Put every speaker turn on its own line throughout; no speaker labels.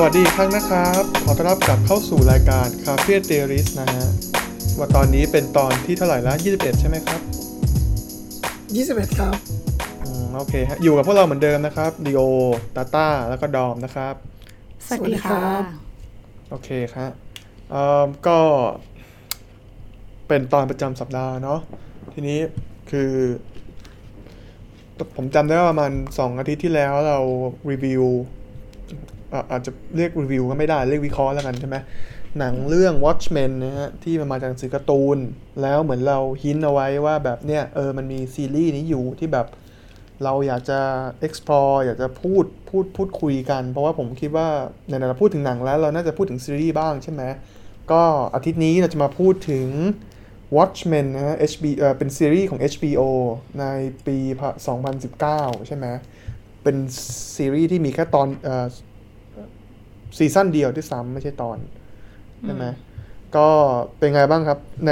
สวัสดีอีกครั้งนะครับ ขอต้อนรับกลับเข้าสู่รายการ Cafe t h e o r i s นะฮะว่าตอนนี้เป็นตอนที่เท่าไหร่ละ21 ใช่ไหมครับ
21 ครับ
อืมโอเคฮะอยู่กับพวกเราเหมือนเดิมนะครับดีโอตาต้าแล้วก็ดอมนะครับ
สวัสดีค่ะ
โอเคครับเอ่อก็เป็นตอนประจำสัปดาห์เนาะทีนี้คือ ผมจำได้ว่าประมาณสองอาทิตย์ที่แล้วเรารีวิว อาจจะเรียกรีวิวก็ไม่ได้ เรียกวิเคราะห์แล้วกันใช่ไหมหนังเรื่อง Watchmen นะฮะที่มันมาจากหนังสือการ์ตูน แล้วเหมือนเราหินเอาไว้ว่าแบบเนี้ยเออมันมีซีรีส์นี้อยู่ที่แบบเราอยากจะ explore อยากจะพูดพูดพูดคุยกัน เพราะว่าผมคิดว่าในเราพูดถึงหนังแล้วเราน่าจะพูดถึงซีรีส์บ้างใช่ไหมก็อาทิตย์นี้เราจะมาพูดถึง Watchmen นะฮะ HB เอ่อเป็นซีรีส์ของ HBO ในปีพะ2019 ใช่ไหมเป็นซีรีส์ที่มีแค่ตอนเอ่อ ซีซั่นเดียวที่ซ้ำไม่ใช่ตอนใช่ไหมก็เป็นไงบ้างครับ ใน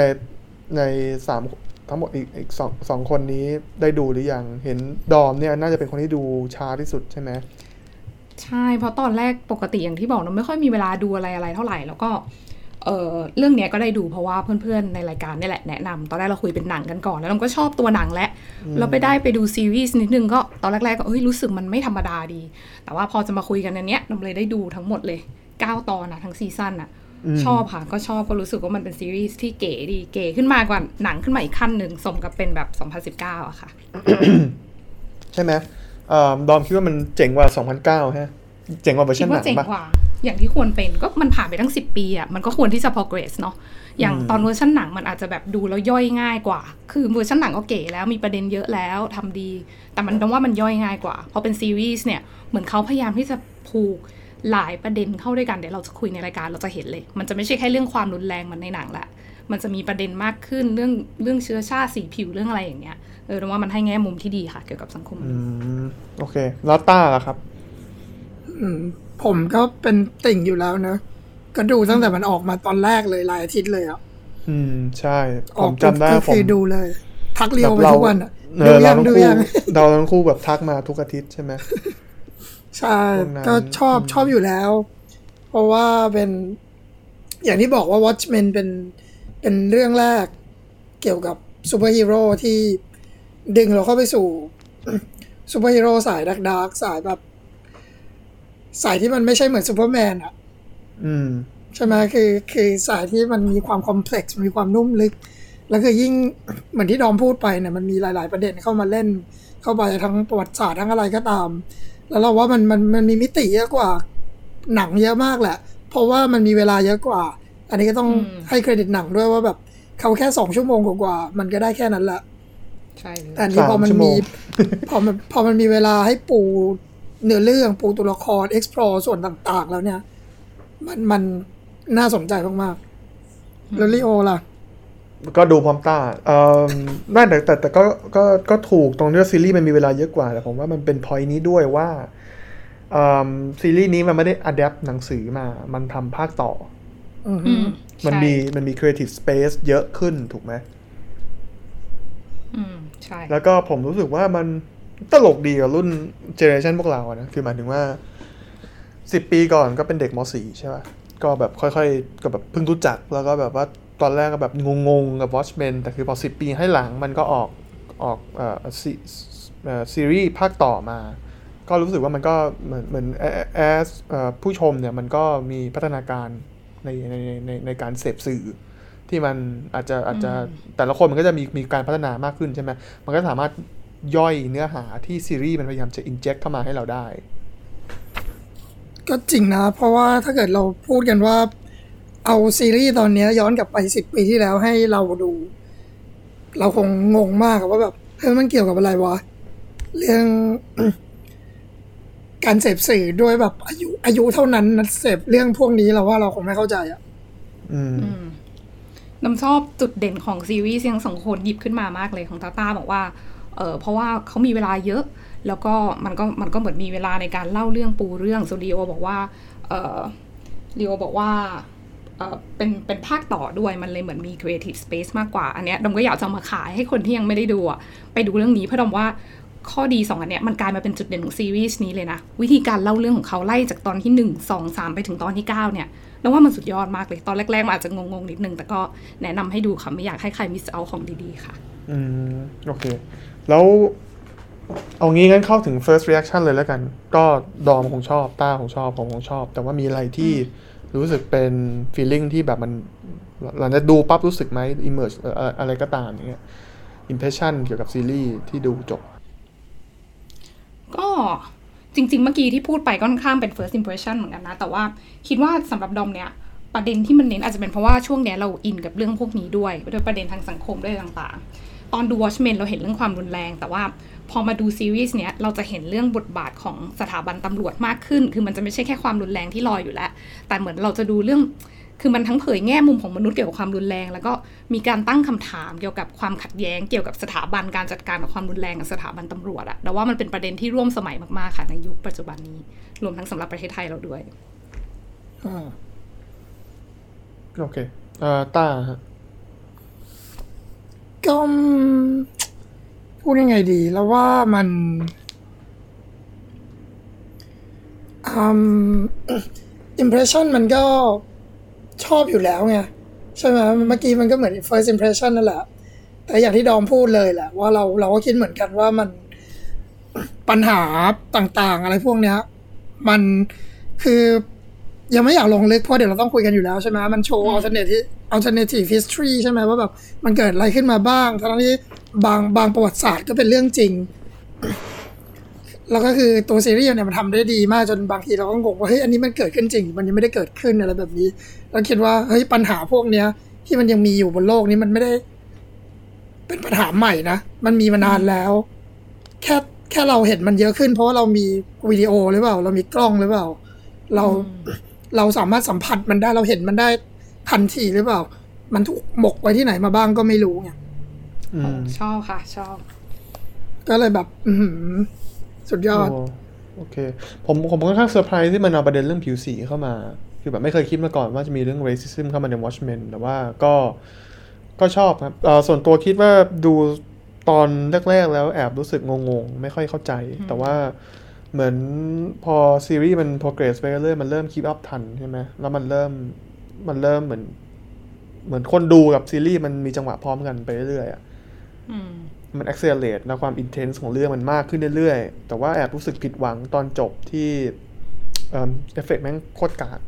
ในสามทั้งหมดอีกอีกสองสองคนนี้ได้ดูหรือยังเห็นดอมเนี่ยน่าจะเป็นคนที่ดูช้าที่สุดใช่ไหม
ใช่เพราะตอนแรกปกติอย่างที่บอกเราไม่ค่อยมีเวลาดูอะไรอะไรเท่าไหร่ แล้วก็ เออเรื่องเนี้ยก็ได้ดูเพราะว่าเพื่อนๆในรายการนี่แหละแนะนำตอนแรกเราคุยเป็นหนังกันก่อน แล้วเราก็ชอบตัวหนังและเราไปได้ไปดูซีรีส์นิดนึงก็ตอนแรกๆก็เอ้ยรู้สึกมันไม่ธรรมดาดี แต่ว่าพอจะมาคุยกันอันเนี้ยเราเลยได้ดูทั้งหมดเลย 9 ตอนนะทั้งซีซั่นอะชอบค่ะก็ชอบก็รู้สึกว่ามันเป็นซีรีส์ที่เก๋ดีเก๋ขึ้นมากว่าหนังขึ้นมาอีกขั้นหนึ่งสมกับเป็นแบบ 2019อะค่ะ
ใช่ไหมเอ่อดอมคิดว่ามันเจ๋งกว่า 2009ฮะเจ๋งกว่าเวอร์
คิ
ชั
ด
นห
ว่า
นัง
เจ๋ง
ปะ
กว่า อย่างที่ควรเป็นก็มันผ่านไปตั้งสิบปีอะมันก็ควรที่จะ progress เนาะอย่างตอนเวอร์ชันหนังมันอาจจะแบบดูแล้วย่อยง่ายกว่า คือเวอร์ชันหนังก็เก๋แล้วมีประเด็นเยอะแล้วทำดี แต่มันต้องว่ามันย่อยง่ายกว่าพอเป็นซีรีส์เนี่ยเหมือนเขาพยายามที่จะผูกหลายประเด็นเข้าด้วยกันเดี๋ยวเราจะคุยในรายการเราจะเห็นเลย มันจะไม่ใช่แค่เรื่องความรุนแรงเหมือนในหนังละมันจะมีประเด็นมากขึ้นเรื่องเรื่องเชื้อชาติสีผิวเรื่องอะไรอย่างเงี้ยเออเราว่ามันให้แง่มุมที่ดีค่ะ เกี่ยวกับสังคมม
อื
นุษย์
มโอเค แล้วต้าล่ะครับ
อืม ผมก็เป็นติ่งอยู่แล้วนะก็ดูตั้งแต่มันออกมาตอนแรกเลยหลายอาทิตย์เลยอะ
อืมใช่
อ
ผ
อก
มจำได้
ก็
ผม
คือดูเลย ทักเรียวไป
แบบ
ทุกวันอะ
เอ
ดู
อเรา
ยัง
ทั้ง
ดู
คู่
ยัง
เราทั้งคู่แบบทักมาทุกอาทิตย์ใช่ไหม
ใช่
ตรงนั้น
ก็ชอบชอบอยู่แล้ว เพราะว่าเป็น อย่างที่บอกว่า Watchmen เป็นเป็นเรื่องแรกเกี่ยวกับซูเปอร์ฮีโร่ที่ดึงเราเข้าไปสู่ซูเปอร์ฮีโร่สายดัก dark สายแบบ สายที่มันไม่ใช่เหมือนซูเปอร์แมนอะ
อืม
ใช่ไหมคือคือสายที่มันมีความ complex มีความนุ่มลึก แล้วคือยิ่งเหมือนที่ดอมพูดไปเนี่ยมันมีหลาย ๆ ประเด็นเข้ามาเล่น เข้าไปทั้งประวัติศาสตร์ทั้งอะไรก็ตาม แล้วเราว่ามันมันมันมีมิติเยอะกว่าหนังเยอะมากแหละ เพราะว่ามันมีเวลาเยอะกว่า อันนี้ก็ต้องให้เครดิตหนังด้วยว่าแบบเขาแค่สองชั่วโมงกว่าๆมันก็ได้แค่นั้นแหละ
ใช่เลย
แต่อันนี้พอมัน
สามชั่วโม
มี
ง
พอมันพอมันมีเวลาให้ปู เนื้อเรื่องปูตัวละคร explore ส่วนต่างๆ แล้วเนี่ย มันมันน่าสนใจมากๆแล้วลิโอล่ะ
ก็ดูพร้อมต้าเอ่อน่าแต่แต่แต่ก็ก็ก็ถูกตรงที่ว่าซีรีส์มันมีเวลาเยอะกว่าแต่ผมว่ามันเป็นพอยนี้ด้วยว่าเอ่อซีรีส์นี้มันไม่ได้ adapt หนังสือมา มันทำภาคต่อ
อือ
อื
ฮึ
ม
มัน
ใช่
มีมันมี creative space เยอะขึ้นถูกไหม
อืม ใช่
แล้วก็ผมรู้สึกว่ามัน ตลกดีกับรุ่นเจเนอเรชันพวกเราอะนะคือหมายถึงว่าสิบปีก่อนก็เป็นเด็กม .4 ใช่ป่ะก็แบบค่อยๆ ก็แบบเพิ่งรู้จัก แล้วก็แบบว่าตอนแรกก็แบบงงๆ กับ Watchmen แต่คือพอสิบปีให้หลังมันก็ออกออกเอ่อซีเอ่อซีรีส์ภาคต่อมา ก็รู้สึกว่ามันก็เหมือนเหมือนแอสผู้ชมเนี่ยมันก็มีพัฒนาการในในในในการเสพสื่อที่มันอาจจะอาจจะแต่ละคนมันก็จะมีมีการพัฒนามากขึ้นใช่ไหมมันก็สามารถ ย่อยเนื้อหาที่ซีรีส์มันพยายามจะ inject เข้ามาให้เราได้
ก็จริงนะ เพราะว่าถ้าเกิดเราพูดกันว่า เอาซีรีส์ตอนเนี้ยย้อนกลับไปสิบปีที่แล้วให้เราดู เราคงงงมากอะว่าแบบเฮ้ยมันเกี่ยวกับอะไรวะ เรื่องการเสพสื่อด้วยแบบอายุอายุเท่านั้นนะเสพเรื่องพวกนี้เราว่าเราคงไม่เข้าใจอะ
อืม
อืมน้ำชอบจุดเด่นของซีรีส์ที่ทั้งสองคนหยิบขึ้นมามากเลยของตาตาบอกว่า เออเพราะว่าเขามีเวลาเยอะ แล้วก็มันก็มันก็เหมือนมีเวลาในการเล่าเรื่องปูเรื่องโซดีโอบอกว่าเออลีโอบอกว่าเออเป็นเป็นภาคต่อด้วยมันเลยเหมือนมี creative space มากกว่า อันเนี้ยดอมก็อยากจะมาขายให้คนที่ยังไม่ได้ดูอะไปดูเรื่องนี้เพราะดอมว่าข้อดีสองอันเนี้ยมันกลายมาเป็นจุดเด่นของซีรีส์นี้เลยนะ วิธีการเล่าเรื่องของเขาไล่จากตอนที่หนึ่งสองสามไปถึงตอนที่เก้าเนี่ยแล้วว่ามันสุดยอดมากเลย ตอนแรกๆมันอาจจะงงๆนิดนึง แต่ก็แนะนำให้ดูค่ะ ไม่อยากให้ใครมิสเอาของดีๆค่ะ
อืม โอเค แล้วเอางี้งั้นเข้าถึง first reaction เลยแล้วกัน ก็ดอมคงชอบ ต้าคงชอบ ผมคงชอบ แต่ว่ามีอะไรที่รู้สึกเป็น feeling ที่แบบมันหลังจากดูปั๊บรู้สึกไหม immerse เอ่ออะไรก็ตามอย่างเงี้ย impression เกี่ยวกับซีรีส์ที่ดูจบ
ก็จริง ๆ เมื่อกี้ที่พูดไปก็ค่อนข้างเป็น first impression เหมือนกันนะ แต่ว่าคิดว่าสำหรับดอมเนี่ยประเด็นที่มันเน้นอาจจะเป็นเพราะว่าช่วงเนี้ยเราอินกับเรื่องพวกนี้ด้วยด้วยประเด็นทางสังคมด้วยต่างๆ ตอนดู Watchmen เราเห็นเรื่องความรุนแรง แต่ว่าพอมาดูซีรีส์เนี้ยเราจะเห็นเรื่องบทบาทของสถาบันตำรวจมากขึ้น คือมันจะไม่ใช่แค่ความรุนแรงที่ลอยอยู่แล้ว แต่เหมือนเราจะดูเรื่อง คือมันทั้งเผยแง่มุมของมนุษย์เกี่ยวกับความรุนแรง แล้วก็มีการตั้งคำถามเกี่ยวกับความขัดแย้ง เกี่ยวกับสถาบันการจัดการกับความรุนแรงกับสถาบันตำรวจอะแต่ว่ามันเป็นประเด็นที่ร่วมสมัยมากๆค่ะในยุคปัจจุบันนี้ รวมทั้งสำหรับประเทศไทยเราด้วย
อ
โอเคเอ่อต้าฮะ
ก็อืมพูดยังไงดีแล้วว่ามันอืม impression มันก็ชอบอยู่แล้วไงใช่ไหมเมื่อกี้มันก็เหมือน first impression นั่นแหละ แต่อย่างที่ดอมพูดเลยแหละ ว่าเราเราก็คิดเหมือนกันว่ามันปัญหาต่างๆ อะไรพวกเนี้ย มันคือยังไม่อยากลงลึกเพราะเดี๋ยวเราต้องคุยกันอยู่แล้วใช่ไหมมันโชว์ alternative alternative history ใช่ไหมว่าแบบมันเกิดอะไรขึ้นมาบ้างทั้งที่บางบางประวัติศาสตร์ก็เป็นเรื่องจริง แล้วก็คือตัวซีรีส์เนี่ยมันทำได้ดีมากจนบางทีเราก็งงว่าเฮ้ยอันนี้มันเกิดขึ้นจริง มันยังไม่ได้เกิดขึ้นอะไรแบบนี้เราคิดว่าเฮ้ยปัญหาพวกเนี้ย ที่มันยังมีอยู่บนโลกนี้มันไม่ได้ เป็นปัญหาใหม่นะมันมีมานานแล้ว แค่แค่เราเห็นมันเยอะขึ้น เพราะว่าเรามีวิดีโอหรือเปล่า เรามีกล้องหรือเปล่า เราเราสามารถสัมผัสมันได้เราเห็นมันได้ ทันทีหรือเปล่า มันถูกหมกไว้ที่ไหนมาบ้างก็ไม่รู้ไง
อืม
ชอบค่ะ ชอบ
ก็เลยแบบ อือหือสุดยอด
โอ้โอเค ผมผมค่อนข้างเซอร์ไพรส์ที่มันเอาประเด็นเรื่องผิวสีเข้ามา คือแบบไม่เคยคิดมาก่อนว่าจะมีเรื่อง racism เข้ามาใน Watchmen แต่ว่าก็ก็ชอบครับเอ่อส่วนตัวคิดว่าดูตอนแรก ๆ แล้วแอบรู้สึกงงๆ ไม่ค่อยเข้าใจ แต่ว่าเหมือนพอซีรีส์มัน progress ไปเรื่อยๆมันเริ่ม keep up ทันใช่ไหมแล้วมันเริ่ม มันเริ่มเหมือน เหมือนคนดูกับซีรีส์มันมีจังหวะพร้อมกันไปเรื่อยๆอะ
อืม
มัน accelerate นะความ intense ของเรื่องมันมากขึ้นเรื่อยๆ แต่ว่าแอบรู้สึกผิดหวังตอนจบที่เอ่อเอฟเฟกต์แม่งโคตรกาก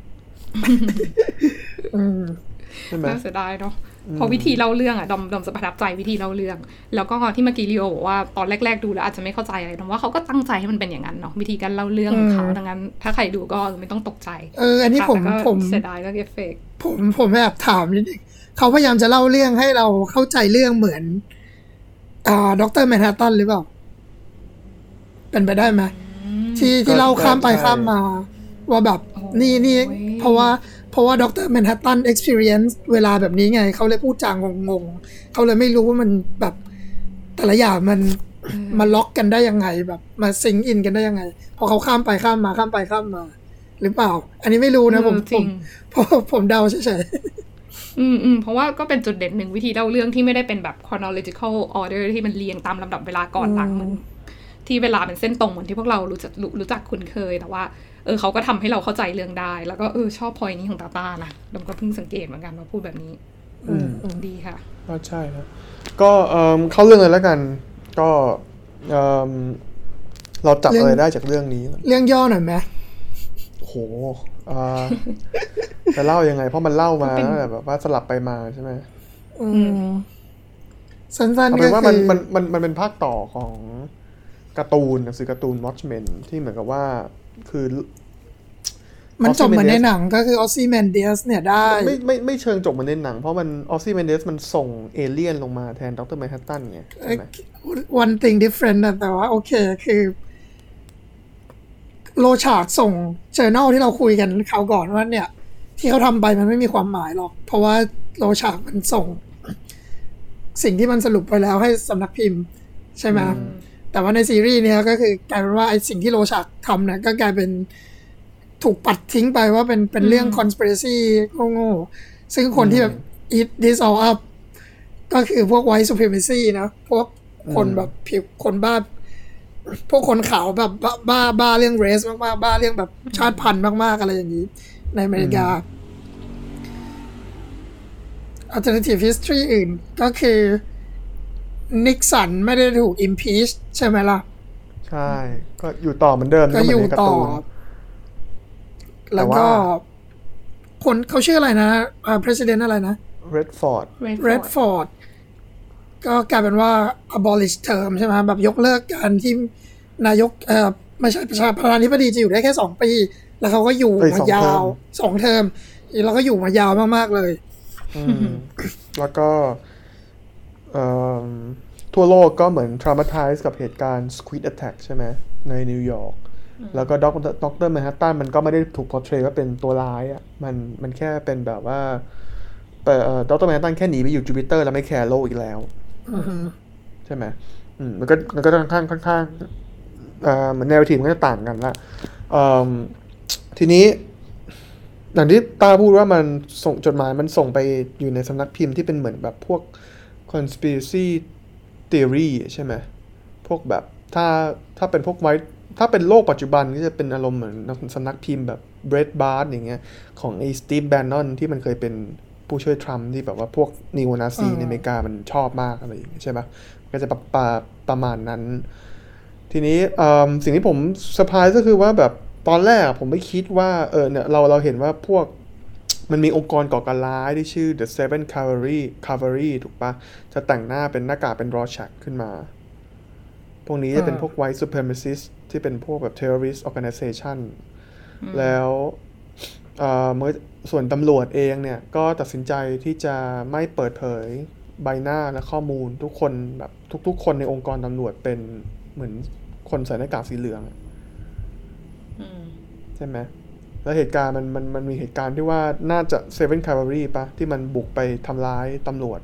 อืม
ใช่ไหม
น่าเสียดายเนาะเพราะวิธีเล่าเรื่องอะดอมดอมจะประทับใจวิธีเล่าเรื่อง แล้วก็ที่เมื่อกี้ลีโอบอกว่าตอนแรก ๆ ดูแล้วอาจจะไม่เข้าใจอะไรแต่ว่าเขาก็ตั้งใจให้มันเป็นอย่างนั้นเนาะวิธีการเล่าเรื่องของเขา
อืม
ดังนั้น ถ้าใครดูก็ไม่ต้องตกใจ
เอออันนี้
ค่ะ
ผม
แต่ก็
ผม
เสียดายเรื่องเอฟเฟกต์
ผมผมแอบถามนิดนึงเขาพยายามจะเล่าเรื่องให้เราเข้าใจเรื่องเหมือน อ่าด็อกเตอร์แมนฮัตตันหรือเปล่าเป็นไปได้ไหมที่ที่เล่าข้ามไปข้ามมา ว่าแบบนี่นี่เพราะว่าเพ ราะว่าด็อกเตอร์แมนฮัตตัน experience เวลาแบบนี้ไง เขาเลยพูดจางงงๆเขาเลยไม่รู้ว่ามันแบบแต่ละอย่างมันมาล็อกกันได้ยังไงแบบมาซิงอินกันได้ยังไง พอเขาข้ามไปข้ามมาข้ามไปข้ามมา หรือเปล่า อันนี้ไม่รู้นะผม
เออจ
ผ
ริ
ม
ง
ผมผมเดาเฉย
อืมอืมเพราะว่าก็เป็นจุดเด่นหนึ่งวิธีเล่าเรื่องที่ไม่ได้เป็นแบบ chronological order ที่มันเรียงตามลำดับเวลาก่อนหลังเหมือนที่เวลาเป็นเส้นตรงเหมือนที่พวกเรารู้จักรู้รู้จักคุ้นเคย แต่ว่าเออเขาก็ทำให้เราเข้าใจเรื่องได้ แล้วก็เออชอบพอยนี้ของตาตานะดมก็เพิ่งสังเกตเหมือนกันว่าพูดแบบนี้
อืม
ดีค่ะ
ก็ใช่ครับก็เอิ่มเข้าเรื่องเลยแล้วกัน ก็เอิ่มเราจับอะไรได้จากเรื่องนี้
ๆเรื่องย่อหน่อยไหม
โอ้โหอ่าจะเล่ายังไง เพราะมันเล่ามา
ก็เป็น
ตั้งแต่แบบว่าสลับไปมาใช่ไหม
อืมสั้น
เอา
ๆ
เป็
ก็
นว่า
คื
มัน
อ
มันมันมันเป็นภาคต่อของการ์ตูนหนังสือการ์ตูน Watchmen ที่เหมือนกับว่า คือ
มันจบเหมือนใน
Ozymandias
หนังก็คือออซ i แมนเดียสเนี่ยได้
ไม่ไม่ไม่เชิงจบเหมือนในหนัง เพราะมันออซ i ี m มนเดสมันส่งเอเลี่ยนลงมาแทนดร. แมนฮัตตันไงใช่ไหม
one thing different นะแต่ว่าโอเคคือ โลชาร์ดส่งเจอ r n a l ที่เราคุยกันคราวก่อนว่าเนี่ย ที่เขาทำไปมันไม่มีความหมายหรอก เพราะว่า Rorschach มันส่ง สิ่งที่มันสรุปไปแล้วให้สำนักพิมพ์ ใช่ไหม แต่ว่าในซีรีส์เนี่ยก็คือกลายเป็นว่าไอ้สิ่งที่ Rorschach ทำเนี่ยก็กลายเป็นถูกปัดทิ้งไปว่าเป็นเป็นเรื่อง conspiracy โง่ๆซึ่งคนที่แบบ eat this all up ก็คือพวก white supremacy นะพวกคนแบบผิวคนบ้า พวกคนขาวแบบบ้าบ้าบ้าเรื่องเรสมากๆ บ้าเรื่องแบบชาติพันธุ์มากๆ อะไรอย่างนี้ ในอเมริกา alternative history อื่นก็คือ นิกสันไม่ได้ถูก impeach ใช่ไหมล่ะ
ใช่ ก็อยู่ต่อเหมือนเดิม
ก็
เหมืน
อยู่
ในาร์
ต่อ
ตูน
แล้ว
แต่
ก็
ว่า
คนเขาชื่ออะไรนะอ่า president อะไรนะ
Redford
Redford
Redford ก็กลายเป็นว่า abolish term ใช่ไหมแบบยกเลิกการที่นายกเอ่อไม่ใช่ประชาประธานาธิบดีจะอยู่ได้แค่สองปี แล้วเขาก็อยู่
เอ้ย
มา
สอง
ยา
เทอ
ว
ม
สองเทอมแล้วก็อยู่มายาวมากๆเลย
อืมแล้วก็เอิ่ม ทั่วโลกก็เหมือน traumatize กับเหตุการณ์ Squid Attack ใช่ไหมในนิวยอร์กแล้วก็ด็อกด็อกเตอร์แมนฮัตตันมันก็ไม่ได้ถูก portray ว่าเป็นตัวร้ายอะมันมันแค่เป็นแบบว่าแต่ด็อกเตอร์แมนฮัตตันแค่หนีไปอยู่จูปิเตอร์แล้วไม่แคร์โลกอีกแล้ว
อือฮึ
ใช่ไหมอืมมันก็มันก็ค่อนข้างค่อนข้างเอ่อเหมือนแนวทีมก็จะต่างกันละเอิ่มทีนี้อย่างที่ตาพูดว่ามันส่งจดหมายมันส่งไปอยู่ในสำนักพิมพ์ที่เป็นเหมือนแบบพวก conspiracy theory ใช่ไหมพวกแบบถ้าถ้าเป็นพวกไว้ถ้าเป็นโลกปัจจุบันก็จะเป็นอารมณ์เหมือนสำนักพิมพ์แบบ Bread b a r อย่างเงี้ยของไอ้สตีฟแบนนอนที่มันเคยเป็นผู้ช่วยทรัมป์ที่แบบว่าพวกนีโอนาซีในอเมริกามันชอบมากอะไรอย่างเงี้ยใช่ปะก็จะประประประมาณนั้น ทีนี้เอิ่มสิ่งที่ผมเซอร์ไพรส์ก็คือว่าแบบตอนแรกอะผมไม่คิดว่าเออเนี่ยเราเราเห็นว่าพวก มันมีองค์กรก่อการร้ายที่ชื่อ The Seven Cavalry Cavalry ถูกปะจะแต่งหน้าเป็นหน้ากากเป็นรอชักขึ้นมา พวกนี้จะเป็นพวก white supremacist ที่เป็นพวกแบบ terrorist organization แล้วเอ่อเมื่อส่วนตำรวจเองเนี่ย ก็ตัดสินใจที่จะไม่เปิดเผยใบหน้าและข้อมูลทุกคนแบบทุก ๆ คนในองค์กรตำรวจเป็นเหมือนคนใส่หน้ากากสีเหลืองอะ
อืม
ใช่ไหม แล้วเหตุการณ์มันมันมันมีเหตุการณ์ที่ว่าน่าจะ Seven Cavalry ปะที่มันบุกไปทำร้ายตำรวจ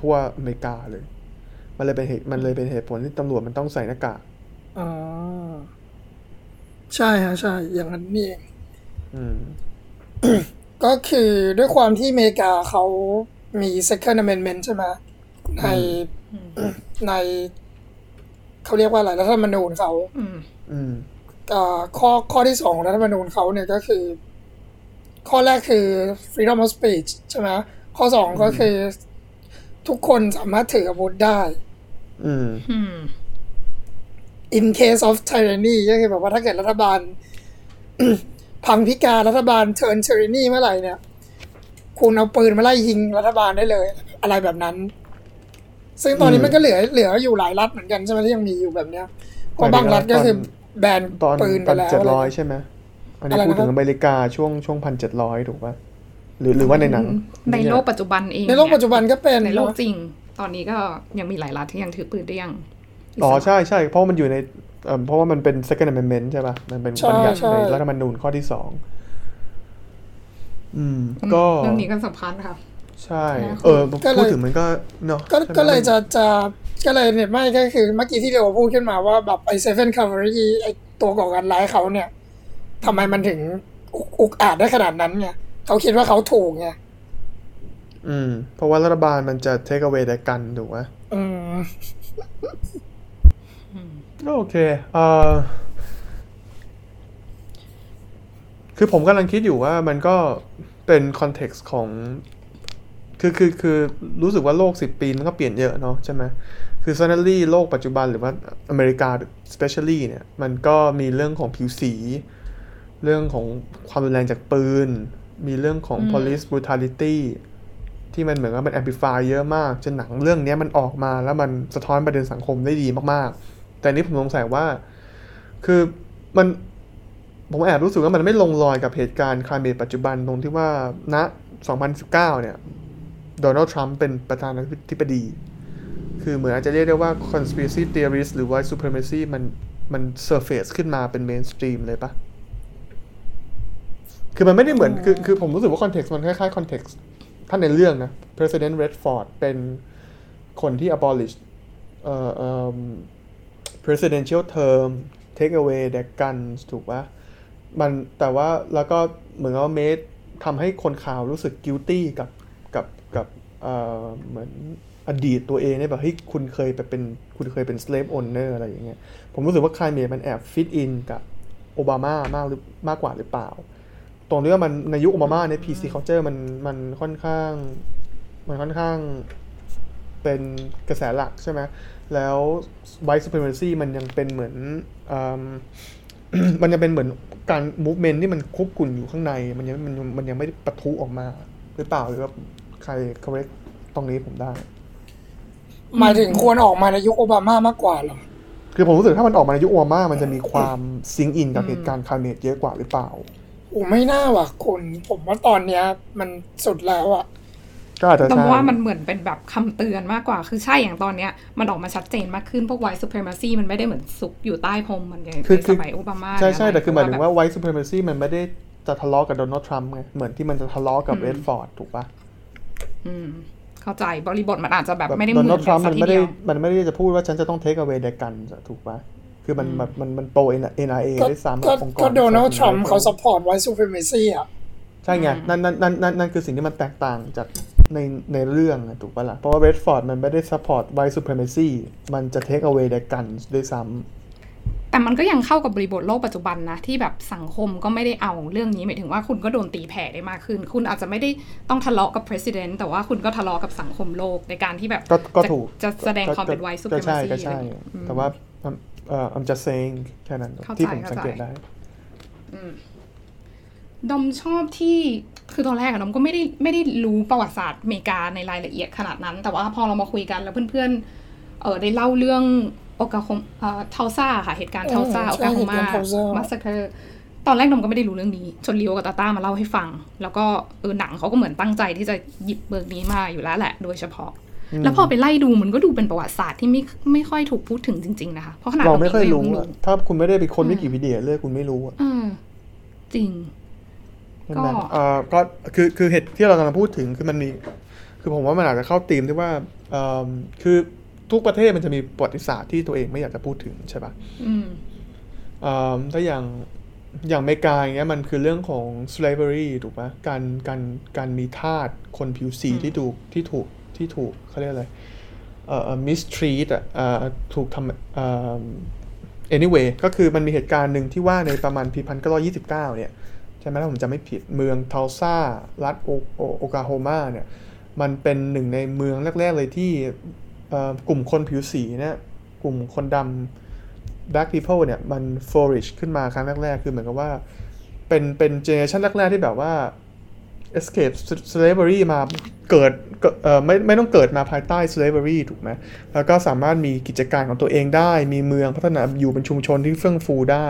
ทั่วอเมริกาเลย มันเลยเป็นเหตุมันเลยเป็นเหตุผลที่ตำรวจมันต้องใส่หน้ากาก
อ๋อใช่ฮะใช่ อย่างนั้นนี่เอง
อืม
ก็คือด้วยความที่อเมริกาเขามี second amendment ใช่ไหมในในเขาเรียกว่าอะไรรัฐธรรมนูญเขา
อืม
อืม
อ่า ข้อข้อที่สองของรัฐธรรมนูญเขาเนี่ยก็คือ ข้อแรกคือ freedom of speech ใช่ไหมข้อสองก็คือ ทุกคนสามารถถืออาวุธได้
อืม
อืม
in case of tyranny ก็คือแบบว่าถ้าเกิดรัฐบาล พังพิการรัฐบาล turn tyranny เมื่อไหร่เนี่ย คุณเอาปืนมาไล่ยิงรัฐบาลได้เลย อะไรแบบนั้น ซึ่งตอนนี้
อืม
มันก็เหลือเหลืออยู่หลายรัฐเหมือนกันใช่ไหมที่ยังมีอยู่แบบเนี้ยเพราะบางรัฐก็คือ แบน
ตอน
ปืนไป
ตอน
แล้ว
เจ็ด
อะไร
ร้อยใช่ไหมอันนี้
อะไร
พูดถึง
นะครับ
อเมริกาช่วงช่วงพันเจ็ดร้อยถูกปะหรือหรือว่าในหนัง
ในโลกปัจจุบันเอง
ในโลกปัจจุบันก็เป็น
ในโลก
เนอะ
จริง ตอนนี้ก็ยังมีหลายรัฐที่ยังถือปืนได้ยัง
อ๋อใช่ใช่เพราะว่ามันอยู่ในเอ่อเพราะว่ามันเป็น second amendment ใช่ปะมันเป็น
ใช่
บัญญัติ
ใช่
ในรัฐธรรมนูญข้อที่สองอืม ก็
เรื่องนี้ก็สำคัญค่ะ
ใช่
นะ
เออ
ก็เลย
พูดถึงมันก็เนาะ
ก็
ใช่ไหม
ก็เลยจะจะ ก็เลยเนี่ยไม่ก็คือเมื่อกี้ที่เดียวพูดขึ้นมาว่าแบบไอ้เซเว่นคาร์ y ไอ้ตัวก่อการร้ายเขาเนี่ยทำไมมันถึงอุกอุกอาจได้ขนาดนั้นไงเขาคิดว่าเขาถูกไง
อืม เพราะว่ารัฐบาลมันจะ take away แต่กันถูกไหม
อืม
ก็โอเคเอ่อคือผมกำลังคิดอยู่ว่ามันก็เป็นคอนเท็กซ์ของ คือคือคือรู้สึกว่าโลกสิบปีมันก็เปลี่ยนเยอะเนาะใช่ไหม คือ suddenly โลกปัจจุบันหรือว่าอเมริกา especially เนี่ยมันก็มีเรื่องของผิวสี เรื่องของความรุนแรงจากปืน มีเรื่องของ police brutality ที่มันเหมือนว่ามัน amplify เยอะมากจนหนังเรื่องเนี้ยมันออกมาแล้วมันสะท้อนประเด็นสังคมได้ดีมากๆ แต่อันนี้ผมสงสัยว่า คือมันผมแอบรู้สึกว่ามันไม่ลงรอยกับเหตุการณ์คลายเมตปัจจุบันตรงที่ว่าณ2019 เนี่ยโดนัลด์ทรัมป์เป็นประธานาธิบดี คือเหมือนอาจจะเรียกได้ว่า conspiracy theorist หรือว่า supremacy มันมัน surface ขึ้นมาเป็น mainstream เลยปะคือมันไม่ได้เหมือน คือคือผมรู้สึกว่า context มันคล้ายๆ context ถ้าในเรื่องนะ President Redford เป็นคนที่ abolish เอ่อเอ่อ presidential term take away the guns ถูกปะมันแต่ว่าแล้วก็เหมือนว่าเมดทำให้คนข่าวรู้สึก guilty กับกับกับเอ่อเหมือน อดีตตัวเองเนี่ยแบบเฮ้ยคุณเคยไปเป็นคุณเคยเป็น slave owner อะไรอย่างเงี้ยผมรู้สึกว่า climate มันแอบ fit in กับโอบามามากหรือมากกว่าหรือเปล่า ตรงนี้ว่ามันในยุคโอบามาเนี่ย PC culture มันมันค่อนข้าง มันค่อนข้างเป็นกระแสหลักใช่ไหมแล้ว white supremacy มันยังเป็นเหมือนอมันยังเป็นเหมือนการ movement ที่มันคุกกุ่นอยู่ข้างใน มันยังมันมันยังไม่ปะทุออกมาหรือเปล่าหรือว่าใคร correct ตรงนี้ผมได้
หมายถึงควรออกมาในยุคโอบามามากกว่าเหรอ
คือผมรู้สึกถ้ามันออกมาในยุคโอบามา มันจะมีความซิงอินกับเหตุการณ์คาเมตเยอะกว่าหรือเปล่า
โอ้ไม่น่าว่ะคุณผมว่าตอนเนี้ย มันสุดแล้วอะ
ก็อาจจะ
แต่
ใช่
ว่ามันเหมือนเป็นแบบคำเตือนมากกว่า คือใช่อย่างตอนเนี้ย มันออกมาชัดเจนมากขึ้น พวก white supremacy มันไม่ได้เหมือนซุกอยู่ใต้พรมเหมันอย่าง
คือ
ใน
คื
ส
อ
มัยโอบามา
ใช่ใช่แต่คือหมายถึงว่า
แบบ
white supremacy มันไม่ได้จะทะเลาะกับโดนัลด์ทรัมป์ไง เหมือนที่มันจะทะเลาะกับเรดฟอร์ดถูกปะ
อืม เข้าใจบริบทมันอาจจะแบบ
แบบ
ไม่ได้เห
โด
มือน
นัลด์ทรัมป์
กั
มัน
น
ไม่ได้
เดียว
มันไม่ได้จะพูดว่าฉันจะต้อง take away เด็กกันถูกปะคือมันแบบมันมันโปร NRA
ก็
ด้วยซ้ำ
ก็
องค์ร
ก็โดนัลด์ทรัมป์
ประชาชน
เขาสปอร์ตไว้ซูเปอร์เมซี่อะ
ใช่ไงนั่นนั่นนั่นนั่นนั่นคือสิ่งที่มันแตกต่างจากในในเรื่องอะถูกปะล่ะเพราะว่าเรดฟอร์ดมันไม่ได้ support white supremacy มันจะ take away เด็กกันด้วยซ้ำ
แต่มันก็ยังเข้ากับบริบทโลกปัจจุบันนะ ที่แบบสังคมก็ไม่ได้เอาเรื่องนี้หมายถึงว่าคุณก็โดนตีแผ่ได้มากขึ้น คุณอาจจะไม่ได้ต้องทะเลาะกับ president แต่ว่าคุณก็ทะเลาะกับสังคมโลกในการที่แบบ
ก็ก็
จะ
ถูก
จะแสดงความเป็น white
ก็ใช่
supremacy
ก็ใช่
อะไรอย่างเงี้ยอืม
แต่ว่าเอ่อ I'm just saying แค่นั้น
เข้าใจ
ที่ผม
เข้าใจ
สังเกตได้
ดอมชอบที่คือตอนแรกอะดอมก็ไม่ได้ไม่ได้รู้ประวัติศาสตร์อเมริกาในรายละเอียดขนาดนั้น แต่ว่าพอเรามาคุยกันแล้วเพื่อนๆเออได้เล่าเรื่อง โอคลาโฮมาเอ่อ Tulsa ค่ะ เหตุการณ์ Tulsa
เออ
โอ
ใช่
กาโฮ
เหตุ
มา
การณ์ Tulsa
มัสเ e อร์ตอนแรกดอมก็ไม่ได้รู้เรื่องนี้จนลีโอกับตาต้ามาเล่าให้ฟัง แล้วก็เออหนังเขาก็เหมือนตั้งใจที่จะหยิบเบิร์กนี้มาอยู่แล้วแหละ โดยเฉพาะ แล้วพอไปไล่ดูมันก็ดูเป็นประวัติศาสตร์ที่ไม่ไม่ค่อยถูกพูดถึงจริง ๆ นะคะ เพราะขนาด
เรา
ด
ไม่
ง
ค่อย
ก็ง
รู้
พิ่ง
อะถ้าคุณไม่ได้ไปคนวิกิพีเดียเรื่องคุณไม่รู้อะ
เออจริง
ใช่ไหม
ก็
เอ่อก็คือคือเหตุที่เรากำลังพูดถึงคือมันมีคือผมว่ามันอาจจะเข้าธีมที่ว่าเอ่อคือ ทุกประเทศมันจะมีประวัติศาสตร์ที่ตัวเองไม่อยากจะพูดถึงใช่ปะ
อืม
เอ่อถ้าอย่างอย่างอเมริกาอย่างเงี้ยมันคือเรื่องของ slavery ถูกปะการการการมีทาสคนผิวสีที่ถูกที่ถูกที่ถูกเขาเรียกอะไรเอ่อ mistreat อะเอ่อถูกทำเอ่อ anyway ก็คือมันมีเหตุการณ์หนึ่งที่ว่าในประมาณปีพันเก้าร้อยยี่สิบเก้าเนี่ยใช่ไหมถ้าผมจำไม่ผิดเมืองเทาซารัฐโอโอโอกาโฮมาเนี่ยมันเป็นหนึ่งในเมืองแรก ๆ เลยที่เอ่อ กลุ่มคนผิวสีเนี่ยกลุ่มคนดำ black people เนี่ยมัน flourish ขึ้นมาครั้งแรกๆ คือเหมือนกับว่า เป็นเป็นเจเนอเรชันแรก ๆ ที่แบบว่า escape slavery มาเกิดเอ่อไม่ไม่ต้องเกิดมาภายใต้ slavery ถูกไหมแล้วก็สามารถมีกิจการของตัวเองได้ มีเมืองพัฒนาอยู่เป็นชุมชนที่เฟื่องฟูได้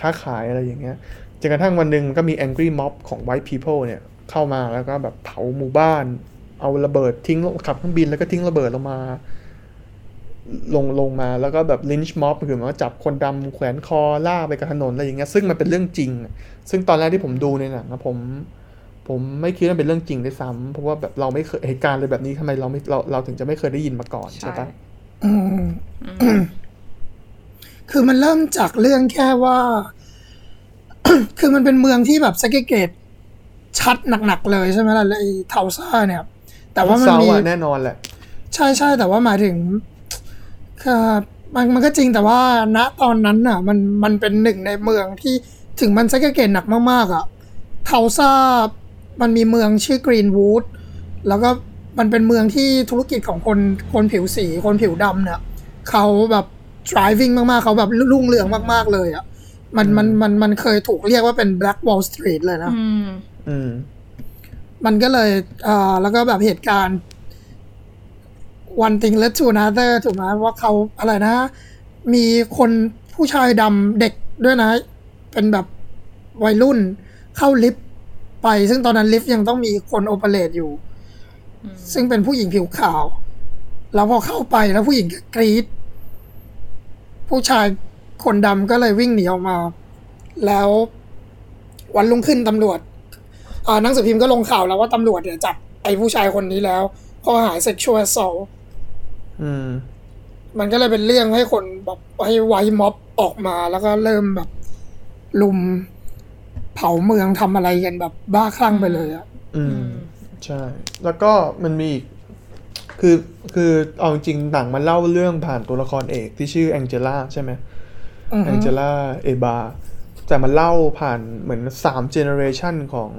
ค้าขายอะไรอย่างเงี้ยจนกระทั่งวันหนึ่งมันก็มี angry mob ของ white people เนี่ย เข้ามาแล้วก็แบบเผาหมู่บ้าน เอาระเบิดทิ้งลงขับเครื่องบินแล้วก็ทิ้งระเบิดลงมา ลงลงมาแล้วก็แบบ lynch mob คือหมายว่าจับคนดำแขวนคอล่ากไปกับถนนอะไรอย่างเงี้ยซึ่งมันเป็นเรื่องจริง ซึ่งตอนแรกที่ผมดูในหนังนะผม ผมไม่คิดว่าเป็นเรื่องจริงด้วยซ้ำเพราะว่าแบบเราไม่เคยเหตุการณ์เลยแบบนี้ทำไมเราไม่เราเราถึงจะไม่เคยได้ยินมาก่อนใช่ปะ
อืมคือมันเริ่มจากเรื่องแค่ว่า คือมันเป็นเมืองที่แบบสกเกตชัดหนักๆเลยใช่ไหมล่ะไอ้เทาซ่าเนี่ย แต่ว่ามัน
เศร้า
มี
อะแน่นอนแหละ
ใช่ใช่แต่ว่าหมายถึง คือมันมันก็จริงแต่ว่าณตอนนั้นน่ะ มันมันเป็นหนึ่งในเมืองที่ถึงมันสกเกตหนักมากๆอะเทาซ่ามันมีเมืองชื่อกรีนวูดแล้วก็มันเป็นเมืองที่ธุรกิจของคนคนผิวสีคนผิวดำเนี่ยเขาแบบ driving มากๆเขาแบบรุ่งเรืองมากๆเลยอะมันมันมันมันเคยถูกเรียกว่าเป็น Black Wall Street เลยนะ
อืม
อืม
มันก็เลยเอ่อแล้วก็แบบเหตุการณ์ one thing led to another ถูกไหมว่าเขาอะไรนะ มีคนผู้ชายดำเด็กด้วยนะ เป็นแบบวัยรุ่นเข้าลิฟต์ไป ซึ่งตอนนั้นลิฟต์ยังต้องมีคนโอเปเรตอยู่ ซึ่งเป็นผู้หญิงผิวขาว แล้วพอเข้าไปแล้วผู้หญิงก็กรีดผู้ชายคนดำก็เลยวิ่งหนีออกมา แล้ววันรุ่งขึ้นตำรวจอ่าหนังสือพิมพ์ก็ลงข่าวแล้วว่าตำรวจเนี่ยจับไอ้ผู้ชายคนนี้แล้วข้อหา sexual assault
อืม
มันก็เลยเป็นเรื่องให้คนแบบให้ไวม็อบออกมาแล้วก็เริ่มแบบ ลุมเผาเมืองทำอะไรกันแบบบ้าคลั่งไปเลยอะ
อืม ใช่ แล้วก็มันมีอีกคือคือเอาจริงๆหนังมันเล่าเรื่องผ่านตัวละครเอกที่ชื่อแองเจล่าใช่ไหม
อือ
แอ
ฮึ
งเจล่าเอบาแต่มันเล่าผ่านเหมือนสามเจเนอเรชันของ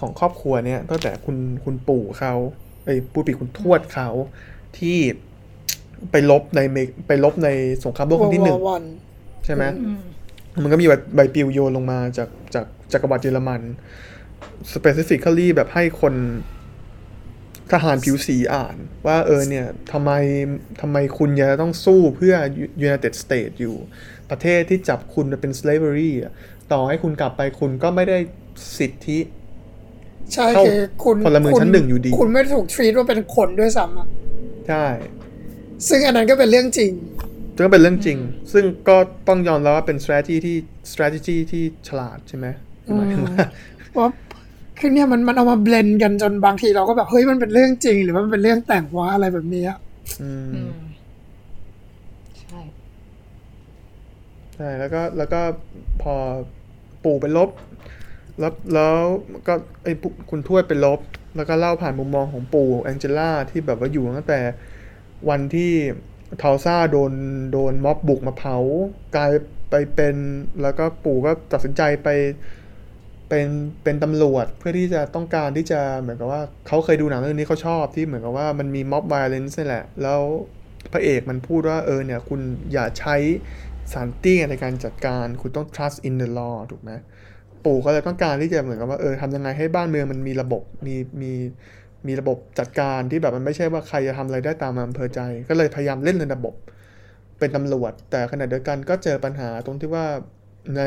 ของครอบครัวเนี่ยตั้งแต่คุณคุณปู่เขาไอ้ยปู่ปีคุณทวดเขาที่ ไปลบในเมกไปลบในสงครามโลกครั้งที่หนึ่ง
วัน
ใช่ไหม
อืม
มันก็มีใบใบปลิวโยนลงมาจากจากจักรวรรดิเยอรมัน specifically แบบให้คนทหารผิวสีอ่าน ว่าเออเนี่ยทำไมทำไมคุณยังต้องสู้เพื่อ United States อยู่ ประเทศที่จับคุณมาเป็น slavery อะต่อให้คุณกลับไปคุณก็ไม่ได้สิทธิ
ใช่
เข้า
คือคุณ
พลเมือง
คุณ
ชั้นหนึ่งอยู่ดี
คุณไม่ถูกทรีตว่าเป็นคนด้วยซ้ำอะ
ใช่
ซึ่งอันนั้นก็เป็นเรื่องจริง
ซึ่งก็เป็นเรื่องจริง ซึ่งก็ต้องยอมรับว่าเป็น strategy ที่ strategy ที่ฉลาดใช่ไหมหมายถึงว่า
เพราะคือเนี่ยมันมันเอามาเบลนกันจนบางทีเราก็แบบเฮ้ยมันเป็นเรื่องจริง หรือว่ามันเป็นเรื่องแต่งวะอะไรแบบนี้อะ
อืม
อืมใช่
ใช่แล้วก็แล้วก็พอปู่ไปลบแล้วแล้วก็ไอ้ปู่คุณทวดไปลบ แล้วก็เล่าผ่านมุมมองของปู่แองเจล่าที่แบบว่าอยู่ตั้งแต่ วันที่ทาวซ่าโดนโดนม็อบบุกมาเผากลายไปเป็นแล้วก็ปู่ก็ตัดสินใจไปเป็นเป็นตำรวจเพื่อที่จะต้องการที่จะเหมือนกับว่าเขาเคยดูหนังเรื่องนี้เขาชอบที่เหมือนกับว่ามันมีม็อบ violence นี่แหละ แล้วพระเอกมันพูดว่าเออเนี่ยคุณอย่าใช้สารตี้ในการจัดการคุณต้อง trust in the law ถูกไหมปู่ก็เลยต้องการที่จะเหมือนกับว่าเออทำยังไงให้บ้านเมืองมันมีระบบมีมี มีระบบจัดการที่แบบมันไม่ใช่ว่าใครจะทำอะไรได้ตามอำเภอใจ ก็เลยพยายามเล่นในระบบ เป็นตำรวจ แต่ขณะเดียวกันก็เจอปัญหาตรงที่ว่าใน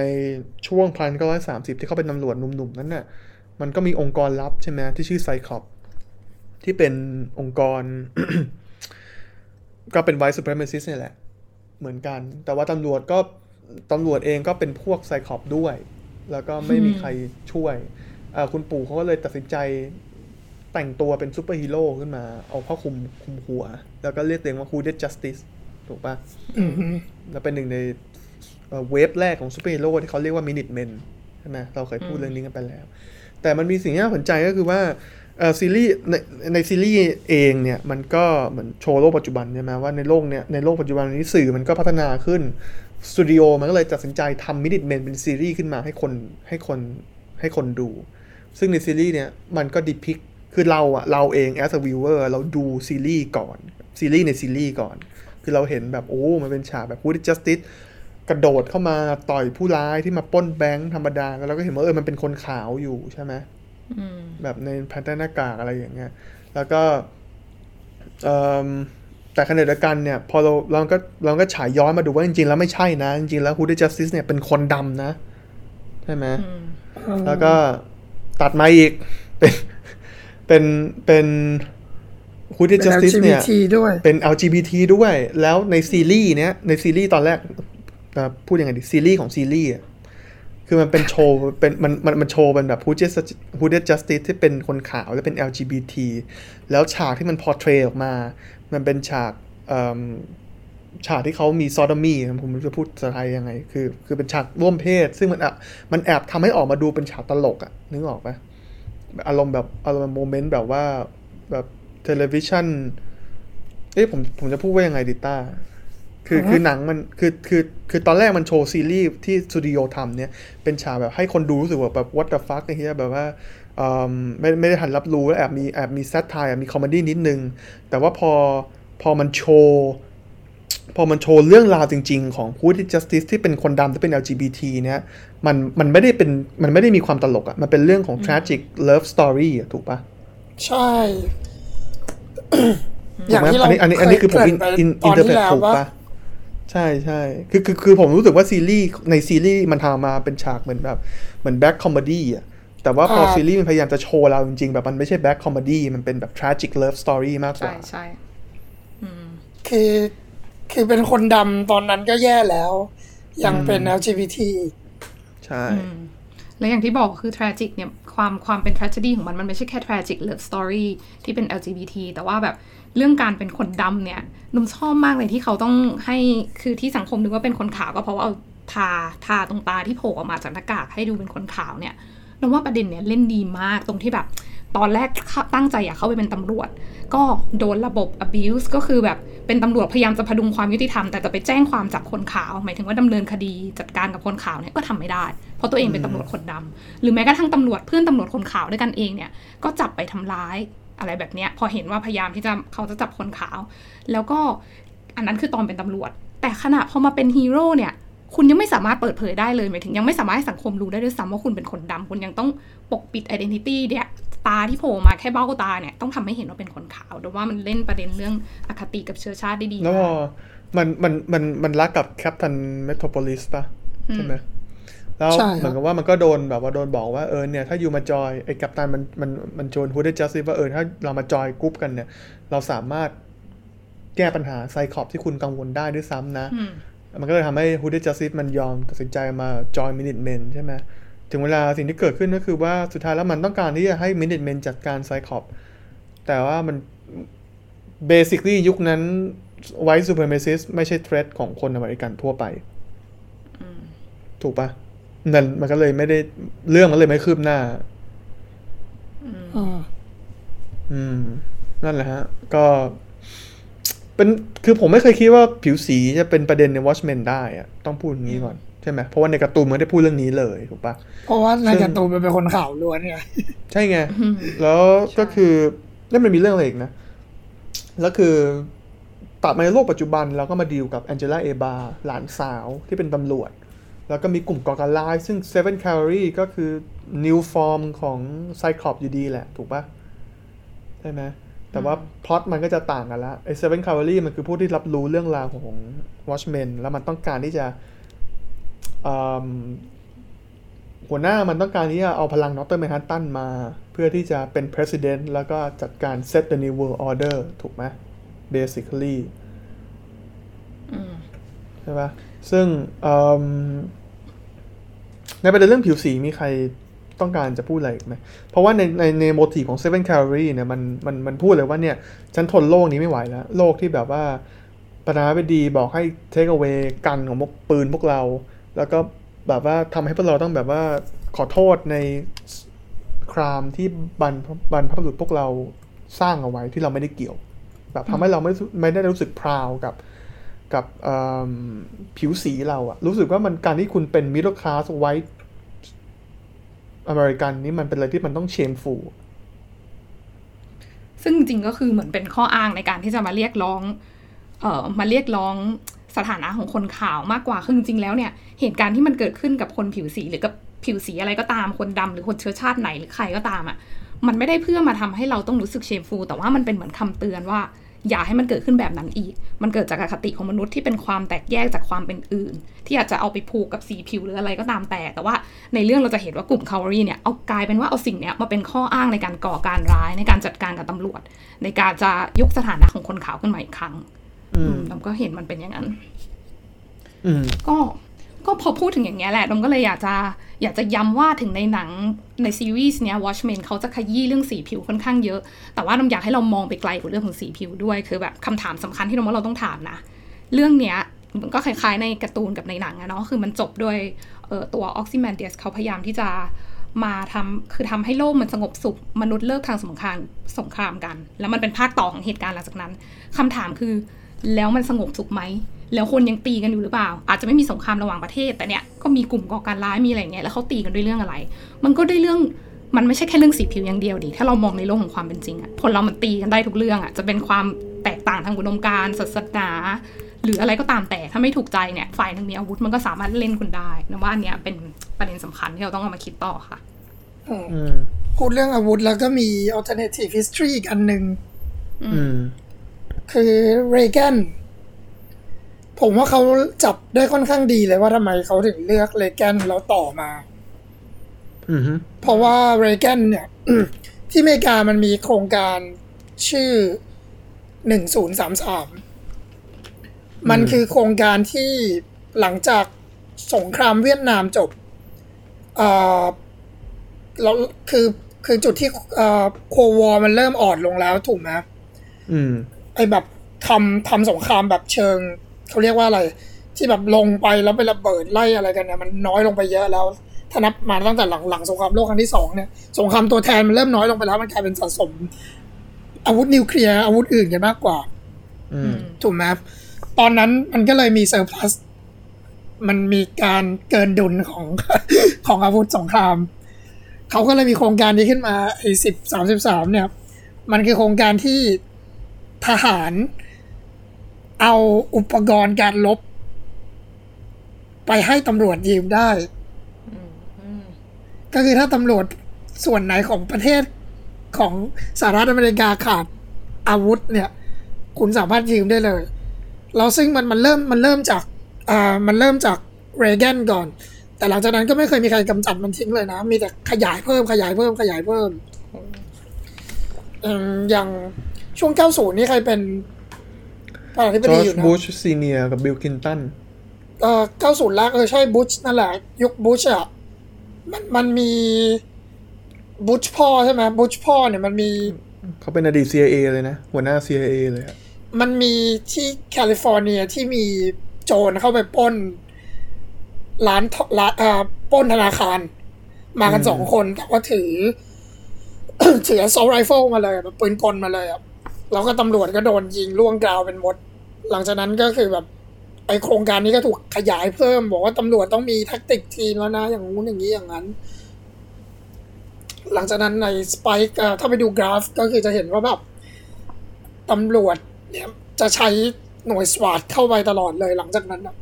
ช่วงพันเก้าร้อยสามสิบที่เขาเป็นตำรวจหนุ่มๆนั้นน่ะมันก็มีองค์กรลับใช่ไหมที่ชื่อไซคลอปที่เป็นองค์กร ก็เป็น white supremacist เนี่ยแหละ เหมือนกัน แต่ว่าตำรวจก็ตำรวจเองก็เป็นพวกไซคลอปด้วย แล้วก็ไม่มีใครช่วยอ่าคุณปู่เขาก็เลยตัดสินใจ แต่งตัวเป็นซูเปอร์ฮีโร่ขึ้นมา เอาผ้าคลุมคลุมหัว แล้วก็เรียกตัวเองว่า Hooded Justice ถูกปะ
อือฮึ
แล้วเป็นหนึ่งในเอ่อ wave แรกของซูเปอร์ฮีโร่ที่เขาเรียกว่า Minutemen ใช่ไหมเราเคยพูดเรื่องนี้กันไปแล้ว แต่มันมีสิ่งที่น่าสนใจก็คือว่าเอ่อซีรีส์ในในซีรีส์เองเนี่ยมันก็เหมือนโชว์โลกปัจจุบันใช่ไหมว่าในโลกเนี่ยในโลกปัจจุบันนี้สื่อมันก็พัฒนาขึ้นสตูดิโอมันก็เลยตัดสินใจทำมินิ e เมนเป็นซีรีส์ขึ้นมาให้คนให้คนให้คนดู ซึ่งในซีรีส์เนี่ยมันก็ดิพิก คือเราอะเราเอง as a viewer เราดูซีรีส์ก่อน ซีรีส์ในซีรีส์ก่อน คือเราเห็นแบบ โอ้ มันเป็นฉากแบบ Hooded Justice กระโดดเข้ามาต่อยผู้ร้ายที่มาปล้นแบงค์ธรรมดา แล้วเราก็เห็นว่าเออมันเป็นคนขาวอยู่ใช่ไหม
อืม
แบบในพันธนากากอะไรอย่างเงี้ย แล้วก็เอิ่มแต่ขณะเดียวกันเนี่ย พอเราเราก็เราก็ฉายย้อนมาดูว่าจริงๆ แล้วไม่ใช่นะ จริงๆ แล้ว Hooded Justice เนี่ยเป็นคนดำนะ ใช่ไหม
อืม
แล้วก็ตัดมาอีกเป็น เป็นเป็น Hooded
เป็น
Justice เนี่ย
LGBT ด้วย
เป็น LGBT ด้วย แล้วในซีรีส์เนี้ยในซีรีส์ตอนแรกเอ่อพูดยังไงดีซีรีส์ของซีรีส์อะคือมันเป็นโชว์เป็นมันมันมันโชว์เป็นแบบ Hooded Hooded Justice ที่เป็นคนขาวและเป็น LGBT แล้วฉากที่มัน portray ออกมา มันเป็นฉากเอิ่มฉากที่เขามี sodomy ผมไม่รู้จะพูดภาษาไทยยังไง คือ คือเป็นฉากร่วมเพศ ซึ่งมันอะมันแอบทำให้ออกมาดูเป็นฉากตลกอะนึกออกปะ อารมณ์แบบอารมณ์ moment แบบว่าแบบ television เอ๊ะผมผมจะพูดว่ายังไงดิต้าคือ
อือฮึ
คือหนังมันคือคือคือตอนแรกมันโชว์ซีรีส์ที่สตูดิโอทำเนี่ย เป็นฉากแบบให้คนดูรู้สึกว่าแบบ what the fuck ไอ้เหี้ยแบบว่าเอิ่มไม่ไม่ได้ทันรับรู้แล้วแอบมีแอบมี satire มี comedy นิดนึง แต่ว่าพอพอมันโชว์ พอมันโชว์เรื่องราวจริง ๆ ของ Hooded Justice ที่เป็นคนดำที่เป็น LGBT เนี่ยมันมันไม่ได้เป็นมันไม่ได้มีความตลกอะมันเป็นเรื่องของ tragic love story อะถูกปะ
ใช่ อย่างที่เรา
อันนี้อันนี้อันนี้คือผม
เก
อิ
ริ่
น
ไปต
อ
นที่แล้วว่า อิ interpret ถูก
ปะใช่ใช่คือคือคือผมรู้สึกว่าซีรีส์ในซีรีส์มันทำมาเป็นฉากเหมือนแบบเหมือน black comedy อะแต่ว่าพอซีรีส์มันพยายามจะโชว์เราจริงๆ แบบมันไม่ใช่ black comedy มันเป็นแบบ tragic love story มากกว่า
ใช่ใช่อืม
คือ คือเป็นคนดำตอนนั้นก็แย่แล้ว ยังเป็น LGBT
ใช่
อืมและอย่างที่บอกคือ tragic เนี่ย ความความเป็น tragedy ของมันมันไม่ใช่แค่ tragic love story ที่เป็น LGBT แต่ว่าแบบเรื่องการเป็นคนดำเนี่ยนุ่มชอบมากเลยที่เขาต้องให้คือที่สังคมนึกว่าเป็นคนขาวก็เพราะว่าเอาทาทาตรงตาที่โผล่ออกมาจากหน้ากากให้ดูเป็นคนขาวเนี่ยนุ่มว่าประเด็นเนี่ยเล่นดีมากตรงที่แบบ ตอนแรกตั้งใจอยากเข้าไปเป็นตำรวจ ก็โดนระบบ abuse ก็คือแบบเป็นตำรวจพยายามจะพดุงความยุติธรรมแต่จะไปแจ้งความจับคนขาว หมายถึงว่าดำเนินคดีจัดการกับคนขาวเนี่ยก็ทำไม่ได้ เพราะตัวเองเป็นตำรวจคนดำหรือแม้กระทั่งตำรวจเพื่อนตำรวจคนขาวด้วยกันเองเนี่ยก็จับไปทำร้ายอะไรแบบเนี้ยพอเห็นว่าพยายามที่จะเขาจะจับคนขาว แล้วก็อันนั้นคือตอนเป็นตำรวจ แต่ขณะพอมาเป็นฮีโร่เนี่ยคุณยังไม่สามารถเปิดเผยได้เลยหมายถึงยังไม่สามารถให้สังคมรู้ได้ด้วยซ้ำว่าคุณเป็นคนดำคุณยังต้องปกปิด identity เนี่ย ตาที่โผล่มาแค่เบ้าตาเนี่ยต้องทำให้เห็นว่าเป็นคนขาวดอมว่ามันเล่นประเด็นเรื่องอคติกับเชื้อชาติได้ดี
แล้วพ
มา
อกมันมันมันมันรักกับ Captain Metropolis ป่ะใช่ไหมแล้ว
ใช่ครับ
เหมือนกับว่ามันก็โดนแบบว่าโดนบอกว่าเออเนี่ยถ้าอยู่มาจอยไอ้กัปตันมันมันมันชวน Hooded Justice ว่าเออถ้าเรามา join group กันเนี่ย เราสามารถแก้ปัญหาไซคอบที่คุณกังวลได้ด้วยซ้ำนะ
อืม
มันก็เลยทำให้ Hooded Justice มันยอมตัดสินใจมาจอยมินิ t เมนใช่ไหม ถึงเวลาสิ่งที่เกิดขึ้นก็คือว่าสุดท้ายแล้วมันต้องการที่จะให้มินิ t เมนจัดการไซคอบแต่ว่ามัน basically ยุคนั้น white supremacist ไม่ใช่ threat ของคนอเมริกันทั่วไป ถูกปะนั่นมันก็เลยไม่ได้เรื่องมันเลยไม่คืบหน้า
อ่า
อืม นั่นแหละฮะ ก็ เป็นคือผมไม่เคยคิดว่าผิวสีจะเป็นประเด็นใน Watchmen ได้อะต้องพูดอย่างนี้ก่อน ใช่ไหมเพราะว่าในการ์ตูนมันไม่ได้พูดเรื่องนี้เลยถูกปะ
เพราะว่าในการ์ตูนมันเป็นคนข่าวล้วนไง
ใช่ไงแล้วก็คือนี่มันมีเรื่องอะไรอีกนะแล้วคือตัดมาในโลกปัจจุบันเราก็มาดีลกับแองเจล่าเอบาหลานสาวที่เป็นตำรวจ แล้วก็มีกลุ่มก่อการร้าย ซึ่ง Seven Cavalry ก็คือ New Form ของ Cyclops อยู่ดีแหละ ถูกปะใช่ไหมแต่ว่าพล็อตมันก็จะต่างกันละไอ้ Seven Cavalry มันคือผู้ที่รับรู้เรื่องราวของ Watchmen แล้วมันต้องการที่จะอืม หัวหน้ามันต้องการที่จะเอาพลังนอตเตอร์แมนฮัตตันมา เพื่อที่จะเป็น president แล้วก็จัดการ set the new world order ถูกไหม basically ใช่ปะซึ่งอืมในประเด็นเรื่องผิวสีมีใครต้องการจะพูดอะไรอีกไหม เพราะว่าในในในโมทีฟของ Seven Cavalry เนี่ยมันมันมันพูดเลยว่าเนี่ย ฉันทนโลกนี้ไม่ไหวแล้ว โลกที่แบบว่าประธานาธิบดีบอกให้ take away กันของพวกปืนพวกเรา แล้วก็แบบว่าทำให้พวกเราต้องแบบว่าขอโทษในครามที่บรรพบรรพบุรุษพวกเราสร้างเอาไว้ที่เราไม่ได้เกี่ยว แบบทำให้เราไม่ไม่ได้รู้สึกพราวกับกับเอิ่มผิวสีเราอะรู้สึกว่ามันการที่คุณเป็น middle class white อเมริกันนี่มันเป็นอะไรที่มันต้อง shameful
ซึ่งจริงๆก็คือเหมือนเป็นข้ออ้างในการที่จะมาเรียกร้อง เอ่อมาเรียกร้อง สถานะของคนขาวมากกว่าคือจริงๆแล้วเนี่ยเหตุการณ์ที่มันเกิดขึ้นกับคนผิวสีหรือกับผิวสีอะไรก็ตามคนดำหรือคนเชื้อชาติไหนหรือใครก็ตามอะ่ะมันไม่ได้เพื่อมาทำให้เราต้องรู้สึกเชมฟูแต่ว่ามันเป็นเหมือนคำเตือนว่า อย่าให้มันเกิดขึ้นแบบนั้นอีก มันเกิดจากอคติของมนุษย์ที่เป็นความแตกแยกจากความเป็นอื่น ที่อาจจะเอาไปผูกกับสีผิวหรืออะไรก็ตามแต่ แต่ว่าในเรื่องเราจะเห็นว่ากลุ่มคาวรีเนี่ยเอากลายเป็นว่าเอาสิ่งเนี้ยมาเป็นข้ออ้างในการก่อการร้ายในการจัดการกับตำรวจ ในการจะยกสถานะของคนขาวขึ้นมาอีกครั้ง
อืม
ดมก็เห็นมันเป็นอย่างนั้น
อืม
ก็ก็พอพูดถึงอย่างเงี้ยแหละดมก็เลยอยากจะอยากจะย้ำว่าถึงในหนังในซีรีส์เนี้ย Watchmen เขาจะขยี้เรื่องสีผิวค่อนข้างเยอะ แต่ว่าดมอยากให้เรามองไปไกลกว่าเรื่องของสีผิวด้วย คือแบบคำถามสำคัญที่ดมว่าเราต้องถามนะ เรื่องเนี้ยมันก็คล้ายๆในการ์ตูนกับในหนังอะเนาะ คือมันจบด้วยเอ่อตัวออกซิแมนเดียสเขาพยายามที่จะมาทำคือทำให้โลกมันสงบสุข มนุษย์เลิกทางสงครามสงครามกัน แล้วมันเป็นภาคต่อของเหตุการณ์หลังจากนั้นคำถามคือ แล้วมันสงบสุขไหม แล้วคนยังตีกันอยู่หรือเปล่า อาจจะไม่มีสงครามระหว่างประเทศ แต่เนี่ยก็มีกลุ่มก่อการร้ายมีอะไรอย่างเงี้ยแล้วเขาตีกันด้วยเรื่องอะไร มันก็ได้เรื่องมันไม่ใช่แค่เรื่องสีผิวอย่างเดียวดิถ้าเรามองในโลกของความเป็นจริงอะคนเรามันตีกันได้ทุกเรื่องอะจะเป็นความแตกต่างทางอุดมการณ์ศาสนาหรืออะไรก็ตามแต่ถ้าไม่ถูกใจเนี่ยฝ่ายหนึ่งมีอาวุธมันก็สามารถเล่นคุณได้นะว่าอันเนี้ยเป็นประเด็นสำคัญที่เราต้องเอามาคิดต่อค่ะ
อืม
พูดเรื่องอาวุธแล้วก็มี alternative history อีกอันหนึ่ง
อืม
คือเรแกนผมว่าเขาจับได้ค่อนข้างดีเลยว่าทำไมเขาถึงเลือกเรแกนแล้วต่อมา
อืมฮึ
เพราะว่าเรแกนเนี่ยที่อเมริกามันมีโครงการชื่อหนึ่งศูนย์สามสามมันคือโครงการที่หลังจากสงครามเวียดนามจบเอ่อแล้วคือคือจุดที่เอ่อโควอมันเริ่มอ่อนลงแล้วถูกไหม
อืม
ไอแบบทำทำสงครามแบบเชิงเขาเรียกว่าอะไร ที่แบบลงไปแล้วไประเบิดไล่อะไรกันเนี่ยมันน้อยลงไปเยอะแล้วทถ้านับมาตั้งแต่หลังหลังสงครามโลกครั้งที่สองเนี่ยสงครามตัวแทนมันเริ่มน้อยลงไปแล้วมันกลายเป็นสะสม อาวุธนิวเคลียร์อาวุธอื่นกันมากกว่า
อืม
ถูกไหมตอนนั้นมันก็เลยมีเซอร์พลัสมันมีการเกินดุลของของอาวุธสงคราม เขาก็เลยมีโครงการนี้ขึ้นมาไอ้สิบสามสิบสามเนี่ย มันคือโครงการที่ ทหาร เอาอุปกรณ์การลบ ไปให้ตำรวจยืมได้ ก็คือถ้าตำรวจส่วนไหนของประเทศของสหรัฐอเมริกาขาดอาวุธเนี่ย คุณสามารถยืมได้เลยแล้วซึ่งมันมันเริ่มมันเริ่มจากอ่ามันเริ่มจากเรแกนก่อน แต่หลังจากนั้นก็ไม่เคยมีใครกำจัดมันทิ้งเลยนะ มีแต่ขยายเพิ่มขยายเพิ่มขยายเพิ่มอืมอย่าง ช่วง 90 นี่ใครเป็นประธานาธิบดีอยู่นะ
จอร์จบูช Senior กับบิลคลินตัน
เอ่อ90แรกเออใช่บุชนั่นแหละ ยุคบุชอะมันมันมีบุชพ่อใช่ไหมบุชพ่อเนี่ยมันมี
เขาเป็นอดีต CIA เลยนะ หัวหน้า CIA เลยอะ
มันมีที่แคลิฟอร์เนียที่มีโจรเข้าไปปล้น ร้านทร้านอ่าปล้นธนาคาร มากันสองคนแต่ว่าถือ ถือ assault rifle มาเลยแบบปืนกลมาเลยอะ แล้วก็ตำรวจก็โดนยิงล่วงกราวเป็นหมด หลังจากนั้นก็คือแบบไอโครงการนี้ก็ถูกขยายเพิ่ม บอกว่าตำรวจต้องมีแท็กติกทีมแล้วนะ อย่างงู้นอย่างนี้อย่างนั้น หลังจากนั้นในสไปค์ถ้าไปดูกราฟก็คือจะเห็นว่าแบบตำรวจเนี่ยจะใช้หน่วยสวาดเข้าไปตลอดเลยหลังจากนั้นนะ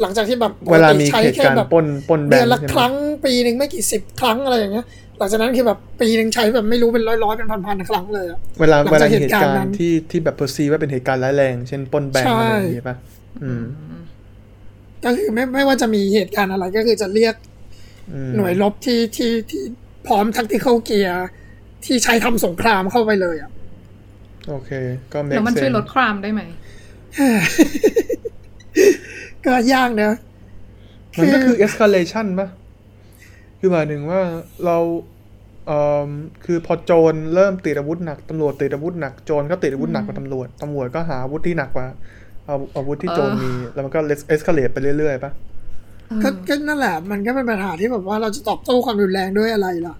หลังจากที่แบบ
เวลามี
ใช้
เหตุ
แค่
การณ์
แบบ
ปล้นปล้นแบ
เดื
ง
อน
ค์
ละ
ใช่ไห
ค
ม
รั้งปีหนึ่งไม่กี่สิบครั้งอะไรอย่างเงี้ย หลังจากนั้นคือแบบปีหนึ่งใช้แบบไม่รู้เป็นร้อยร้อยๆเป็นพันๆครั้งเลยอะ
เวลา
หลัง
เว
จา
ลากเหตุ
เหตุการณ์
การ
นั้น
ณ์ที่ที่แบบเพอร์ซีว่าเป็นเหตุการณ์ร้ายแรง เช่นปล้นแบงค์
ใช่
อะไรอย่างเงี้ยป่ะอืม
ก็คือไม่ไม่ว่าจะมีเหตุการณ์อะไรก็คือจะเรียก
อืม
หน่วยรบที่ที่ที่พร้อมทักติค a l เกียร์ที่ใช้ทำสงครามเข้าไปเลยอะ
โอเค ก็เม
แล้วมันช่วยลด
เซ
ครามได้ไหม
ก็ยากนะ
มันก็คือ escalation ป่ะ คือหมายถึงว่าเราเอ่อคือพอโจรเริ่มติดอาวุธหนักตำรวจติดอาวุธหนักโจรก็ติดอาวุธหนักกว่าตำรวจตำรวจก็หาอาวุธที่หนักกว่าเอาอาวุธที่โจรมีแล้วมันก็ escalate ไปเรื่อยๆป่ะ
ก็ก็นั่นแหละ มันก็เป็นปัญหาที่แบบว่าเราจะตอบโต้ความรุนแรงด้วยอะไรล่ะ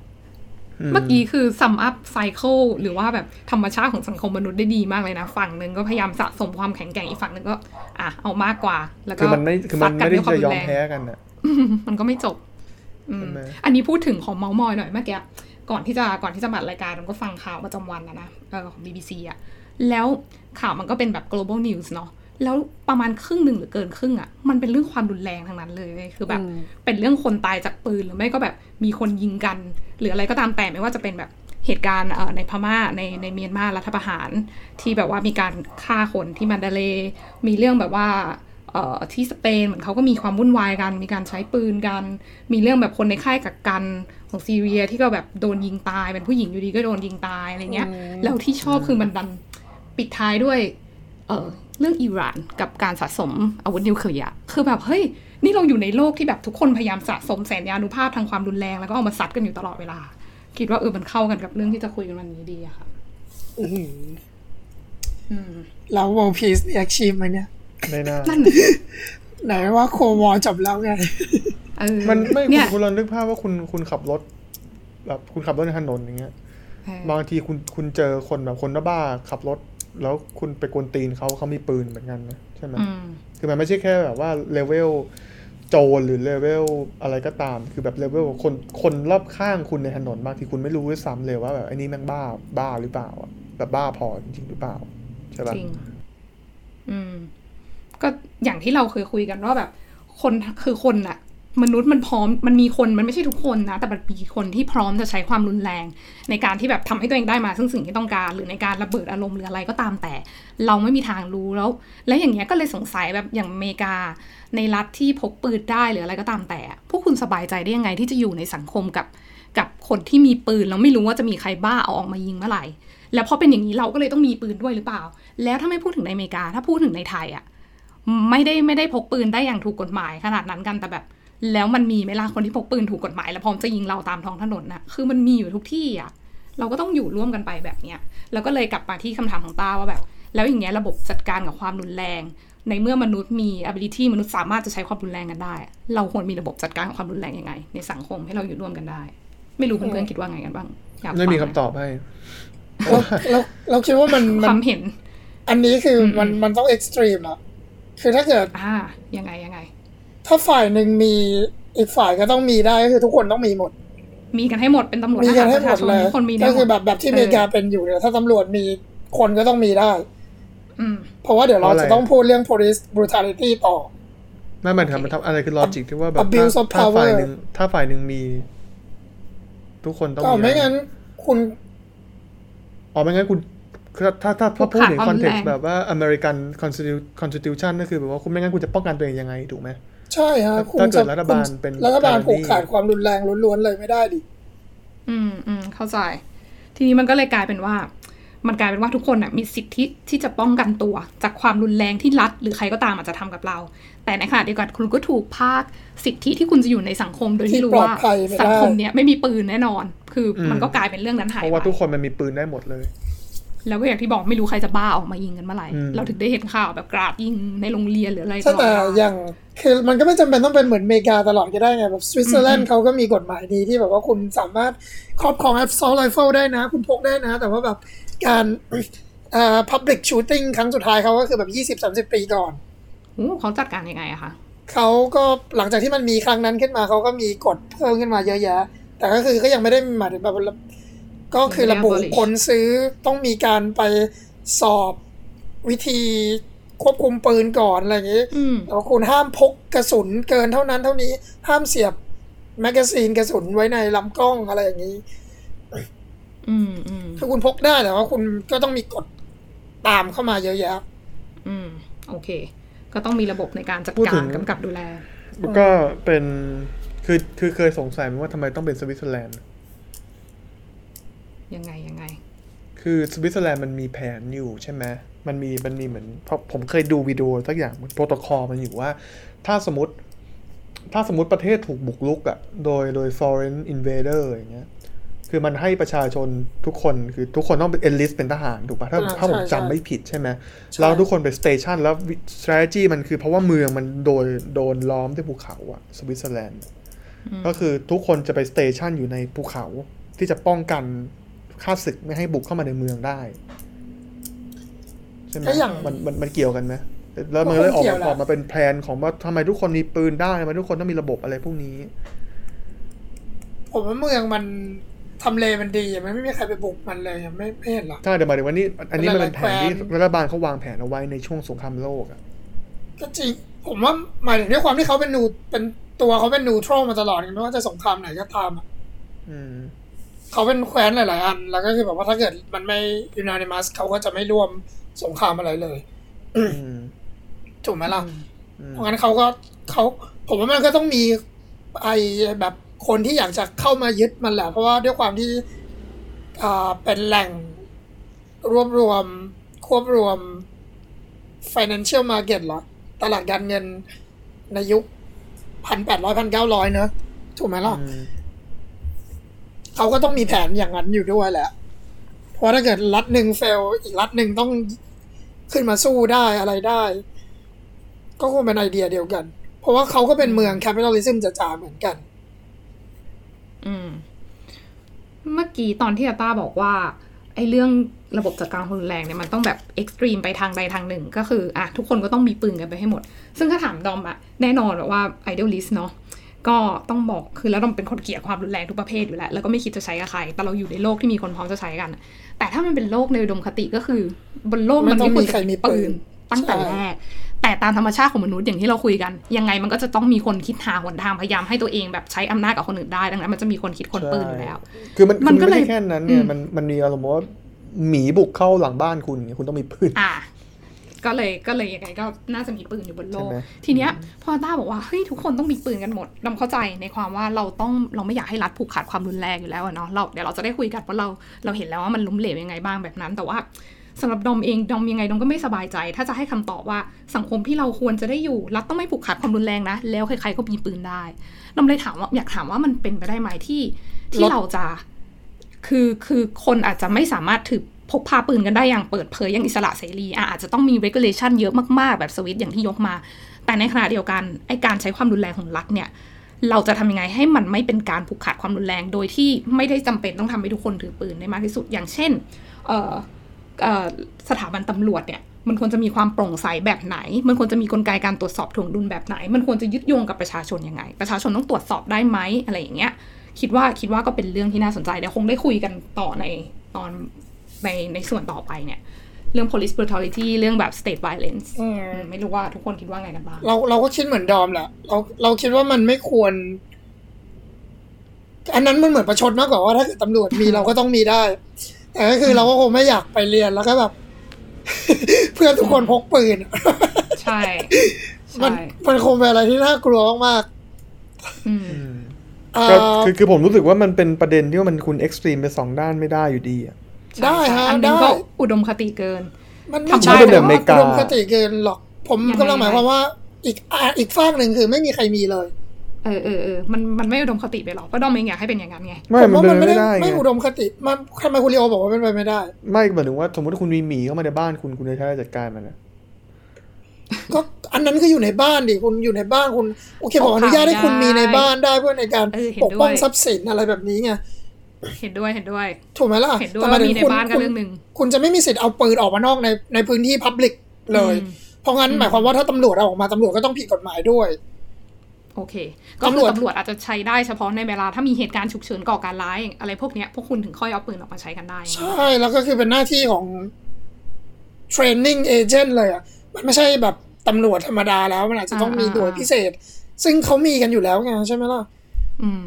เมื่อกี้คือซัมอัพไซเคิลหรือว่าแบบธรรมชาติของสังคมมนุษย์ได้ดีมากเลยนะ ฝั่งหนึ่งก็พยายามสะสมความแข็งแกร่งอีกฝั่งหนึ่งก็ อะเอามากกว่า แล้วก็
คือมันไม่คือมัน
ซักั
ไม่ได้
วควา
จะยอม
รุนแรง
แพ้กันอะ
มันก็ไม่จบ อืม
ใช่ไหม
อันนี้พูดถึงของเมาส์มอยหน่อยเมื่อกี้ก่อนที่จะก่อนที่จะบัดรายการมันก็ฟังข่าวประจำวันนะนะเออของ BBC อะแล้วข่าวมันก็เป็นแบบ global news เนาะแล้วประมาณครึ่งหนึ่งหรือเกินครึ่งอะมันเป็นเรื่องความรุนแรงทั้งนั้นเลยเว้ยคือแบบ
อืม
เป็นเรื่องคนตายจากปืนหรือไม่ก็แบบมีคนยิงกัน หรืออะไรก็ตามแต่ไม่ว่าจะเป็นแบบเหตุการณ์เอ่อในพม่าในในเมียนมารัฐประหารที่แบบว่ามีการฆ่าคนที่มันดาเลย์มีเรื่องแบบว่าเอ่อ ที่สเปนเหมือนเขาก็มีความวุ่นวายกัน มีการใช้ปืนกัน มีเรื่องแบบคนในค่ายกักกันของซีเรียที่ก็แบบโดนยิงตายเป็นผู้หญิงอยู่ดีก็โดนยิงตายอะไรเงี้ยแล้วที่ชอบคือมันดันปิดท้ายด้วยเออเรื่องอิหร่านกับการสะสมอาวุธนิวเคลียร์คือแบบเฮ้ยนี่เราอยู่ในโลกที่แบบทุกคนพยายามสะสมแสนยานุภาพทางความรุนแรงแล้วก็เอามาซัดกันอยู่ตลอดเวลา คิดว่าเออมันเข้ากันกับเรื่องที่จะคุยกันวันนี้ดีอะค่ะ
อื้อหือ
อืม
แล้ว World Peace เนี่ย achieve ไหมเนี่ย
ไม่น่า
นั่นน่ะสิ
ไหนว่าโควอจบแล้วไง
เออ
มันไม่
เนี่ยคุ
ณคุณลองนึกภาพว่าคุณคุณขับรถ แบบคุณขับรถในถนนอย่างเงี้ย
เออ
บางทีคุณคุณเจอคนแบบคนบ้าๆขับรถ แล้วคุณไปกวนตีนเขาเขามีปืนเหมือนกันนะใช่ไหม
อืม
คือมันไม่ใช่แค่แบบว่าเลเวลโจรหรือเลเวลอะไรก็ตาม คือแบบเลเวลคนคนรอบข้างคุณในถนนบางทีคุณไม่รู้ด้วยซ้ำเลยว่าแบบไอ้นี่แม่งบ้าบ้าหรือเปล่าอะแบบบ้าพอจริงๆหรือเปล่า ใช่ปะ
จริง อืม ก็อย่างที่เราเคยคุยกันว่าแบบ คนคือคนอะมนุษย์มันพร้อมมันมีคนมันไม่ใช่ทุกคนนะ แต่มันมีคนที่พร้อมจะใช้ความรุนแรง ในการที่แบบทำให้ตัวเองได้มาซึ่งสิ่งที่ต้องการ หรือในการระเบิดอารมณ์หรืออะไรก็ตามแต่ เราไม่มีทางรู้แล้ว และอย่างเงี้ยก็เลยสงสัยแบบอย่างอเมริกา ในรัฐที่พกปืนได้หรืออะไรก็ตามแต่ พวกคุณสบายใจได้ยังไงที่จะอยู่ในสังคมกับกับคนที่มีปืนแล้วไม่รู้ว่าจะมีใครบ้าเอาออกมายิงเมื่อไหร่ แล้วพอเป็นอย่างนี้เราก็เลยต้องมีปืนด้วยหรือเปล่า แล้วถ้าไม่พูดถึงในอเมริกาถ้าพูดถึงในไทยอะ ไม่ได้ไม่ได้พกปืนได้อย่างถูกกฎหมายขนาดนั้นกันแต่แบบ แล้วมันมีไหมล่ะคนที่พกปืนถูกกฎหมาย แล้วพร้อมจะยิงเราตามท้องถนนน่ะคือมันมีอยู่ทุกที่อะเราก็ต้องอยู่ร่วมกันไปแบบเนี้ยแล้วก็เลยกลับมาที่คำถามของต้าว่าแบบ แล้วอย่างเงี้ยระบบจัดการกับความรุนแรง ในเมื่อมนุษย์มี ability มนุษย์สามารถจะใช้ความรุนแรงกันได้ เราควรมีระบบจัดการกับความรุนแรงยังไง ในสังคมให้เราอยู่ร่วมกันได้ ไม่รู้เพื่อนๆคิดว่าไงกันบ้างอยาก
ไม่มี
ฟัง
คำตอบให้
เราเราเราคิดว่ามัน
ค
มั
วานมเห็น
อันนี้คืออ
ม
มันมันต้องเอ็กซ์ตรีมอะ คือถ้าเกิด
อ่า ยังไงยังไง
ถ้าฝ่ายหนึ่งมีอีกฝ่ายก็ต้องมีได้ก็คือทุกคนต้องมีหมด
มีกันให้หมดเป็นตำรวจ
มี
ท
กั
หานร
ให้
ประ
หม
ชา
ด
ชน
เลย
ทุกคนมีได้
ก็
หม
คือ
ด
แบบแบบที่อเมริกาเป็นอยู่เนี่ยถ้าตำรวจมีคนก็ต้องมีได้
อืม
เพราะว่าเดี๋ยวเรา
เพราะอะไร
จะต้องพูดเรื่อง police brutality ต่อ
ไม่มันทำมันทำอะไรคือลอจิกที่ว่าแบบ
Abuse
ถ้า
of
ถ้าฝ่าย
power
หนึ่งถ้าฝ่ายหนึ่งมี ทุกคนต้อง
ก็
มี
ไม่งั้นคุณ
อ๋อไม่งั้นคุณ ถ้าถ้าถ้าถ้าพูดถึง
ขาด
ค
ควา
อ
ม
นเท็ก
รุน
ซ์
แรง
แบบว่า American Constitu- Constitution ก็คือแบบว่าคุณไม่งั้นคุณจะป้องกันตัวเองยังไงถูกไหม
ใช่ฮะ
ถ้า
คุณ
ถ้าเกิ
จะ
ดรัฐบาลเป็น
รัฐบาล
tyranny
ผูกขาดความรุนแรงล้วนๆเลยไม่ได้ดิ
อืมอืมเข้าใจ ทีนี้มันก็เลยกลายเป็นว่า มันกลายเป็นว่าทุกคนน่ะมีสิทธิที่จะป้องกันตัว จากความรุนแรงที่รัฐหรือใครก็ตามอาจจะทำกับเรา แต่ในขณะเดียวกันคุณก็ถูกภาคสิทธิที่คุณจะอยู่ในสังคมโดยที่รู้ว่า
ที่ปลอดภัยไม่ได้
สังคมเนี้ยไม่มีปืนแน่นอน คืออ
ม
มันก็กลายเป็นเรื่องนั้นหาย
เพราะว่า
ไป
ทุกคนมันมีปืนได้หมดเลย
แล้วก็อย่างที่บอกไม่รู้ใครจะบ้าออกมายิงกันเมื่อไหร่
อืม
เราถึงได้เห็นข่าวแบบกราดยิงในโรงเรียนหรืออะไร
ใช่
ตลอด
แต่
เวลา
อย่างคือมันก็ไม่จำเป็นต้องเป็นเหมือนอเมริกาตลอดก็ได้ไงแบบสวิตเซอร์แลนด์เขาก็มีกฎหมายดีที่แบบว่าคุณสามารถครอบครอง assault rifle ได้นะ คุณพกได้นะ แต่ว่าแบบการเอ่อ public shooting ครั้งสุดท้ายเขาก็คือแบบยี่สิบสามสิบปีก่อน
โอ้เขาจัดการยังไงอะคะ
เขาก็หลังจากที่มันมีครั้งนั้นขึ้นมาเขาก็มีกฎเพิ่มขึ้นมาเยอะแยะ แต่ก็คือก็ยังไม่ได้หมายถึงแบบ ก็คือระบุคนซื้อต้องมีการไปสอบวิธีควบคุมปืนก่อนอะไรอย่างนี้
อืม
แล้วคุณห้ามพกกระสุนเกินเท่านั้นเท่านี้ ห้ามเสียบ magazine กระสุนไว้ในลำกล้องอะไรอย่างนี้
อืมอืม
คือคุณพกได้แต่ว่าคุณก็ต้องมีกฎตามเข้ามาเยอะแยะ
อืม โอเค ก็ต้องมีระบบในการจัด
พูด
กา
ถึ
รงกำกับดูแล
แล้วก็เป็นคือคือเคยสงสัยไหมว่าทำไมต้องเป็นสวิตเซอร์แลนด์
ยังไงยังไง
คือสวิตเซอร์แลนด์มันมีแผนอยู่ใช่ไหมมันมีมันมีเหมือนเพราะผมเคยดูวิดีโอสักอย่างโปรโตคอลมันอยู่ว่า ถ้าสมมติ ถ้าสมมติประเทศถูกบุกรุกอะ่ะ โดยโดย foreign invader อย่างเงี้ยคือมันให้ประชาชนทุกคนคือทุกคนต้องเป็น enlist เป็นทหารถูกปะถ้า
อ่า
ถ้าผม
ใช่
จำ
ใช่
ไม่ผิดใช่ไหม
ใช่
แล้วทุกคนไป station แล้ว strategy มันคือเพราะว่าเมืองมันโดนโดนล้อมด้วยภูเขาอะสวิตเซอร์แลนด์ก็คือทุกคนจะไป station อยู่ในภูเขาที่จะป้องกัน ข้าศึกไม่ให้บุกเข้ามาในเมืองได้ใช่ไหม
ก็อย่าง
มันมันมันเกี่ยวกันไหมแล้วมัน
ก็คง
เลยออก
เกี่ย
มาว
แหละ
ออกมาเป็นแพลนของว่าทำไมทุกคนมีปืนได้ทำไมทุกคนต้องมีระบบอะไรพวกนี้
ผมว่าเมืองมันทำเลมันดีมันไม่มีใครไปบุกมันเลยไม่ไม่เห็นหรอก
ใช่แต่หมายถึงว่านี่อันนี้มันเป็นแผนที่
หลายๆแผน
รัฐบาลเขาวางแผนเอาไว้ในช่วงสงครามโลกอะ
ก็จริง ผมว่าหมายถึงด้วยความที่เขาเป็นนูเป็นตัวเขาเป็นนูทรัลมาตลอดไม่ว่าจะสงครามไหนก็ตามอะ
อืม
เขาเป็นแคว้นหลาย ๆ อัน แล้วก็คือแบบว่าถ้าเกิดมันไม่ unanimous เขาก็จะไม่ร่วมสงครามอะไรเลย
อืม
ถูกไหมล่ะ
อืม
เพราะงั้นเขาก็เขาผมว่ามันก็ต้องมีไอแบบคนที่อยากจะเข้ามายึดมันแหละ เพราะว่าด้วยความที่อ่าเป็นแหล่งรวบรวมควบรวม financial market เหรอ ตลาดการเงินในยุคพันแปดร้อยพันเก้าร้อยเนอะถูกไหมล่ะ
อืม
เขาก็ต้องมีแผนอย่างนั้นอยู่ด้วยแหละ เพราะถ้าเกิดรัฐหนึ่ง fail อีกรัฐหนึ่งต้องขึ้นมาสู้ได้อะไรได้ ก็คงเป็นไอเดียเดียวกัน เพราะว่าเขาก็เป็นเมือง capitalism จ๋าๆเหมือนกัน
อืม เมื่อกี้ตอนที่อาต้าบอกว่า ไอ้เรื่องระบบจัดการความรุนแรงเนี่ยมันต้องแบบ extreme ไปทางใดทางหนึ่ง ก็คืออะทุกคนก็ต้องมีปืนกันไปให้หมด ซึ่งถ้าถามดอมอะแน่นอนแบบว่าไอเด a ลิสเนาะ ก็ต้องบอกคือแล้วดอมเป็นคนเกลียดความรุนแรงทุกประเภทอยู่แล้ว แล้วก็ไม่คิดจะใช้กับใคร แต่เราอยู่ในโลกที่มีคนพร้อมจะใช้กัน แต่ถ้ามันเป็นโลกในอุดมคติก็คือ บนโลกมัน
ไม่ต้
ไม่
อง
ควร
มีใคร
จะ
มี
มี
ปื
ปื
น
นตั้งแต่
ใช่
แรกแต่ตามธรรมชาติของมนุษย์อย่างที่เราคุยกัน ยังไงมันก็จะต้องมีคนคิดหาหนทางพยายามให้ตัวเองแบบใช้อำนาจกับคนอื่นได้ดังนั้นมันจะมีคนคิดคนปืนอยู่แล้ว
คือมัน
มันก็
คือ
เลย
ไม่ใช่แค่นั้นเนี่ย
อืม
มันมันมีอารมณ์ว่าหมีบุกเข้าหลังบ้านคุณอย่างเงี้ยคุณต้องมีปืน
อะ ก็เลยก็เลยยังไงก็น่าจะมีปืนอยู่บนโลก
ใช่ไหม
ทีเนี้ยพอต้าบอกว่าเฮ้ยทุกคนต้องมีปืนกันหมดดำเข้าใจในความว่าเราต้องเราไม่อยากให้รัฐผูกขาดความรุนแรงอยู่แล้วอะเนาะเราเดี๋ยวเราจะได้คุยกันว่าเราเราเห็นแล้วว่ามันล้มเหลวยังไงบ้างแบบนั้น แต่ว่าสำหรับดอมเองดอมยังไงดอมก็ไม่สบายใจ ถ้าจะให้คำตอบว่าสังคมที่เราควรจะได้อยู่รัฐต้องไม่ผูกขาดความรุนแรงนะ แล้วใครๆก็มีปืนได้ดอมเลยถามว่าอยากถามว่ามันเป็นไปได้ไหมที่ที่
ลด
เราจะคือคือคนอาจจะไม่สามารถถือ พกพาปืนกันได้อย่างเปิดเผยอย่างอิสระเสรีอาจจะต้องมี regulation เยอะมากๆ แบบสวิตอย่างที่ยกมา แต่ในขณะเดียวกันไอการใช้ความรุนแรงของรัฐเนี่ยเราจะทำยังไงให้มันไม่เป็นการผูกขาดความรุนแรง โดยที่ไม่ได้จำเป็นต้องทำให้ทุกคนถือปืนได้มากที่สุด อย่างเช่นสถาบันตำรวจเนี่ยมันควรจะมีความโปร่งใสแบบไหน มันควรจะมีกลไกการตรวจสอบถ่วงดุลแบบไหน มันควรจะยึดโยงกับประชาชนยังไง ประชาชนต้องตรวจสอบได้ไหมอะไรอย่างเงี้ย คิดว่าคิดว่าก็เป็นเรื่องที่น่าสนใจเดี๋ยวคงได้คุยกันต่อในตอน ในในส่วนต่อไปเนี่ย เรื่อง police brutality เรื่องแบบ state violence
อืม
อืมไม่รู้ว่าทุกคนคิดว่าไงกันบ้าง
เราเราก็คิดเหมือนดอมแหละ เราเราคิดว่ามันไม่ควร อันนั้นมันเหมือนประชดมากกว่าว่าถ้าเกิดตำรวจมีเราก็ต้องมีได้ แต่ก็คือเราก็คงไม่อยากไปเรียนแล้วก็แบบ เพื่อนทุกคนพกปืน
ใช่
มัน
ใช่
มันคงเป็นอะไรที่น่ากลัวมาก
อืม
อืม
ๆเอ่
ก็
อ
คือคือผมรู้สึกว่ามันเป็นประเด็นที่ว่ามันคุณเอ็กซ์ตรีมไปสองด้านไม่ได้อยู่ดีอะ
ได้ฮะ
อันนึง
ได้
ก็อุดมคติเกิน
มัน
ทำ
ไม่
ได้
ใช่
แบบอเมริกา
อุดมคติเกินหรอก ผม
ยังไง
กำลังหมายความว่าอีกอะอีกฝากหนึ่งคือไม่มีใครมีเลย
เออเออเออมันมันไม่อุดมคติไปหรอกเพราะดอมเองอยากให้เป็นอย่างนั้นไง
ไม่
ผม
มัน
ว่า
เป็
มันน
ไป
ไม่
ไม่
ได้
ได้
ไม่
ไง
อุดมคติมันทำไมคุณลีโอบอกว่าเป็นไปไม่ได้
ไม่หมายถึงว่าสมมติว่าคุณมีหมีเข้ามาในบ้านคุณคุณจะใช้อะไรจัดการมันนะ
ก็อันนั้นก็อยู่ในบ้านดิคุณอยู่ในบ้านคุณ โอเคผมอนุญาตให้คุณมีในบ้านได้เพื่อในการ
เออเห็น
ปกป้อง
ด้วย
ทรัพย์สินอะไรแบบนี้ไง
เห็นด้วยเห็นด้วย
ถูกไหมล่ะ
เห็นด้วย
แต่หมายถึง
ว่ามีใน
คุณ
บ้านก็
คุณ
เรื่องหนึ่ง
คุณจะไม่มีสิทธิ์เอาปืนออกมานอกในในพื้นที่พับลิกเลย
อืม
เพราะงั้น
อืม
หมายความว่าถ้าตำรวจเอาออกมาตำรวจก็ต้องผิดกฎหมายด้วย
โอเค ก็
ตำ
คื
ร
อ
วจ
ตำรวจอาจจะใช้ได้เฉพาะในเวลาถ้ามีเหตุการณ์ฉุกเฉินก่อการร้าย อะไรพวกเนี้ยพวกคุณถึงค่อยเอาปืนออกมาใช้กันได้
ใช่แล้วก็คือเป็นหน้าที่ของ training agent เลยอะมันไม่ใช่แบบตำรวจธรรมดาแล้วมันอาจจะต้องมีหน่วยพิเศษ ซึ่งเขามีกันอยู่แล้วไงใช่ไหมล่ะ
อืม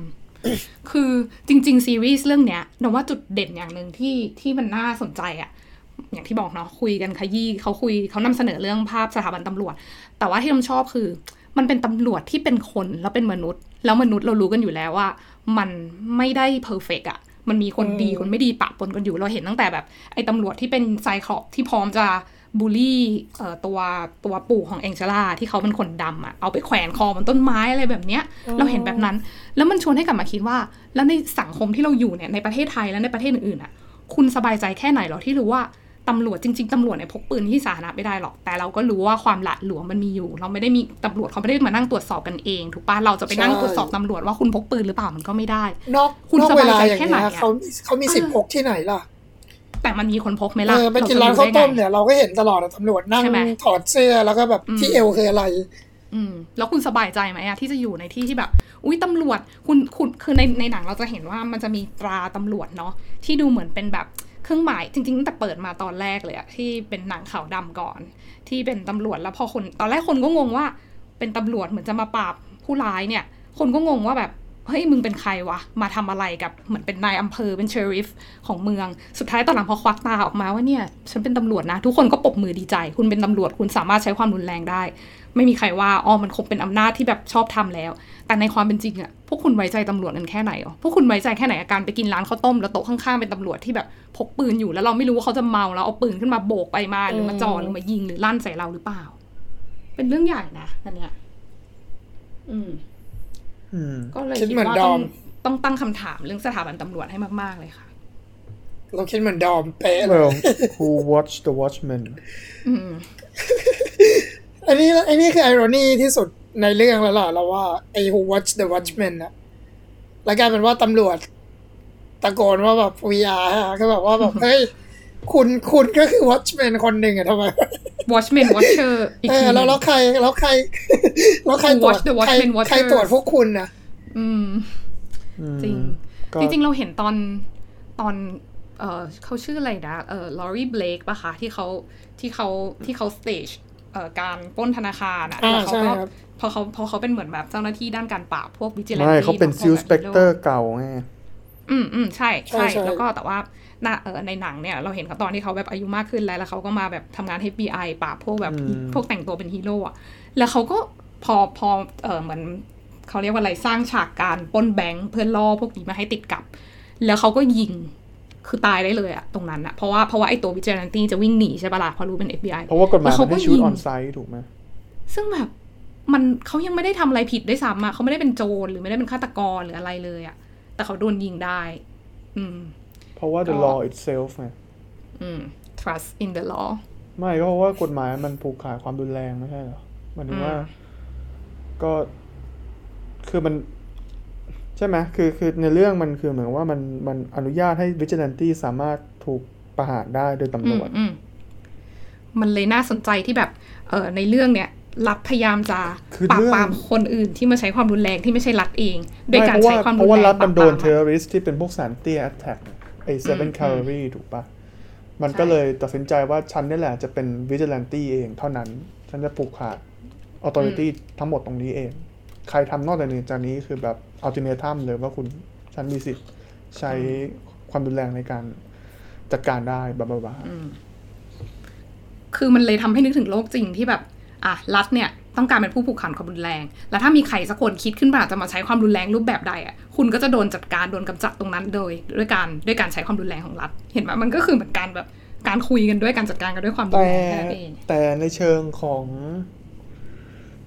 คือจริง ๆ ซีรีส์เรื่องเนี้ยนว่าจุดเด่นอย่างหนึ่งที่ที่มันน่าสนใจอะอย่างที่บอกเนาะคุยกันขยี้เขาคุยเขานำเสนอเรื่องภาพสถาบันตำรวจ แต่ว่าที่ผมชอบคือ มันเป็นตำรวจที่เป็นคนแล้วเป็นมนุษย์ แล้วมนุษย์เรารู้กันอยู่แล้วว่า มันไม่ได้เพอร์เฟกอะมันมีคนดี
อืม
คนไม่ดีปะปนกันอยู่เราเห็นตั้งแต่แบบไอ้ตำรวจที่เป็นไซคลอปที่พร้อมจะ บูลลี่เอ่อตัวตัวปู่ของแองเจล่าที่เขาเป็นคนดำอะเอาไปแขวนคอบนต้นไม้อะไรแบบเนี้ย เราเห็นแบบนั้น แล้วมันชวนให้กลับมาคิดว่า แล้วในสังคมที่เราอยู่เนี่ยในประเทศไทยและในประเทศอื่นๆอะคุณสบายใจแค่ไหนหรอที่รู้ว่าตำรวจจริงๆตำรวจเนี่ยพกปืนที่สาธารณะไม่ได้หรอก แต่เราก็รู้ว่าความหละหลวมมันมีอยู่ เราไม่ได้มีตำรวจเขาไม่ได้มานั่งตรวจสอบกันเอง ถูกปะเราจะไปนั่ง
ใช่
ตรวจสอบตำรวจว่าคุณพกปืนหรือเปล่ามันก็ไม่ได้
นอก
คุณ
นอก
ส
เว
บาย
ลา
ใจ
อย่าง
แค่ไหน
เงี้ย
อะ
เขาเขามีสิทธิ์พกที่ไหนล่ะ
แต่มันมีคนพกไหม
เอ
ล่ะ
อไปกินร้านข้าวต้มเนี่ยเราก็เห็นตลอดอะตำรวจนั่ง
ใช่ไหม
ถอดเสื้อแล้วก็แบบ
อืม
ที่เอวคืออะไร
อืม แล้วคุณสบายใจไหมอะที่จะอยู่ในที่ที่แบบ อุ้ยตำรวจคุณคุณคือในในหนังเราจะเห็นว่ามันจะมีตราตำรวจเนาะที่ดูเหมือนเป็นแบบเครื่องหมายจริงๆตั้งแต่เปิดมาตอนแรกเลยอะที่เป็นหนังขาวดำก่อน ที่เป็นตำรวจแล้วพอคนตอนแรกคนก็งงว่า เป็นตำรวจเหมือนจะมาปราบผู้ร้ายเนี่ย คนก็งงว่าแบบ เฮ้ยมึงเป็นใครวะ มาทำอะไรกับเหมือนเป็นนายอำเภอเป็นเชอริฟของเมือง สุดท้ายตอนหลังพอควักตาออกมาว่าเนี่ย ฉันเป็นตำรวจนะ ทุกคนก็ปรบมือดีใจ คุณเป็นตำรวจคุณสามารถใช้ความรุนแรงได้ ไม่มีใครว่าอ๋อมันคงเป็นอำนาจที่แบบชอบทำแล้ว แต่ในความเป็นจริงอะพวกคุณไว้ใจตำรวจกันแค่ไหนอ๋อพวกคุณไว้ใจแค่ไหนอาการไปกินร้านข้าวต้มแล้วโต๊ะข้างๆเป็นตำรวจที่แบบพกปืนอยู่แล้วเราไม่รู้ว่าเขาจะเมาแล้วเอาปืนขึ้นมาโบกไปมาหรือมาจ่อหรือมายิงหรือลั่นใส่เราหรือเปล่า เป็นเรื่องใหญ่นะอันเนี้ยอืม
อืม
ก็เลย
คิด
คิด
เหมือน
ว่า
ด
ต้
อ
อง
ม
ต้องตั้งคำถามเรื่องสถาบันตำรวจให้มาก ๆ เลยค่ะ
เราคิดเหมือนดอมเป๊ะเลย
well who watched the Watchmen
อืม
อันนี้อันนี้คือไอรอนีที่สุดในเรื่องแล้วล่ะเราว่าไอ้ Who Watch the Watchmen นะแล้วกลายเป็นว่าตำรวจตะโกนว่าแบบ VR ฮะก็แบบว่าแบบเฮ้ยคุณคุณก็คือ Watchmen คนหนึ่งอะทำไม
Watchmen Watcher อีก
เอ
ที
อ
ห
แล้ว
นึ่ง
แล้วใครแล้วใครแล้วใคร
Who
ตรวจ
watch the
ใคร
Watchmen
ใคร
Watchers
ตรวจพวกคุณนะ
อืม
อืม
จริง
ก็
จริง ๆ เราเห็นตอนตอน เออเขาชื่ออะไรนะเออลอรี่เบลกปะคะที่เขาที่เขาที่เขา stage เอ่อการปล้นธนาคารอะ
อ่า
แล้วเขา
ใช่
ก็
ครับ
พอเขาพอเขาเป็นเหมือนแบบเจ้าหน้าที่ด้านการปราบพวก vigilante
ไม่เขาเป็น Silk Spectre เก่าไง
อืมอืมใช่
ใช่
ใช่
ใช่
แล้วก็แต่ว่าหน้าเออ ในหนังเนี่ยเราเห็นเขาตอนที่เขาแบบอายุมากขึ้นแล้วแล้วเขาก็มาแบบทำงานให้ FBI ปราบพวกแบบ
อืม
พวกแต่งตัวเป็นฮีโร่อะแล้วเขาก็พอพอเออเหมือนเขาเรียกว่าอะไรสร้างฉากการปล้นแบงค์เพื่อล่อพวกนี้มาให้ติดกับ แล้วเขาก็ยิงคือตายได้เลยอะตรงนั้นอะเพราะว่าเพราะว่าไอตัววิจิ l นตี้จะวิ่งหนีใช่ปะล่ะเพราะรู้เป็น FBI
เพราะว่ากฎหมาย
แล้ว
มั
เขา
น
ก็
ให้ชูด
ยิง
ออนไซต์ถูกไหม
ซึ่งแบบมันเขายังไม่ได้ทำอะไรผิดด้วยซ้ำอะเขาไม่ได้เป็นโจรหรือไม่ได้เป็นฆาตกรหรืออะไรเลยอะแต่เขาโดนยิงได้ อืม
เพราะว่า the
ก็
law itself ไง
อืม trust in the law
ไม่ก็เพราะว่ากฎหมายมันผูกขาดความรุนแรงไม่ใช่เหรอหมายถึงว่า
อืม
ก็คือมัน ใช่ไหมคือคือในเรื่องมันคือเหมือนว่ามันมันอนุญาตให้วิจิ l ลนตี้สามารถถูกประหารได้โดยตำรวจ
อืมมันเลยน่าสนใจที่แบบ เออในเรื่องเนี้ยรัฐพยายามจะ
คือ
ปราบ
เรื่อง
ปรามคนอื่นที่มาใช้ความรุนแรงที่ไม่ใช่รัฐเอง โดยการ
ไม่
ใช้ความ
เพ
รุน
ราะว่า
แรง
รัฐมันโดน
ป
เท
รา
อบ
ปราม
ร์ริสที่เป็นพวกสารเตี้ยแอตแทก ไอ้เซเว่น
อืม
แคลอรี่ถูกปะมัน
ใช่
ก็เลยตัดสินใจว่าฉันนี่แหละจะเป็นวิจิ l ลนตี้เองเท่านั้น ฉันจะผูกขาดออ t h o r i t y ทั้งหมดตรงนี้เอง ใครทำนอกจากนี้จากนี้คือแบบอัลติเมทัมเลยว่าคุณฉันมีสิทธิ์ใช้ความรุนแรงในการจัดการได้บลาบลาบลา
คือมันเลยทำให้นึกถึงโลกจริงที่แบบ อะรัฐเนี่ย ต้องการเป็นผู้ผูกขาดความรุนแรง แล้วถ้ามีใครสักคนคิดขึ้นมาจะมาใช้ความรุนแรงรูปแบบใดอะคุณก็จะโดนจัดการโดนกำจัดตรงนั้นโดยด้วยการด้วยการใช้ความรุนแรงของรัฐ เห็นไหมมันก็คือเหมือนการแบบการคุยกันด้วยการจัดการกันด้วยความรุน
แต่
แรงแค่นั้นเอง
แต่ในเชิงของ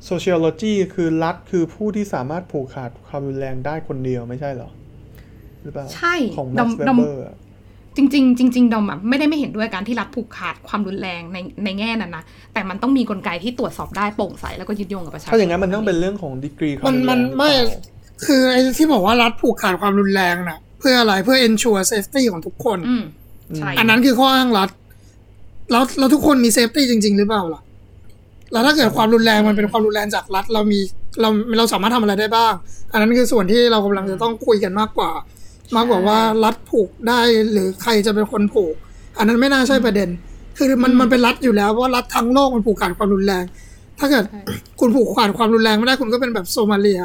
sociology คือรัฐคือผู้ที่สามารถผูกขาดความรุนแรงได้คนเดียวไม่ใช่เหรอหรือเปล่า
ใช่
ของ
ดอ
Max
มดอม
Weber อะ
จริง ๆ จริงๆดอมอะไม่ได้ไม่เห็นด้วยการที่รัฐผูกขาดความรุนแรงในในแง่นั้นนะแต่มันต้องมีกลไกที่ตรวจสอบได้โปร่งใสแล้วก็ยึดโยงกับประชาชน
ถ้าอย่างนั้นมันต้องเป็นเรื่องของดีกรีความ
มัน
รุนแรง
มัน
หรือเป
ไม่
ล่า
คือไอ้ที่บอกว่ารัฐผูกขาดความรุนแรงน่ะ เพื่ออะไรเพื่อ ensure safety ของทุกคน
อืมใช่
อันนั้นคือข้ออ้างรัฐแล้วแล้วทุกคนมี safety จริง ๆ หรือเปล่าล่ะแล้วถ้าเกิดความรุนแรงมันเป็นความรุนแรงจากรัฐเรามีเราเราสามารถทำอะไรได้บ้าง อันนั้นคือส่วนที่เรากำลังจะต้องคุยกันมากกว่า มากกว่าว่ารัฐผูกได้หรือใครจะเป็นคนผูก อันนั้นไม่น่าใช่ประเด็น คือมันมันเป็นรัฐอยู่แล้วเพราะว่ารัฐทั้งโลกมันผูกขาดความรุนแรง ถ้าเกิด
ใช่
คุณผูกขาดความรุนแรงไม่ได้คุณก็เป็นแบบโซมาเลีย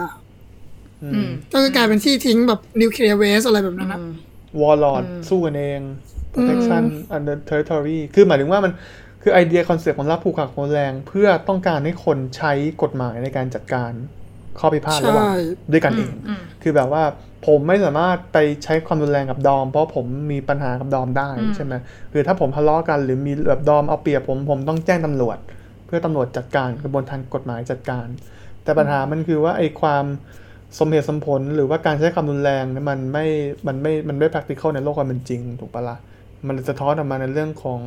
อืม
ก็คือกลายเป็นที่ทิ้งแบบนิวเคลียร์เวสอะไรแบบนั้นนะ
warlord สู้กันเอง protection under territory คือหมายถึงว่ามันคือไอเดีย concept ของรัฐผูกขาดความรุนแรง เพื่อต้องการให้คนใช้กฎหมายในการจัดการ ข้อพิพาทระหว่าง
ใช่
ด้วยกันเอง
อืม
คือแบบว่าผมไม่สามารถไปใช้ความรุนแรงกับดอม เพราะผมมีปัญหากับดอมได้
อืม
ใช่ไหมคือถ้าผมทะเลาะกันหรือมีแบบดอมเอาเปรียบผมผมต้องแจ้งตำรวจ เพื่อตำรวจจัดการกระบวนทางกฎหมายจัดการ แต่ปัญหามันคือว่าไอ้ความสมเหตุสมผลหรือว่าการใช้ความรุนแรงเนี่ยมันไม่ มันไม่ มันไม่ practical ในโลกความเป็นจริง ถูกปะละ่ะ มันสะท้อนออกมาในเรื่องของ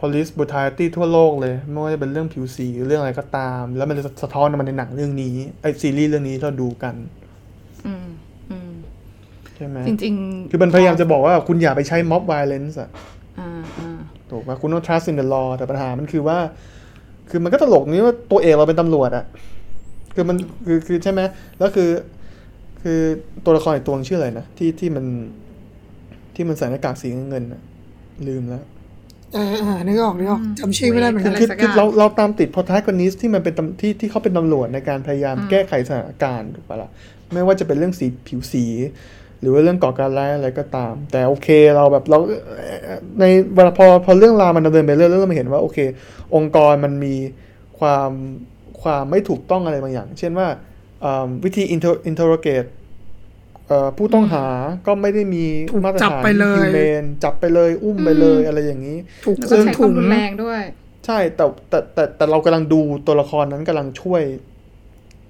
police brutality ทั่วโลกเลย ไม่ว่าจะเป็นเรื่องผิวสีหรือเรื่องอะไรก็ตาม แล้วมันจะสะท้อนออกมาในหนังเรื่องนี้ไอซีรีส์เรื่องนี้ที่เราดูกัน
อืมอืม
ใช่ไหม
จริงๆ
คือมันพยายามจะบอกว่าคุณอย่าไปใช้ mob violence อะ
อ่าอ่า
ถูกปะคุณต้อง trust in the law แต่ปัญหามันคือว่า คือมันก็ตลกนี้ว่าตัวเอกเราเป็นตำรวจอะคือมันคือคือใช่ไหมแล้วคือ คือตัวละครอีกตัวนึงชื่ออะไรนะที่ที่มันที่มันใส่หน้ากากสีเงินๆอะลืมแล้ว
เออเออนึกออกนึกออกจำชื่อไม่ได้เหมือน
คื
กั
อนคือคือเราเราตามติด protagonist ที่มันเป็นตำที่ที่เขาเป็นตำรวจในการพยายามแก้ไขสถานการณ์ถูกปะล่ะไม่ว่าจะเป็นเรื่องสีผิวสี หรือว่าเรื่องก่อการร้ายอะไรก็ตาม แต่โอเคเราแบบเราในเวลาพอพอเรื่องราวมันดำเนินไปเรื่อยๆเราเห็นว่าโอเค องค์กรมันมีความความไม่ถูกต้องอะไรบางอย่าง เช่นว่าอ่าวิธี inter- interrogate เอ่อ ผู้ต้องหาก็ไม่ได้มี
ถูก
มาตร
จับ
ฐาน
ไปเลย
humane จับไปเลยอุ้มไปเลยอะไรอย่างนี้
ถูก
แล้ว
คุ
ก็
ม
ใช้ค
ถุ
วาม
ง
รุนแรงด้วย
ใช่แต่แต่แต่แต่เรากำลังดูตัวละครนั้นกำลังช่วย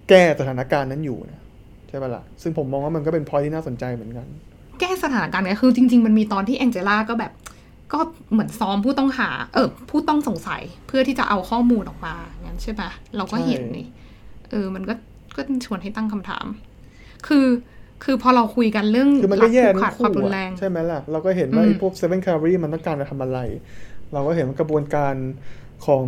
แก้สถานการณ์นั้นอยู่นะใช่ปะล่ะซึ่งผมมองว่ามันก็เป็นพอยที่น่าสนใจเหมือนกัน
แก้สถานการณ์เนี่ยคือจริง ๆ มันมีตอนที่แองเจล่าก็แบบ ก็เหมือนซ้อมผู้ต้องหา เออผู้ต้องสงสัยเพื่อที่จะเอาข้อมูลออกมางั้นใช่ปะเราก็เห็นนี่เออ มันก็ก็ชวนให้ตั้งคำถาม คือ คือพอเราคุยกันเรื่อง
คือมันก็แย่
รั
ทั้
ผูขาด
ง
ความ
คู่
รุน
อะ
แรง
ใช่ไหมล่ะ เราก็เห็นว่า
อืม
ไอ้พวก Seven Cavalry มันต้องการจะทำอะไร เราก็เห็นว่ากระบวนการของ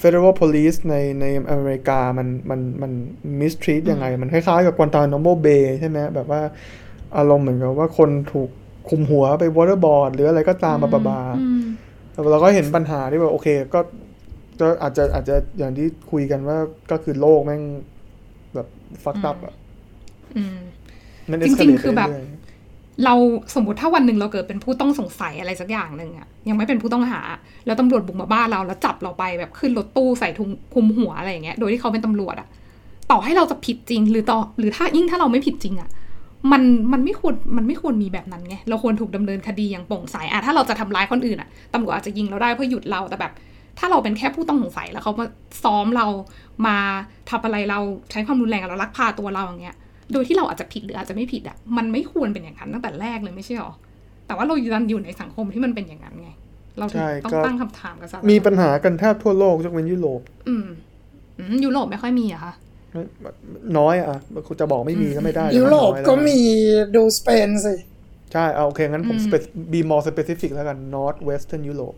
Federal Police ในในอเมริกามันมันมัน mistreat ยังไง มันคล้ายๆกับ Guantanamo Bay ใช่ไหมแบบว่าอารมณ์เหมือนกับว่าคนถูกคุมหัวไป waterboard หรืออะไรก็ตามบาบาๆ
อืม
แต่เราก็เห็นปัญหาที่แบบโอเคก็ก็อาจจะอาจจะอย่างที่คุยกันว่าก็คือโลกแม่งแบบฟักตับอะ
อืม
มัน
จริงๆ
escalate
คือแบบ
เรื่ย
เราสมมติถ้าวันหนึ่งเราเกิดเป็นผู้ต้องสงสัยอะไรสักอย่างหนึ่งอะยังไม่เป็นผู้ต้องหา แล้วตำรวจบุกมาบ้านเราแล้วจับเราไปแบบขึ้นรถตู้ใส่ถุงคลุมหัวอะไรอย่างเงี้ยโดยที่เขาเป็นตำรวจอะต่อให้เราจะผิดจริง หรือต่อ หรือถ้ายิ่งถ้าเราไม่ผิดจริงอะมันมันไม่ควรมันไม่ควรมีแบบนั้นไงเราควรถูกดำเนินคดีอย่างโปร่งใสอะถ้าเราจะทำร้ายคนอื่นอะตำรวจอาจจะยิงเราได้เพื่อหยุดเราแต่แบบ ถ้าเราเป็นแค่ผู้ต้องสงสัยแล้วเขามาซ้อมเรามาทำอะไรเราใช้ความรุนแรงกับเราลักพาตัวเราอย่างเงี้ย โดยที่เราอาจจะผิดหรืออาจจะไม่ผิดอะมันไม่ควรเป็นอย่างนั้นตั้งแต่แรกเลยไม่ใช่หรอ แต่ว่าเราดันอยู่ในสังคมที่มันเป็นอย่างนั้นไง เราถึง
ใช่
ต้อง
ก็
ตั้งคำถามกับสหรัฐ
มีปัญหากันแทบทั่วโลกยกเว้นยุโรป
อืมอืมยุโรปไม่ค่อยมีอะคะ
น้อยอะคุณจะบอกไม่มีก็ไม่ได้
ยุโรป
น้อยแล้ว
ก็มีดูสเปนสิ
ใช่เอาโอเค งั้นผม
อืม
spe- be more specific แล้วกัน north western Europe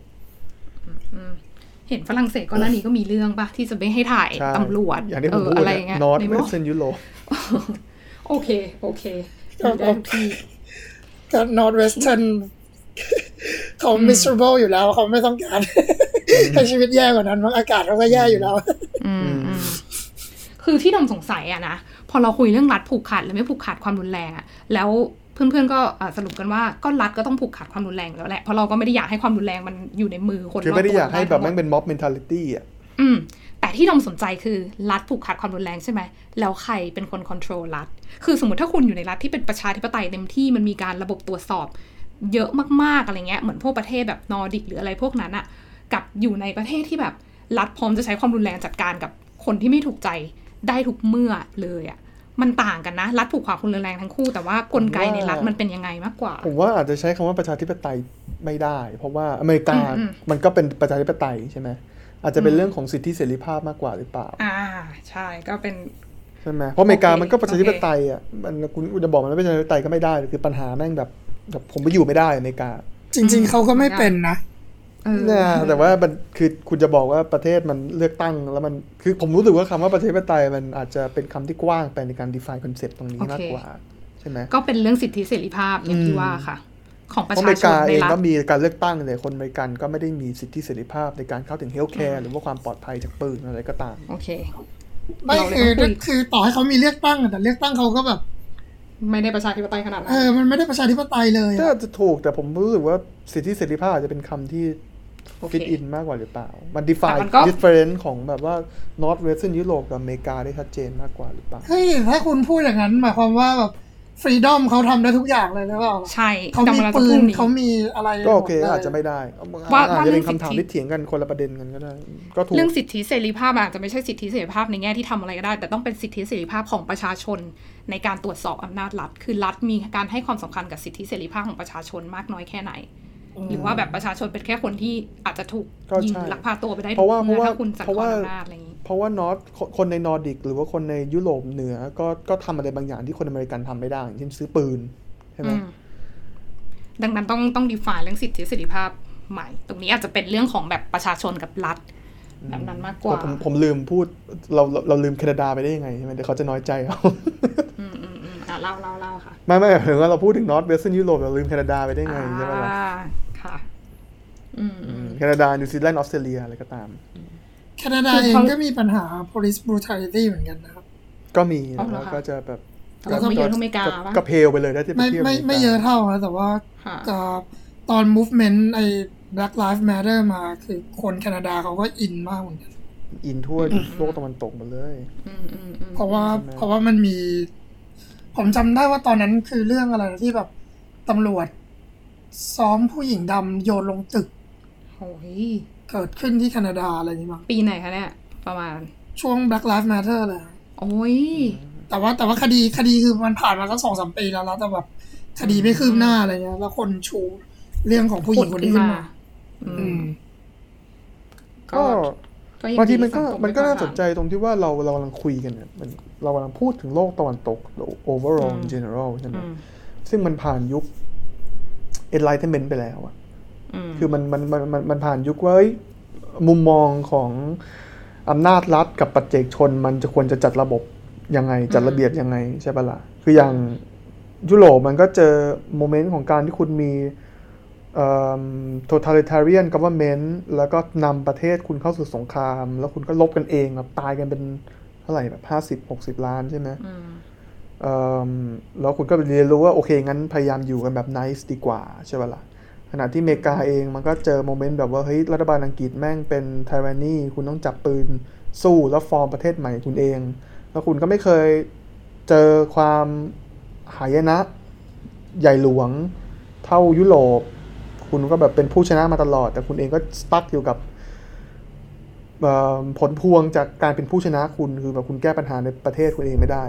เห็นฝรั่งเศสก่อนหน้านี้ก็มีเรื่องปะที่จะไม่ให้ถ่าย
ใช่
ตำรวจ
อย่างที่
เอ
ผม
อ
พูด
อะไร
เนี่ย
เงี้ย
north
ในบอก
western Europe
โอเค โอเค
ครับ
ได้ทุกที่
ก็ North Western เขา miserable อยู่แล้วเขาไม่ต้องการให้ชีวิตแย่กว่านั้นมั้งอากาศเขาก็แย่อยู่แล้ว
อืมอืมคือที่ดมสงสัยอะนะ พอเราคุยเรื่องรัฐผูกขาดหรือไม่ผูกขาดความรุนแรงอะแล้วเพื่อนๆก็อะสรุปกันว่าก็รัฐก็ต้องผูกขาดความรุนแรงอยู่แล้วแหละเพราะเราก็ไม่ได้อยากให้ความรุนแรงมันอยู่ในมือคน
คือ
รอบ
ไม่ได้
ตัว
อยากให้แบบ
ทั้
แม่
ง
ง
หมด
เป็น mob mentality อะ
อืม แต่ที่ดมสนใจคือรัฐผูกขาดความรุนแรงใช่ไหม แล้วใครเป็นคนค o n t r o l รัฐ คือสมมติถ้าคุณอยู่ในรัฐที่เป็นประชาธิปไตยเต็มที่มันมีการระบบตรวจสอบ เยอะมากๆอะไรเงี้ย เหมือนพวกประเทศแบบนอร์ดิกหรืออะไรพวกนั้นอะกับอยู่ในประเทศที่แบบรัฐพร้อมจะใช้ความรุนแรงจัดการกับคนที่ไม่ถูกใจได้ทุกเมื่อเลยอะมันต่างกันนะ รัฐผูกขาดความรุนแรงทั้งคู่ แต่ว่ากลไกในรัฐมันเป็นยังไงมากกว่า
ผมว่าอาจจะใช้คำว่าประชาธิปไตยไม่ได้ เพราะว่าอเมริกา
อืมอืม
มันก็เป็นประชาธิปไตยใช่ไหม อาจจะเป็นเรื่องของสิทธิเสรีภาพมากกว่าหรือเปล่า
อ่า ใช่ก็เป็น
ใช่ไหมเพราะอเมริกา
โอเค
มันก็ประชาธิปไตยอะมันคุณคุณจะบอกมันไม่ประชาธิปไตยก็ไม่ได้คือปัญหาแม่งแบบแบบผมไปอยู่ไม่ได้อเมริกา
จริง ๆเขาก็ไม่เป็นนะ
เออ
เนี่ยแต่ว่ามันคือคุณจะบอกว่าประเทศมันเลือกตั้งแล้วมันคือผมรู้สึกว่าคำว่าประชาธิปไตยมันอาจจะเป็นคำที่กว้างไปในการ define concept ตรงนี้มากกว่า ใช่ไหม
ก็เป็นเรื่องสิทธิเสรีภาพอย่างที่
อืม
ว่าค่ะ ของประ
เพราะอ
ชา
เมริ
ชน
กา
ใน
เอง
รัฐ
ก็มีการเลือกตั้งเลยคนอเมริกันก็ไม่ได้มีสิทธิเสรีภาพในการเข้าถึง healthcare หรือว่าความปลอดภัยจากปืนอะไรก็ตาม
โอเค
ไม่
เราเลย
คือ
ต้องคุย
คือต่อให้เขามีเลือกตั้งอะแต่เลือกตั้งเขาก็แบบ
ไม่ได้ประชาธิปไตยขนาด
เอ
นั้น
อมันไม่ได้ประชาธิปไตยเลย
ก็
อะ
จะถูกแต่ผมรู้สึกว่าสิทธิเสรีภาพอาจจะเป็นคำที่
โอเค
fit in มากกว่าหรือเปล่า มัน define
แต่มันก็
difference ของแบบว่า North Western Europe กับอเมริกาได้ชัดเจนมากกว่าหรือเปล่า
เฮ้ยถ้าคุณพูดอย่างนั้นหมายความว่าแบบ ฟรีดอมเขาทำได้ทุกอย่างเลยหรือเปล่า
ใช่
เขามี
กำลังจะ
ปื
พูด
น
นี้
เขามีอะไร
ก็โอเค
หมดลย
อาจจะไม่ได้
ว่า
อาจ
ว่า
จะเป็น
เรื่อง
คำถาม
สิทธิ
ที่เถียงกันคนละประเด็นกันก็ได้ก็ถูก
เรื่องสิทธิเสรีภาพอาจจะไม่ใช่สิทธิเสรีภาพในแง่ที่ทำอะไรก็ได้ แต่ต้องเป็นสิทธิเสรีภาพของประชาชน ในการตรวจสอบอำนาจรัฐ คือรัฐมีการให้ความสำคัญกับสิทธิเสรีภาพของประชาชนมากน้อยแค่ไหน หรือว่าแบบประชาชนเป็นแค่คนที่อาจจะถูก
ก็
ยิง
ใช่
ลักพาตัวไปได้
เพราะว่า
ทุกมื่อ
เพราะว่า
ถ้าคุณสัง
เพราะ
ค
ว่า
มอำนาจอะไรอย่างนี้
เพราะว่านอตคนในนอร์ดิก หรือว่าคนในยุโรปเหนือ ก็ก็ทำอะไรบางอย่างที่คนอเมริกันทำไม่ได้อย่างเช่นซื้อปืนใช่ไหม
อืมดังนั้นต้องต้อง define เรื่องสิทธิเสรีภาพใหม่ ตรงนี้อาจจะเป็นเรื่องของแบบประชาชนกับรัฐแบบนั้นมากกว่า
ผมผมลืมพูดเราเราเราลืมแคนาดาไปได้ยังไงใช่ไหมเดี๋ยวเขาจะน้อยใจเอา
อืมอืมอืมอะเล่าเล่าเล่าค่ะ
ไม่ไม่ถึงว่าเราพูดถึงนอร์ w เวสเทิร์นยุโรปเราลืมแคนาดาไปได้ไงใช่ไหมล่ะ
อ่าค่ะอืมอืม
แคนาดานิวซีแลนด์ออสเตรเลียอะไรก็ตาม
แคนาดา
คือ
เอง
เขา
ก็มีปัญหา police brutality เหมือนกันนะครับ
ก็มี
อ๋อเหรอ
แล้ว
คะ
ก็จะแบบ
แต่ว่าไม่เยอะเท่าอเมริกาปะ
ก็เพลไปเลยได้ที่ไป
ไม่
เที่ยว
ไม่
ริกา
ไม่เยอะเท่านะแต่ว่า
ค่ะ
กับตอน movement ไอ้ Black Lives Matter มาคือคนแคนาดาเขาก็อินมากเหมือนกัน
อินทั่วโลกตะวันตกหมดเลย
อืมอืมอืม
เพราะว่า
ใช่ไหม
เพราะว่ามันมี ผมจำได้ว่าตอนนั้นคือเรื่องอะไรนะที่แบบตำรวจ ซ้อมผู้หญิงดำโยนลงตึก
โอ้ย
เกิดขึ้นที่แคนาดาอะไรอย่างนี้มั้ง
ปีไหนคะเนี่ย ประมาณ
ช่วง Black Lives Matter เลยอะ
โอ้ย
แต่ว่าแต่ว่าคดีคดีคือมันผ่านมาก็สองสามปีแล้วแล้วแต่แบบคดีไม่คืบหน้าอะไรเงี้ย แล้วคนชูเรื่องของผู้หญิงคนนี้ขึ้นมา
อื
อื
ม
ม
ก็
ก็
ยัง
บางที
ดี
มันก็
สังค
มันก็
ไน่า
สนใจตรงที่ว่าเราเรากำลังคุยกันเนี่ยมันเรากำลังพูดถึงโลกตะวันตก overall in general ใช่ไหม
อืม
ซึ่งมันผ่านยุค enlightenment ไปแล้วอะ
อืม
คือมันมันมันมันมันผ่านยุคว่าเอ้ยมุมมองของอำนาจรัฐกับปัจเจกชน มันจะควรจะจัดระบบยังไงจัดระเบียบยังไงใช่ปะละ่ะคืออย่างยุโรปมันก็เจอโมเมนต์ของการที่คุณมีเอ่อ totalitarian government แล้วก็นำประเทศคุณเข้าสู่สงคราม แล้วคุณก็ลบกันเองแบบตายกันเป็นเท่าไหร่แบบห้าสิบหกสิบล้านใช่ไหม
อืม
เอิ่มแล้วคุณก็เรียนรู้ว่า โอเค งั้นพยายามอยู่กันแบบ nice ดีกว่า ใช่ป่ะล่ะ ขณะที่อเมริกาเองมันก็เจอโมเมนต์แบบว่าเฮ้ยรัฐบาลอังกฤษแม่งเป็นไทรานีคุณต้องจับปืนสู้แล้วฟอร์มประเทศใหม่คุณเอง แล้วคุณก็ไม่เคยเจอความหายนะ ใหญ่หลวง เท่ายุโรป คุณก็แบบเป็นผู้ชนะมาตลอด แต่คุณเองก็สตั๊กอยู่กับผลพวงจากการเป็นผู้ชนะคุณคือแบบคุณแก้ปัญหาในประเทศคุณเองไม่ได้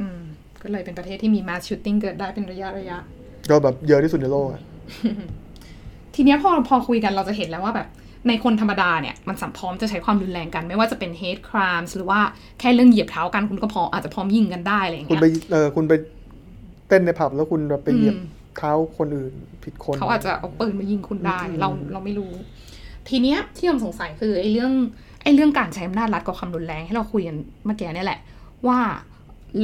อื
มก็เลยเป็นประเทศที่มี mass shooting เกิดได้เป็นระยะระยะ
ก็แบบเยอะที่สุดในโลกอะ
ทีเนี้ยพอพอคุยกันเราจะเห็นแล้วว่าแบบในคนธรรมดาเนี่ยมันสัมพร้อมจะใช้ความรุนแรงกัน ไม่ว่าจะเป็น hate crimes หรือว่าแค่เรื่องเหยียบเท้ากันคุณก็พออาจจะพร้อมยิงกันได้อะไรอย่าง
คุณ
เงี้ย
ไปเออคุณไปเต้นในผับแล้วคุณแบบไปเหยียบ
อืม
เท้าคนอื่นผิดคน
เขาอาจจะเอาปืนมายิงคุณได้
อืม
เราเราไม่รู้ ทีเนี้ยที่ผมสงสัยคือไอ้เรื่องไอ้เรื่องการใช้อำนาจรัฐกับความรุนแรงให้เราคุยกันเมื่อกี้เนี่ยแหละ ว่า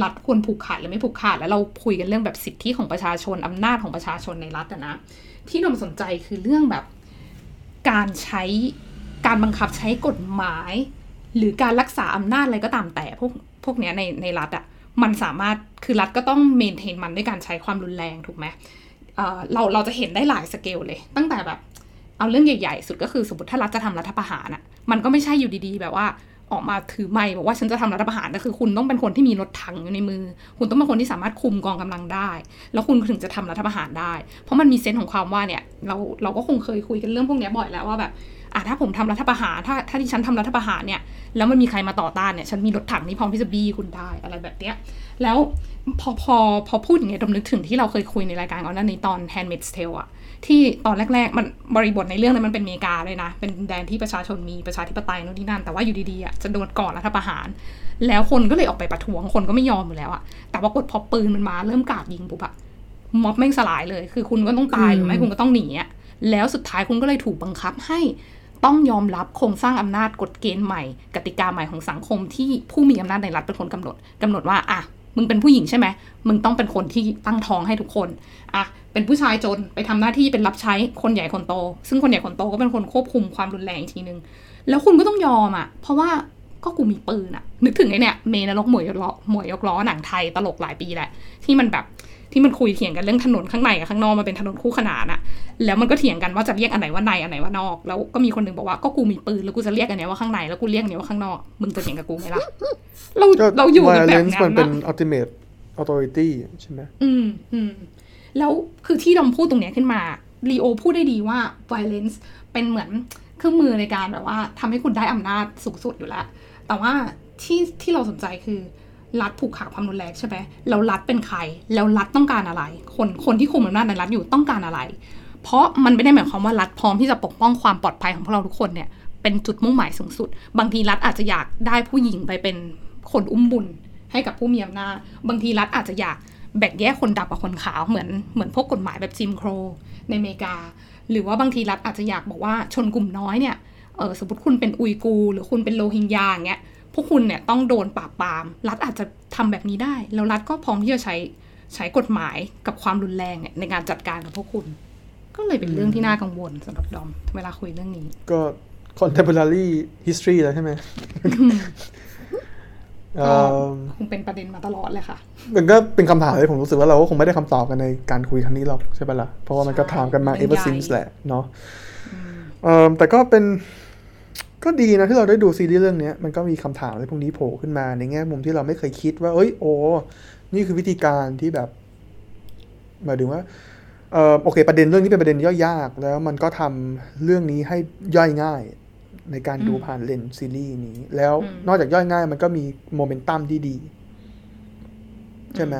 รัฐควรผูกขาดหรือไม่ผูกขาด แล้วเราคุยกันเรื่องแบบสิทธิของประชาชนอำนาจของประชาชนในรัฐนะ ที่เราสนใจคือเรื่องแบบการใช้การบังคับใช้กฎหมาย หรือการรักษาอำนาจอะไรก็ตามแต่พวกพวกเนี้ยในในรัฐอะมันสามารถคือรัฐก็ต้องเมนเทนมันด้วยการใช้ความรุนแรงถูกไหมเเราเราจะเห็นได้หลายสเกลเลย ตั้งแต่แบบเอาเรื่องใหญ่ ๆ สุดก็คือสมมติถ้ารัฐจะทำรัฐประหารอะมันก็ไม่ใช่อยู่ดีๆ แบบว่า ออกมาถือไม้บอกว่าฉันจะทำรัฐประหารแต่คือ คุณต้องเป็นคนที่มีรถถังอยู่ในมือ คุณต้องเป็นคนที่สามารถคุมกองกำลังได้ แล้วคุณถึงจะทำรัฐประหารได้ เพราะมันมีเซนส์ของความว่าเนี่ยเราเราก็คงเคยคุยกันเรื่องพวกนี้บ่อยแล้วว่าแบบอะถ้าผมทำรัฐประหารถ้าถ้าที่ฉันทำรัฐประหารเนี่ยแล้วมันมีใครมาต่อต้านเนี่ยฉันมีรถถังที่พร้อมที่จะบี้คุณได้อะไรแบบเนี้ยแล้วพอพอพอพูดอย่างเงี้ยดมนึกถึงที่เราเคยคุยในรายการก่อนหน้านี้ตอน Handmaid's Tale อะ ที่ตอนแรก ๆ มันบริบทในเรื่องนั้นมันเป็นอเมริกาเลยนะ เป็นแดนที่ประชาชนมีประชาธิปไตยนู่นนี่นั่น แต่ว่าอยู่ดีๆอะจะโดนก่อนรัฐประหาร แล้วคนก็เลยออกไปประท้วง คนก็ไม่ยอมอยู่แล้วอะแต่ว่ากดพอปืนมันมาเริ่มกราดยิงปุ๊บอะม็อบแม่งสลายเลย คือคุณก็ต้องตายหรือไม่คุณก็ต้องหนีอะแล้วสุดท้ายคุณก็เลยถูกบังคับให้ต้องยอมรับโครงสร้างอำนาจกฎเกณฑ์ใหม่ กติกาใหม่ของสังคมที่ผู้มีอำนาจในรัฐเป็นคนกำหนดกำหนดว่าอะมึงเป็นผู้หญิงใช่ไหมมึงต้องเป็นคนที่ตั้งท้องให้ทุกคนอะ เป็นผู้ชายจนไปทำหน้าที่เป็นรับใช้คนใหญ่คนโต ซึ่งคนใหญ่คนโตก็เป็นคนควบคุมความรุนแรงอีกทีนึง แล้วคุณก็ต้องยอมอะ เพราะว่าก็กูมีปืนอะ นึกถึงไอ้เนี่ยเมนรกหมวยยกล้อหมวยยกล้อหนังไทยตลกหลายปีแหละ ที่มันแบบที่มันคุยเถียงกันเรื่องถนนข้างในกับข้างนอกมันเป็นถนนคู่ขนานอะแล้วมันก็เถียงกันว่าจะเรียกอันไหนว่าในอันไหนว่านอก แล้วก็มีคนหนึ่งบอกว่าก็กูมีปืนแล้วกูจะเรียกอันเนี้ยว่าข้างในแล้วกูเรียกอันเนี้ยว่าข้างนอก มึงจะเถียงกับกูไหมล่ะ เรา
ก็
เราอยู่กันแบบ
violence
นั้
มัน
น
เป็น
อะ
ultimate authority ใช่ไหม
อืมอืม แล้วคือที่ดอมพูดตรงเนี้ยขึ้นมาลีโอพูดได้ดีว่า violence เป็นเหมือนเครื่องมือในการแบบว่าทำให้คุณได้อำนาจสูงสุดอยู่แล้ว แต่ว่าที่ที่เราสนใจคือรัฐผูกขาดความรุนแรงใช่ไหมแล้วรัฐเป็นใคร แล้วรัฐต้องการอะไร คนคนที่คุมอำนาจในรัฐอยู่ต้องการอะไร เพราะมันไม่ได้หมายความว่ารัฐพร้อมที่จะปกป้องความปลอดภัยของพวกเราทุกคนเนี่ยเป็นจุดมุ่งหมายสูงสุด บางทีรัฐอาจจะอยากได้ผู้หญิงไปเป็นคนอุ้มบุญให้กับผู้มีอำนาจ บางทีรัฐอาจจะอยาก แบ่งแยกคนดำกับคนขาวเหมือนเหมือนพวกกฎหมายแบบจิมโครในอเมริกา หรือว่าบางทีรัฐอาจจะอยากบอกว่าชนกลุ่มน้อยเนี่ยเออสมมติคุณเป็นอุยกูร์หรือคุณเป็นโรฮิงญาอย่างเงี้ยพวกคุณเนี่ยต้องโดนปราบปราม รัฐอาจจะทำแบบนี้ได้ แล้วรัฐก็พร้อมที่จะใช้ใช้กฎหมายกับความรุนแรงเนี่ยในการจัดการกับพวกคุณ ก็เลยเป็นเรื่องที่น่ากังวลสำหรับดอม เวลาคุยเรื่องนี้
ก็ contemporary history แล้วใช่ไหม เอิ่ม
คงเป็นประเด็นมาตลอดเลยค่ะ
มันก็เป็นคำถามที่ผมรู้สึกว่าเราก็คงไม่ได้คำตอบกันในการคุยครั้งนี้หรอกใช่ปะล่ะ เพราะว่ามันก็
ใช่
ถามกันมา
มัน
ever
ใหญ่
since แหละเนาะเอ่อแต่ก็เป็นก็ดีนะที่เราได้ดูซีรีส์เรื่องเนี้ยมันก็มีคำถามอะไรพวกนี้โผล่ขึ้นมาในแง่มุมที่เราไม่เคยคิดว่า เอ้ยโอ้นี่คือวิธีการที่แบบหมายถึงว่าเออโอเค ประเด็นเรื่องนี้เป็นประเด็นย่อยยาก แล้วมันก็ทำเรื่องนี้ให้ย่อยง่าย ในการดู
อืม
ผ่านเลนส์ซีรีส์นี้ แล้ว
อืม
นอกจากย่อยง่ายมันก็มีโมเมนตัมที่ดี ใช่ไหม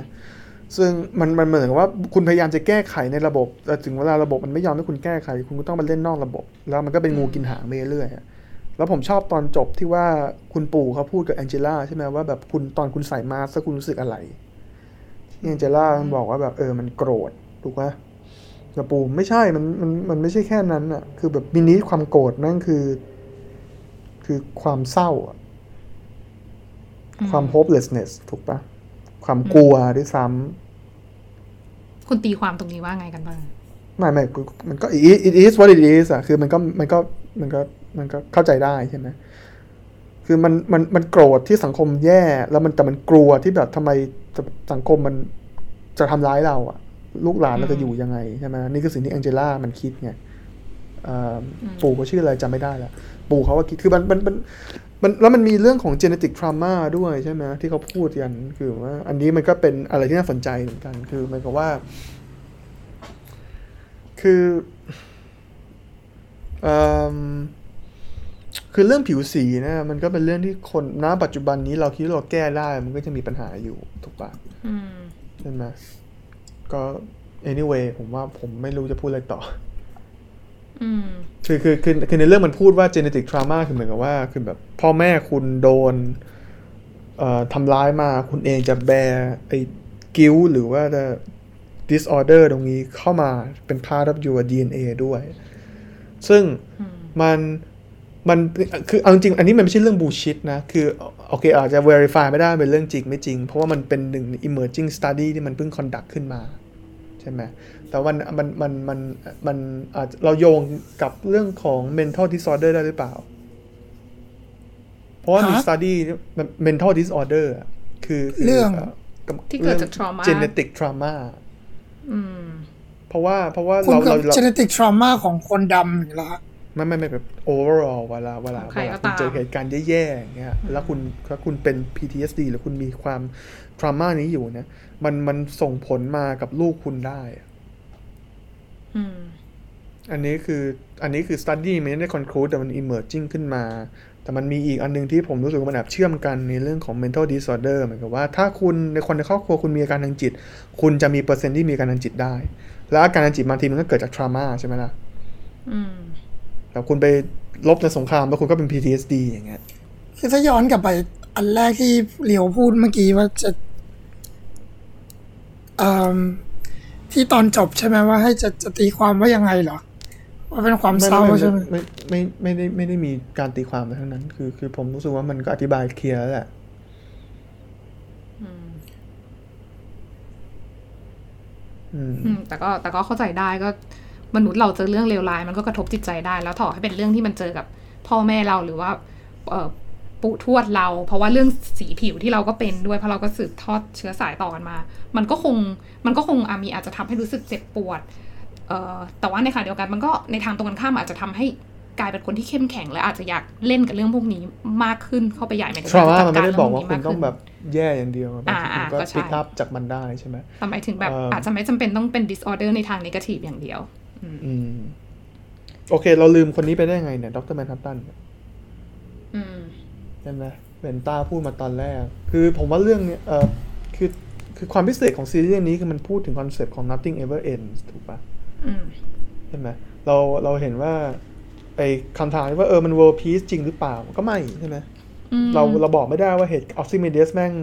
ซึ่งมันมันเหมือนกับว่าคุณพยายามจะแก้ไขในระบบแต่ถึงเวลาระบบมันไม่ยอมให้คุณแก้ไข คุณก็ต้องมาเล่นนอกระบบ แล้วมันก็เป็นงูกินหางไปเรื่อยๆอะแล้วผมชอบตอนจบที่ว่าคุณปู่เขาพูดกับแองเจล่าใช่ไหมว่าแบบคุณตอนคุณใส่มาสก์แล้วคุณรู้สึกอะไรที่แองเจล่ามันบอกว่าแบบเออมันโกรธถูกไหมแต่ปู่ไม่ใช่มันมันมันไม่ใช่แค่นั้นอะคือแบบมินิความโกรธนั่นคือ คือความเศร้าอะความ hopelessness ถูกปะความกลัวด้วยซ้ำ
คุณตีความตรงนี้ว่าไงกันบ้าง
ไม่ไม่กูมันก็ it it is what it is อะคือมันก็มันก็มันก็มันก็เข้าใจได้ใช่ไหมคือมันมันมันโกรธที่สังคมแย่ แล้วมันแต่มันกลัวที่แบบทำไมสังคมมันจะทำร้ายเราอะลูกหลานเราจะอยู่ยังไงใช่ไหมนี่คือสิ่งที่แองเจล่ามันคิดไงเอ่ออ ปู่เขาชื่ออะไรจำไม่ได้แล้วปู่เขาว่าคิดคือมันมันมันมันแล้วมันมีเรื่องของ genetic trauma ด้วยใช่ไหมที่เขาพูดกันคือว่า อันนี้มันก็เป็นอะไรที่น่าสนใจเหมือนกัน คือหมันก็ว่า คือเอิ่มคือเรื่องผิวสีนะมันก็เป็นเรื่องที่คนณปัจจุบันนี้เราคิดว่าเราแก้ได้ มันก็จะมีปัญหาอยู่ถูกปะ
อืม
ใช่ไหมก็ anyway ผมว่าผมไม่รู้จะพูดอะไรต่อ
อืม
คือคือคือคือในเรื่องมันพูดว่า genetic trauma คือเหมือนกับว่าคือแบบพ่อแม่คุณโดนเอ่อทำร้ายมาคุณเองจะแบร์ไอ้กิ้วหรือว่าจะ disorder ตรงนี้เข้ามาเป็น part of your DNA ด้วย ซึ่งมันมันคือเอาจริงๆอันนี้มันไม่ใช่เรื่อง bullshit นะ คือโอเคอาจจะ verify ไม่ได้เป็นเรื่องจริงไม่จริง เพราะว่ามันเป็นหนึ่ง emerging study ที่มันเพิ่ง conduct ขึ้นมา ใช่ไหม แต่วันมันมันมันมันอาจเราโยงกับเรื่องของ mental disorder ได้หรือเปล่า เพราะว่ามี
ฮะ
study mental disorder อะคือคื
เรื่อง
กับ
ที่เกิดจาก trauma
genetic trauma
อืม
เพราะว่าเพราะว่า
คุณ
เรา
กับ
เราเรา
genetic trauma ของคนดำอย่างนี้ละ
ไม่ไม่ไม่แบบ overall เวลาเวลา
ของใคร
เวลา
ก็
คุณ
ตาม
เจอเหตุการณ์แย่ๆอย่างเงี้ยแล้วคุณถ้าคุณเป็น PTSD หรือคุณมีความ trauma นี้อยู่เนี่ยมันมันส่งผลมากับลูกคุณได้อะ
อืม
อันนี้คืออันนี้คือ study มันไม่ได้ conclude แต่มัน emerging ขึ้นมา แต่มันมีอีกอันหนึงที่ผมรู้สึกว่ามันแอบเชื่อมกันในเรื่องของ mental disorder เหมือนกับว่าถ้าคุณในคนในครอบครัวคุณมีอาการทางจิต คุณจะมีเปอร์เซ็นต์ที่มีอาการทางจิตได้ แล้วอาการทางจิตบางทีมันก็เกิดจาก trauma ใช่ไหมล่ะ
อืม
แต่คุณไปลบในสงครามแล้วคุณก็เป็น PTSD อย่างเงี้ย
คือถ้าย้อนกลับไปอันแรกที่เหลียวพูดเมื่อกี้ว่าจะอืม ที่ตอนจบใช่ไหมว่าให้จะจะตีความว่ายังไงเหรอว่าเป็นความเศร้าใช่ไหม
ไม่ไม่ไม่ไม่ได้ไม่ได้มีการตีความอะไรทั้งนั้น คือ คือผมรู้สึกว่ามันก็อธิบายเคลียร์แล้วแหละ
อืม
อืม
อืมแต่ก็แต่ก็เข้าใจได้ก็มนุษย์เราเจอเรื่องเลวร้ายมันก็กระทบจิตใจได้ แล้วต่อให้เป็นเรื่องที่มันเจอกับพ่อแม่เราหรือว่าเอ่อ ปู่ทวดเรา เพราะว่าเรื่องสีผิวที่เราก็เป็นด้วยเพราะเราก็สืบทอดเชื้อสายต่อกันมา มันก็คงมันก็คงอามีอาจจะทำให้รู้สึกเจ็บปวดเอ่อแต่ว่าในขณะเดียวกันมันก็ในทางตรงกันข้ามอาจจะทำให้กลายเป็นคนที่เข้มแข็งและอาจจะอยากเล่นกับเรื่องพวกนี้มากขึ้นเข้าไปใหญ่หมายถึง
ทรามา
จั
มันไม่ได้
เรื่
บอกว่า
พ
คุณต้อง
ขึ้น
แบบแย่อย่างเดียวบางที
อ่า
คุณก็
ก็ใช่
พิกอัพจากมันได้ใช่ไหม
แต่หมายถึงแบบ
เอ่ออ
อาจจะไม่จำเป็นต้องเป็น disorder ในทาง negative อย่างเดียว
อืมโอเค เราลืมคนนี้ไปได้ไงเนี่ย ดรแมนฮัตตัน
อืม
ใช่ไหมเบนต้าพูดมาตอนแรก คือผมว่าเรื่องเนี้ยเออคือคือความพิเศษของซีรีส์เรื่องนี้คือมันพูดถึง concept ของ nothing ever ends ถูกปะ
อืม
ใช่ไหมเราเราเห็นว่าไอ้คำถามที่ว่าเออมัน world peace จริงหรือเปล่าก็ไม่ใช่ไหม
อืม
เราเราบอกไม่ได้ว่าเหตุออ s ซิเมเดสแม่ง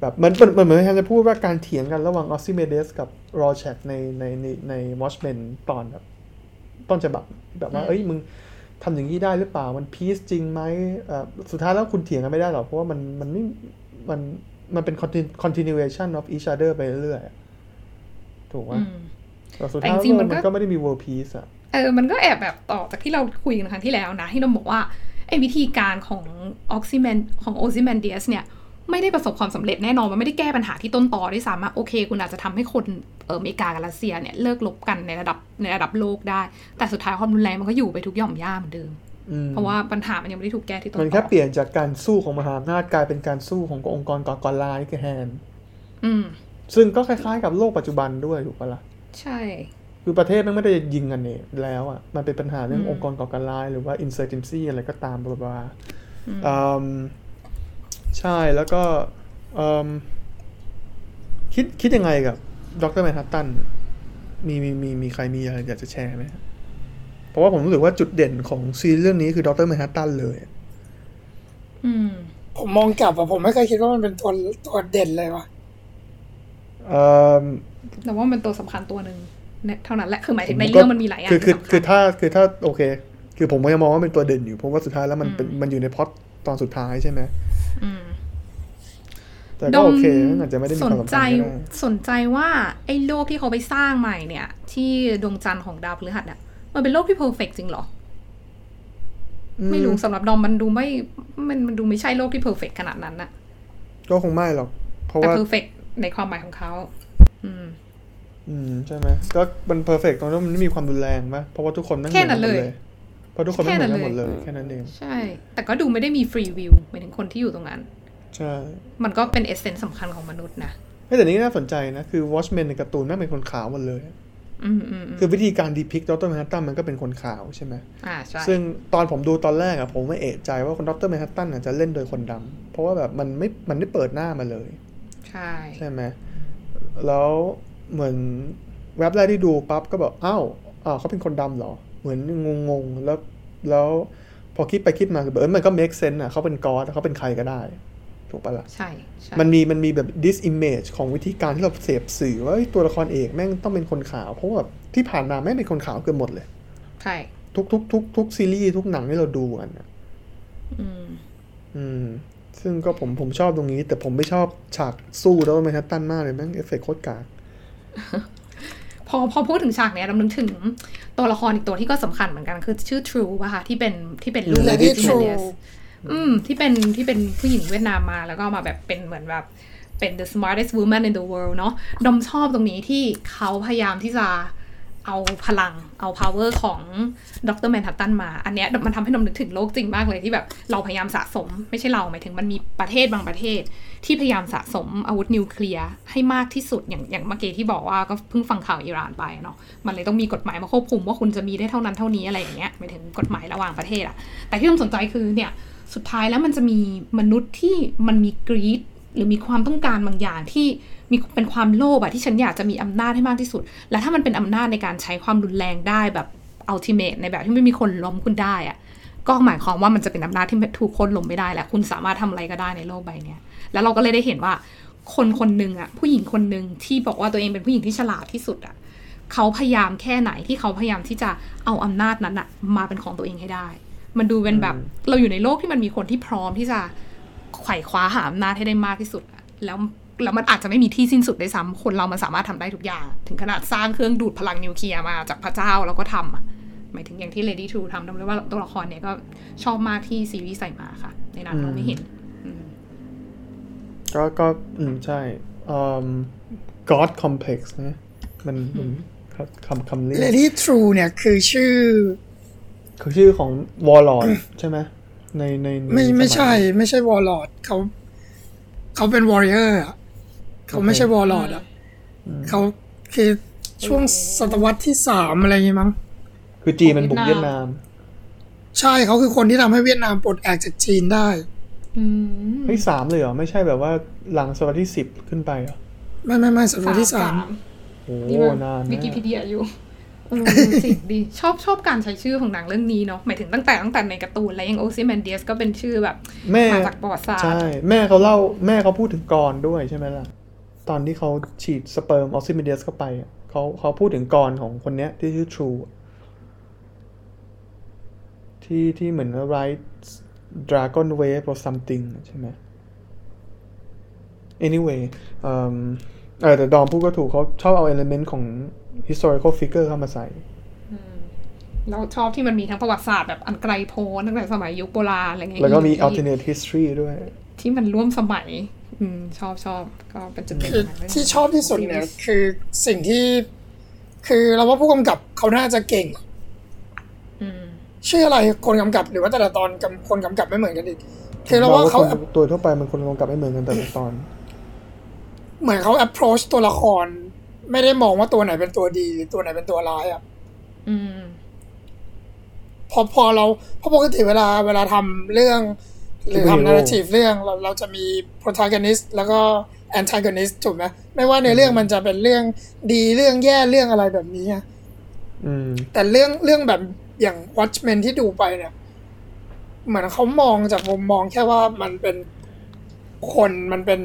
แบบมันมันมันเหมือนที่จะพูดว่าการเถียงกันระหว่างออ s ซิเมเดสกับรอแชกในในในใน Watchmen ตอนแบบต้นฉบับแบบว่า เอ้ยมึง ทำอย่างนี้ได้หรือเปล่ามันพีซจริงไหมเอ่อสุดท้ายแล้วคุณเถียงกันไม่ได้หรอกเพราะว่ามันมันไม่มันมันเป็น continu- continuation of each other ไปเรื่อยๆถูกไหม
อืม
แต่สุดท้าย
แต่จริงๆ
โล
มั
ก
นก็
มันก็ไม่ได้มี world peace อะ
เออมันก็แอบแบบต่อจากที่เราคุยกันครั้งที่แล้วนะ ที่เราบอกว่าไอ้วิธีการของออกซิแมนของโอซิแมนเดียสเนี่ย ไม่ได้ประสบความสำเร็จแน่นอนมันไม่ได้แก้ปัญหาที่ต้นตอด้วยซ้ำอะโอเค คุณอาจจะทำให้คนเอออเมริกากับรัสเซียเนี่ยเลิกลบกันในระดับในระดับโลกได้ แต่สุดท้ายความรุนแรงมันก็อยู่ไปทุกหย่อมย่าเหมือนเดิม
อืม
เพราะว่าปัญหามันยังไม่ได้ถูกแก้ที่ต้นตอ
มันแค่เปลี่ยนจากการสู้ของมหาอำนาจกลายเป็นการสู้ขององค์กรก่อการร้ายคือแฮน
อืม
ซึ่งก็คล้ายๆกับโลกปัจจุบันด้วยถูกปะล่ะ
ใช่
คือประเทศมันไม่ได้ยิงกันเนี่ยแล้วอะมันเป็นปัญหาเรื่อง
อืม
องค์กรก่อการร้ายหรือว่า insurgency อะไรก็ตามบลาบลา
อืม
อืม ใช่แล้วก็อืมคิดคิดยังไงกับดรแมนฮัตตันมีมีมีมีใครมีอะไรอยากจะแชร์ไหมครับเพราะว่าผมรู้สึกว่าจุดเด่นของซีรีส์เรื่องนี้คือดรแมนฮัตตันเลย
อืม
ผมมองกลับอะผมไม่เคยคิดว่ามันเป็นตัวตัวเด่นเลยว่ะ
อืม
แต่ว่ามันเป็นตัวสำคัญตัวหนึ่งเนี่ยเท่านั้นแหละคือหมายถึงใน
ผมก็
เรื่องมันมีหลายอย่าง
คือคือ
ที่สำญ
คือถ้าคือถ้าโอเค คือผมก็ยังมองว่าเป็นตัวเด่นอยู่เพราะว่าสุดท้ายแล้วมันเป็น
อืม
มันอยู่ในพล็อต ตอนสุดท้ายใช่ไหม
อืม
แต่ก็โอเคมันอาจจะไม่ได้มี
ส
คนวามสำ
ใจ
คัญก็ได้
สนใจว่าไอ้โลกที่เขาไปสร้างใหม่เนี่ย ที่ดวงจันทร์ของดาวพฤหัสเนี่ยมันเป็นโลกที่ perfect จริงเหรอ ไม่รู้สำหรับดอมมันดูไม่มันมันดูไม่ใช่โลกที่ perfect ขนาดนั้นนะ
ก็คงไม่หรอก เพราะ
แต่
ว่า
เพอร์เฟกในความหมายของเขาอืม
อืมใช่ไหมก็มัน perfect ตรงที่มันไม่มีความรุนแรงปะเพราะว่าทุกคนไม่ง
แค่นั้น
หมือกัหมด
เลย
เพราะทุกคนไม่เหมือนกันหมด
แค่นั้น
เล
เลยย
แค่นั้นเอง
ใช่ แต่ก็ดูไม่ได้มีฟรีวิวหมายถึงคนที่อยู่ตรงนั้น
ใช่
มันก็เป็นเอเซนส์สำคัญของมนุษย์นะ
เฮ้ยแต่นี่น่าสนใจนะ คือ Watchmen ในการ์ตูนแม่งเป็นคนขาวหมดเลย
อืมอืมอืม
คือวิธีการดีพิกดรแมนฮัตตันมันก็เป็นคนขาวใช่ไหม
อ่าใช่
ซึ่งตอนผมดูตอนแรกอะผมไม่เอะใจว่าคนดรแมนฮัตตันจะเล่นโดยคนดำเพราะว่าแบบมันไม่มันไม่เปิดหน้ามาเลย
ใช่
ใช่ไหมแล้วเหมือนแว็บแรกที่ดูปั๊บก็แบบอ้าวอ้าวเขาเป็นคนดำเหรอ เหมือนงงๆแล้วแล้วพอคิดไปคิดมาคือแบบเออมันก็ make sense อะเขาเป็นกอดเขาเป็นใครก็ได้ ถูกปะล่ะ
ใช่ใช่
มันมีมันมีแบบ dis image ของวิธีการที่เราเสพสื่อว่าเอ้ยตัวละครเอกแม่งต้องเป็นคนขาว เพราะว่าแบบที่ผ่านมาแม่งเป็นคนขาวเกือบหมดเลย
ใช่
ทุกทุกทุกทุกซีรีส์ทุกหนังที่เราดูกันอะ
อืม
อืม ซึ่งก็ผมผมชอบตรงนี้ แต่ผมไม่ชอบฉากสู้แล้วมันทัตันมากเลยแม่งเอฟเฟกต์โคตรกาก
พอพอพูดถึงฉากเนี้ยเรานึกถึงตัวละครอีกตัวที่ก็สำคัญเหมือนกันคือชื่อ True ป่ะคะที่เป็นที่เป็นลูก
Lady
Lady
True
Mendes อืมที่เป็นที่เป็นผู้หญิงเวียดนามมาแล้วก็มาแบบเป็นเหมือนแบบเป็น the smartest woman in the world เนาะดอมชอบตรงนี้ที่เขาพยายามที่จะ เอาพลังเอา power ของดรแมนฮัตตันมา อันเนี้ยมันทำให้ดอมนึกถึงโลกจริงมากเลยที่แบบเราพยายามสะสม ไม่ใช่เราหมายถึงมันมีประเทศบางประเทศ ที่พยายามสะสมอาวุธนิวเคลียร์ให้มากที่สุดอย่างอย่างเมื่อกี้ที่บอกว่าก็เพิ่งฟังข่าวอิหร่านไปเนาะมันเลยต้องมีกฎหมายมาควบคุมว่าคุณจะมีได้เท่านั้นเท่านี้อะไรอย่างเงี้ยหมายถึงกฎหมายระหว่างประเทศอะแต่ที่ต้องสนใจคือเนี่ยสุดท้ายแล้วมันจะมีมนุษย์ที่มันมีกรีดหรือมีความต้องการบางอย่างที่ มีเป็นความโลภอะที่ฉันอยากจะมีอำนาจให้มากที่สุด และถ้ามันเป็นอำนาจในการใช้ความรุนแรงได้แบบอัลติเม e ในแบบที่ไม่มีคนล้มคุณได้อะก็หมายความว่ามันจะเป็นอำนาจที่ถูกคนล้มไม่ได้แหละคุณสามารถทำอะไรก็ได้ในโลกใบเนี้ยแล้วเราก็เลยได้เห็นว่าคนคนหนึ่งอะผู้หญิงคนหนึ่งที่บอกว่าตัวเองเป็นผู้หญิงที่ฉลาดที่สุดอะเขาพยายามแค่ไหนที่เขาพยายามที่จะเอาอำนาจนั้นอะมาเป็นของตัวเองให้ได้ มันดูเป็นแบบเราอยู่ในโลกที่มันมีคนที่พร้อมที่จะไขว่คว้าหาอำนาจให้ได้มากที่สุดอะแล้ว แล้วมันอาจจะไม่มีที่สิ้นสุดได้วยซ้ำคนเรามันสามารถทำได้ทุกอย่าง ถึงขนาดสร้างเครื่องดูดพลังนิวเคลียร์มาจากพระเจ้าแล้วก็ทำอะหมายถึงอย่างที่ Lady True ทำทำเลยว่าตัวละครเนี่ยก็ชอบมากที่ซีรีส์ใส่มาค่ะ ในนั้นเราไม่เห็น
ก็ก็อืมใช่อืม God complex นะมันมันครับคำคำเรียก
Lady True เนี่ยคือชื่อ
คือชื่อของ Warlord ใช่ไหมในในใน
ไม่ไม่
สย
ใช่ ไม่ใช่วอลลอดเขาเขาเป็นวอริเออร์ เขาไม่ใช่วอลลอดอะเขาคือช่วงศตวรรษที่สามอะไรอย่างงี้มั้ง
คือจีนมันบุก
เวี
เวี
ย
ย
ดนาน
ดามม
ใช่เขาคือคนที่ทำให้เวียดนามปลดแอกจากจีนได้
อืม
เฮ้ยสามเลยเหรอ ไม่ใช่แบบว่าหลังศตวรรษที่สิบขึ้นไปเหรอ
ไม่ไม่ไม่ศตวรรษที่สาม
โอ้
นี่มัน
นาน
วิ
นะ
กิพีเดียอยู่เออจริงดีชอบชอบการใช้ชื่อของหนังเรื่องนี้เนาะหมายถึงตั้งแต่ตั้งแต่ในการ์ตูน และยังโอซิแมนเดียสก็เป็นชื่อแบบ
แม่
มาจากประวัติศาสตร์
ใช่ แม่เขาเล่าแม่เขาพูดถึงกรด้วยใช่ไหมล่ะ ตอนที่เขาฉีดสเปิร์มออกซิเมเดียสเข้าไปอะเขาเขาพูดถึงกรของคนเนี้ยที่ชื่อ True อะที่ที่เหมือนว่า right dragon wave or something ใช่ไหม anyway เอ่อเออแต่ดอมพูดก็ถูกเขาชอบเอา element ของ historical figure เข้ามาใส่
เราชอบที่มันมีทั้งประวัติศาสตร์แบบอันไกลโพ้นตั้งแต่สมัยยุคโบราณอะไรเงี้ย
แล้วก็มี
ที่
alternate history ด้วย
ที่มันร่วมสมัย อืมชอบชอบก็เป็นจุดเด่น
คือ
ของหนังเรื่องนี้
ที่ชอบที่สุดเนี่ยคือสิ่งที่ คือเราว่าผู้กำกับเขาน่าจะเก่ง
อืม
ชื่ออะไรคนกำกับหรือว่าแต่ละตอนกำคนกำกับไม่เหมือนกันอีกคือเราว่าเขา
คนตัวทั่วไปมันคนกำกับไม่เหมือนกันแต่ละตอน
เหมือนเขา approach ตัวละคร ไม่ได้มองว่าตัวไหนเป็นตัวดีหรือตัวไหนเป็นตัวร้ายอะ
อืม
พอพอเราเพราะปกติเวลาเวลาทำเรื่อง หรือ
Superhero
ทำ narrative เรื่องเราเราจะมี protagonist แล้วก็ antagonist ถูกไหมไม่ว่าในเรื่องมันจะเป็นเรื่องดีเรื่องแย่เรื่องอะไรแบบนี้อะ
อืม
แต่เรื่องเรื่องแบบอย่าง Watchmen ที่ดูไปเนี่ยเหมือนเขามองจากมุมมองแค่ว่ามันเป็นคนมันเป็น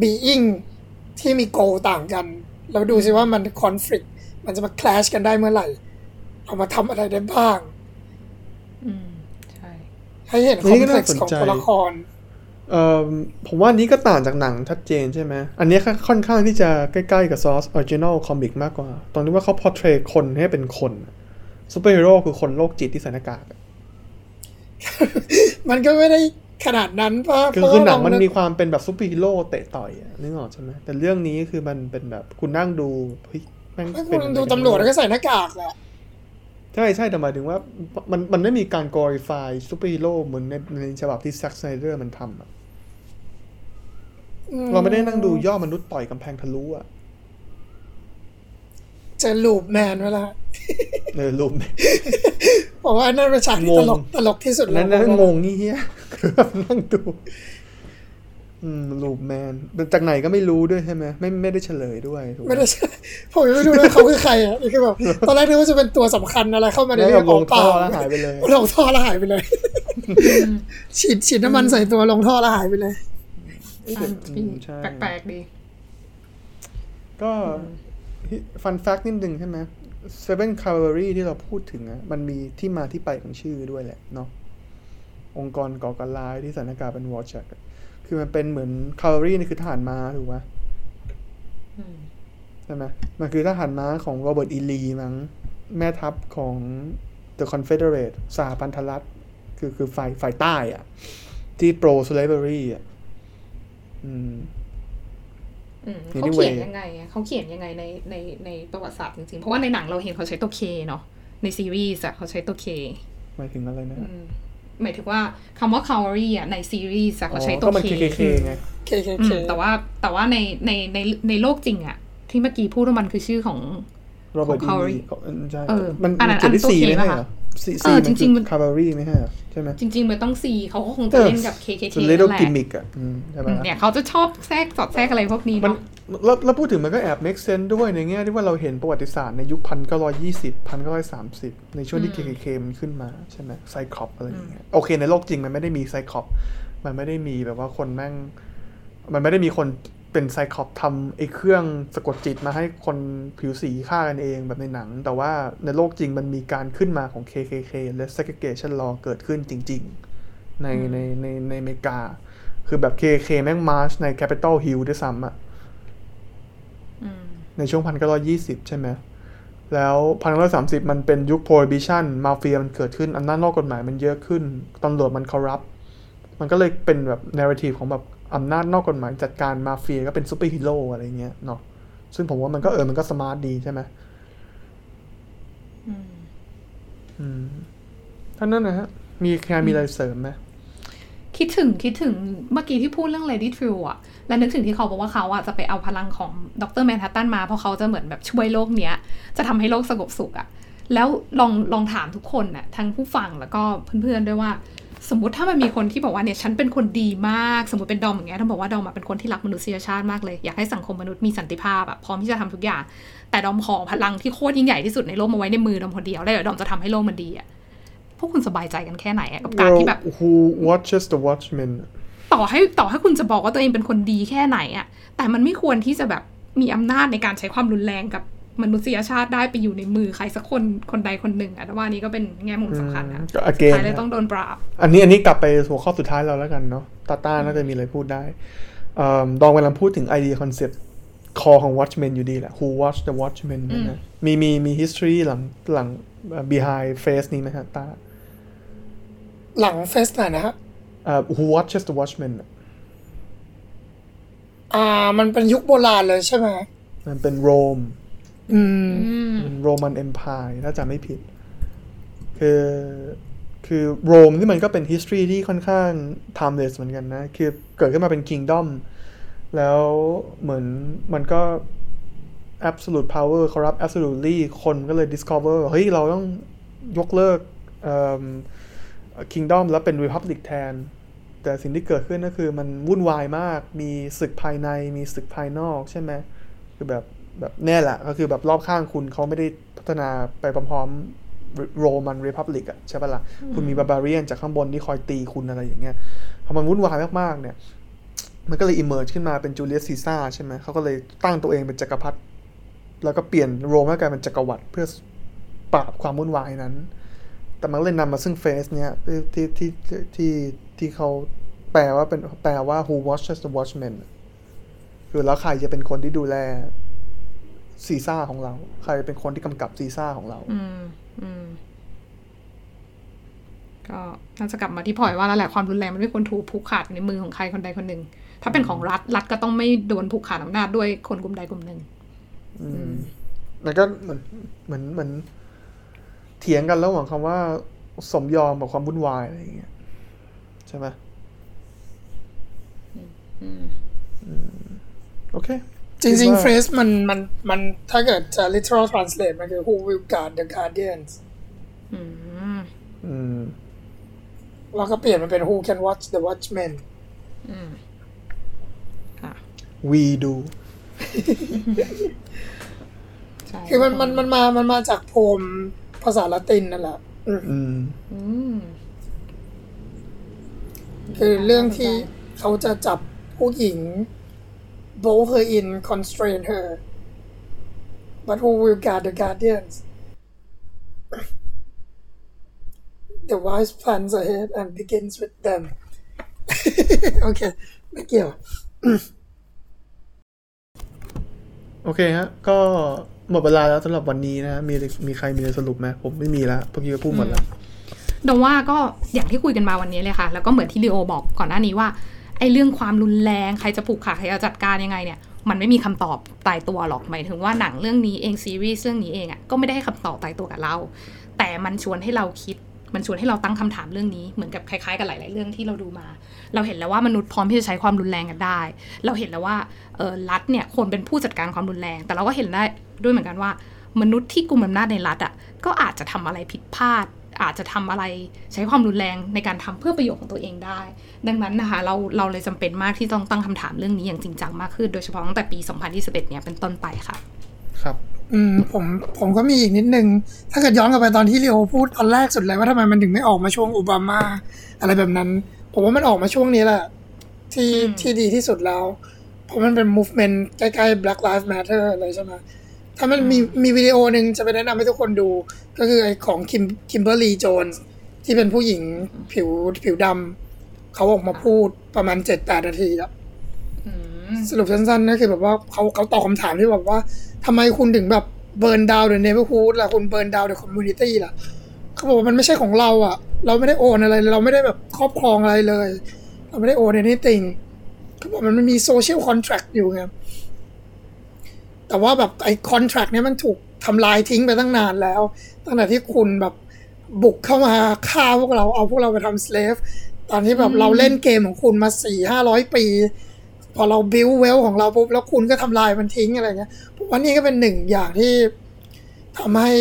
being ที่มี goal ต่างกันแล้วดูสิว่ามัน conflict มันจะมา clash กันได้เมื่อไหร่เอามาทำอะไรได้บ้าง
อืมใช่
ให้เห็น
นี่ก็น่า
complex
สนใจ
ของตัวละคร
เอ่อผมว่านี้ก็ต่างจากหนังชัดเจนใช่ไหม อันนี้ค่อนข้างที่จะใกล้ๆกับ source original comic มากกว่า ตอนนี้ว่าเขา portray คนให้เป็นคนซูเปอร์ฮีโร่คือคนโรคจิตที่ใส่หน้ากากอะ
มันก็ไม่ได้ขนาดนั้นเพราะ
คือ
เพราะ
คือ
ว่า
หนังมัน
ล
มีความเป็นแบบซูเปอร์ฮีโร่เตะต่อยอะนึกออกใช่ไหมแต่เรื่องนี้คือมันเป็นแบบคุณนั่งดูเฮ้ยแม่ง
ไม่
เป็น
คุณ
อะไร
ดู
กัน
ตำรวจแล้วก็ใส่หน้ากากแหละ
ใช่ใช่แต่หมายถึงว่ามันมันไม่มีการ glorify ซูเปอร์ฮีโร่เหมือนในในฉบับที่แซ็กไซเดอร์มันทำอะ
อื
เราไม่ได้นั่งดูย่อมนุษย์ต่อยกำแพงทะลุอะ
เจอลูปแมนเวลา
เออลุม
บอกว่าอันนั่นเป็นฉากที่
ง
ต
ง
ลกตลกที่สุด
นั้นนั้นงงงี้เฮียคือแบบนั่งดูเอืม ลูปแมนจากไหนก็ไม่รู้ด้วยใช่ไหมไม่ไม่ได้เฉลยด้วยถูกห
ไม่ได้ใช่ผมยังไม่รู้เลยเขาคือใครอะนี่คือแบบตอนแรกนึกว่าจะเป็นตัวสำคัญอะไรเข้ามาใน
แล้ว
เรื่
แบ
อง
บ
ข
ล
อง
ง
เป
ท่
ล่า
อแล้วหายไปเลย
ลงท่อแล้วหายไปเลย ฉีดฉีดน้ำมันใส่ตัวลงท่อแล้วหายไปเลย
เอ้ยแต่อืมใช่
แปลกๆดี
ก็ฟันแฟกต์นิดนึงใช่ไหม Seven Cavalry ที่เราพูดถึงอะมันมีที่มาที่ไปของชื่อด้วยแหละเนาะองค์กรก่อการร้ายที่สถานการณ์เป็นวอร์ชัก คือมันเป็นเหมือน Cavalry นี่คือทหารม้าถูกไหม
อืม
ใช่ไหมมันคือทหารม้าของโรเบิร์ตอีลีมั้งแม่ทัพของ The Confederate สหพันธรัฐ คือคือฝ่ายฝ่ายใต้อะที่ pro slavery อะอืม
อืม
Anyway
เขาเขียนยังไงอะเขาเขียนยังไงในในในประวัติศาสตร์จริงๆ เพราะว่าในหนังเราเห็นเขาใช้ตัวเคเนาะในซีรีส์อะเขาใช้ตัวเค
หมายถึงอะไรนะ
หมายถึงว่าคำว่า cavalry อะในซีรีส์อะเขาใช้
อ๋อ
ตัว
ก็มัน
เค
KKK ไง
เคเค
อื
เค
มแต่ว่าแต่ว่าในในในในโลกจริงอะที่เมื่อกี้พูดว่ามันคือชื่อของ
โรเบิร์ต
ของ
อี
Cavalry
ลีใช่
เออ
มัน
อันนั้
มัน
น
เขียนด้วย
อันตัว
ซี
K
ไม่ใช่เหร
ป่ะ
อ
คะ
ซี
เอ
ซี
อ
มัน
จริ
คื
งๆ
อ
มัน
คาร์บารีไม่ใช่เหรอใช่ไหม
จริง ๆ มันต้อง C เขาก็คง
เอ
จะ
อ
เล่นกับ KKK
ส่วน
นั่
little
นแหละ
gimmick อะอืมใช่ไหม
อืมเนี่ยเขาจะชอบแทรกสอดแทรกอะไรพวกนี้
มัน
เนาะ
แล้วแล้วพูดถึงมันก็แอบ make sense ด้วยในแง่ที่ว่าเราเห็นประวัติศาสตร์ในยุคพันเก้าร้อยยี่สิบพันเก้าร้อยสามสิบในช่วงที่ KKK มันขึ้นมาใช่ไหมไซคอปอะไรอย่างเงี้ยโอเค ในโลกจริงมันไม่ได้มีไซคอปมันไม่ได้มีแบบว่าคนแม่ง มันไม่ได้มีคนเป็นไซคอปทำไอ้เครื่องสะกดจิตมาให้คนผิวสีฆ่ากันเองแบบในหนัง แต่ว่าในโลกจริงมันมีการขึ้นมาของ KKK และ segregation law เกิดขึ้นจริง ๆ ในในในในอเมริกา คือแบบ KKK แม่ง march ใน Capitol Hill ด้วยซ้ำอะ
อืม
ในช่วงพันเก้าร้อยี่สิบใช่ไหมแล้วพันเก้าร้อยสามสิบมันเป็นยุค prohibition มาเฟียมันเกิดขึ้นอำนาจนอกกฎหมายมันเยอะขึ้นตำรวจมัน corrupt มันก็เลยเป็นแบบ narrative ของแบบอำนาจนอกกฎหมายจัดการมาเฟียก็เป็นซูเปอร์ฮีโร่อะไรเงี้ยเนาะซึ่งผมว่ามันก็เออมันก็ smart ดีใช่ไหม
อืม
อืมท่านนั้นนะฮะ มีใครมีอะไรเสริมไหม
คิดถึงคิดถึงเมื่อกี้ที่พูดเรื่อง Lady True อะและนึกถึงที่เขาบอกว่าเขาอะจะไปเอาพลังของดรแมนฮัตตันมา เพราะเขาจะเหมือนแบบช่วยโลกเนี้ย จะทำให้โลกสงบสุขอะแล้วลองลองถามทุกคนน่ะทั้งผู้ฟังแล้วก็เพื่อนๆด้วยว่า สมมติถ้ามันมีคนที่บอกว่าเนี่ยฉันเป็นคนดีมาก สมมติเป็นดอมอย่างเงี้ยต้องบอกว่าดอมเป็นคนที่รักมนุษยชาติมากเลย อยากให้สังคมมนุษย์มีสันติภาพอะพร้อมที่จะทำทุกอย่าง แต่ดอมขอพลังที่โคตรยิ่งใหญ่ที่สุดในโลกมาไว้ในมือดอมคนเดียวแล้วเดี๋ยวดอมจะทำให้โลกมันดีอะ พวกคุณสบายใจกันแค่ไหนอะกับการที่แบบ
Who watches the Watchmen
ต่อให้ต่อให้คุณจะบอกว่าตัวเองเป็นคนดีแค่ไหนอะแต่มันไม่ควรที่จะแบบมีอำนาจในการใช้ความรุนแรงกับมนุษยชาติได้ไปอยู่ในมือใครสักคนคนใดคนหนึ่งอะแต่ว่าอันนี้ก็เป็นแง่มุมสำคัญนะ
ก็ again
ท้ายเลยต้องโดนปราบ
อันนี้อันนี้กลับไปหัวข้อสุดท้ายเราแล้วกันเนาะตาต้าน่าจะมีอะไรพูดได้เอิ่มดองกำลังพูดถึงไอเดียคอนเซปต์คอของ Watchmen อยู่ดีแหละ Who watch the Watchmen
อืม
นะมีมีมี history หลังหลัง behind face นี้ไหมฮะตา
หลังเฟสไหนนะฮะ
เอ่อ Who watches the Watchmen อะ
อ่า มันเป็นยุคโบราณเลยใช่ไหม
มันเป็นโรม
อืม
อืม
เป็นโรมันเอ็มพายถ้าจำไม่ผิด คือคือโรมที่มันก็เป็น history ที่ค่อนข้าง timeless เหมือนกันนะ คือเกิดขึ้นมาเป็น kingdom แล้วเหมือนมันก็ absolute power corrupt absolutely คนก็เลย discover เฮ้ย เราต้องยกเลิกเอิ่ม kingdom แล้วเป็น republic แทน แต่สิ่งที่เกิดขึ้นก็คือมันวุ่นวายมาก มีศึกภายใน มีศึกภายนอกใช่ไหม คือแบบแบบแน่แหละ ก็คือแบบรอบข้างคุณเขาไม่ได้พัฒนาไปพร้อมๆโรมันรีพับลิกอะใช่ปะละ่ะ คุณมีบาบาเรียนจากข้างบนที่คอยตีคุณอะไรอย่างเงี้ยพอมันวุ่นวายมากๆเนี่ย มันก็เลย emerge ขึ้นมาเป็นจูเลียสซีซ่าใช่ไหมเขาก็เลยตั้งตัวเองเป็นจักรพรรดิ แล้วก็เปลี่ยนโรมให้กลายเป็นจักรวรรดิเพื่อปราบความวุ่นวายนั้น แต่มันเลยนำมาซึ่ง phrase เนี้ยที่ที่ที่ที่ที่เขาแปลว่าเป็นแปลว่า who watches the watchmen คือแล้วใครจะเป็นคนที่ดูแลซีซ่าของเรา ใครเป็นคนที่กำกับซีซ่าของเรา
อืมอืมก็น่าจะกลับมาที่พลอยว่าแล้วแหละความรุนแรงมันไม่ควรถูกผูกขาดในมือของใครคนใดคนหนึ่ง ถ้าเป็นของรัฐรัฐก็ต้องไม่โดนผูกขาดอำนาจด้วยคนกลุ่มใดกลุ่มหนึ่ง
อืมมันก็เหมือนเหมือนเหมือน เถียงกันระหว่างคำว่า สมยอมกับความวุ่นวายอะไรอย่างเงี้ยใช่ไหม
อืม
โอเค
จริง
คิด
ๆ
ว่า
เฟสมันมันมันถ้าเกิดจะ literal translate มันคือ who will guard the guardians
อืม
อืม
แล้วก็เปลี่ยนมันเป็น who can watch the watchmen
อืม
we do
ใช่
คือมันมันมันมามันมาจากโพมภาษาละตินนั่นแหละอืม
อืม
อืม
คือเรื่องที่เขาจะจับผู้หญิง bow her in constrain her but who will guard the guardians the wise plans ahead and begins with them โอเค ไม่เกี่ยว
โอเคฮะ ก็หมดเวลาแล้วสำหรับวันนี้นะ มีมีใครมีอะไรสรุปไหมผมไม่มีแล้วพวกกี้ก็พูดหมดแล้ว
ดมว่าก็อย่างที่คุยกันมาวันนี้เลยค่ะ แล้วก็เหมือนที่ลีโอบอกก่อนหน้านี้ว่าไอ้เรื่องความรุนแรงใครจะผูกขาดใครจะจัดการยังไงเนี่ยมันไม่มีคำตอบตายตัวหรอกหมายถึงว่าหนังเรื่องนี้เองซีรีส์เรื่องนี้เองอะ่ะก็ไม่ได้ให้คำตอบตายตัวกับเรา แต่มันชวนให้เราคิด มันชวนให้เราตั้งคำถามเรื่องนี้เหมือนกับคล้ายๆกับหลาย ๆ เรื่องที่เราดูมา เราเห็นแล้วว่ามนุษย์พร้อมที่จะใช้ความรุนแรงกันได้ เราเห็นแล้วว่ารัฐเนี่ยควรเป็นผู้จัดการความรุนแรง แต่เราก็เห็นได้ด้วยเหมือนกันว่า มนุษย์ที่กุมอำนาจในรัฐอะก็อาจจะทำอะไรผิดพลาด อาจจะทำอะไรใช้ความรุนแรงในการทำเพื่อประโยชน์ของตัวเองได้ ดังนั้นนะคะเราเราเลยจำเป็นมากที่ต้องตั้งคำถามเรื่องนี้อย่างจริงจังมากขึ้น โดยเฉพาะตั้งแต่ปี 2021 เนี่ยเป็นต้นไปค่ะ
ครับ
อืมผมผมก็มีอีกนิดนึง ถ้าเกิดย้อนกลับไปตอนที่เรียวพูดตอนแรกสุดเลยว่าทำไมมันถึงไม่ออกมาช่วงโอบามา อะไรแบบนั้น ผมว่ามันออกมาช่วงนี้แหละ ที่
อืม
ที่ดีที่สุดแล้ว เพราะมันเป็น movement ใกล้ๆ Black Lives Matter อะไรใช่ไหมถ้ามันมีมีวิดีโอหนึ่งจะไปแนะนำให้ทุกคนดู ก็คือไอของคิมคิมเบอร์ลีโจนส์ที่เป็นผู้หญิงผิวผิวดำเขาออกมาพูดประมาณเจ็ดแปดนาทีแล้ว
อืม
สรุปสั้นๆก็คือแบบว่าเขาเขาตอบคำถามที่แบบว่าทำไมคุณถึงแบบเบิร์นดาวเดอะเนเ r อร์ฮูดล่ะคุณ burn down the community ล่ะเขาบอกว่ามันไม่ใช่ของเราอะ เราไม่ได้ own อะไร เราไม่ได้แบบครอบครองอะไรเลย เราไม่ได้ own anything เขาบอกมันมี social contract อยู่ไงแต่ว่าแบบไอ้ contract เนี้ยมันถูกทำลายทิ้งไปตั้งนานแล้ว ตั้งแต่ที่คุณแบบบุกเข้ามาฆ่าพวกเราเอาพวกเราไปทำ slave ตอนที่แบบเราเล่นเกมของคุณมาสี่ห้าร้อยปี พอเรา build wealth ของเราปุ๊บแล้วคุณก็ทำลายมันทิ้งอะไรเงี้ยผมว่านี่ก็เป็นหนึ่งอย่างที่ทำให้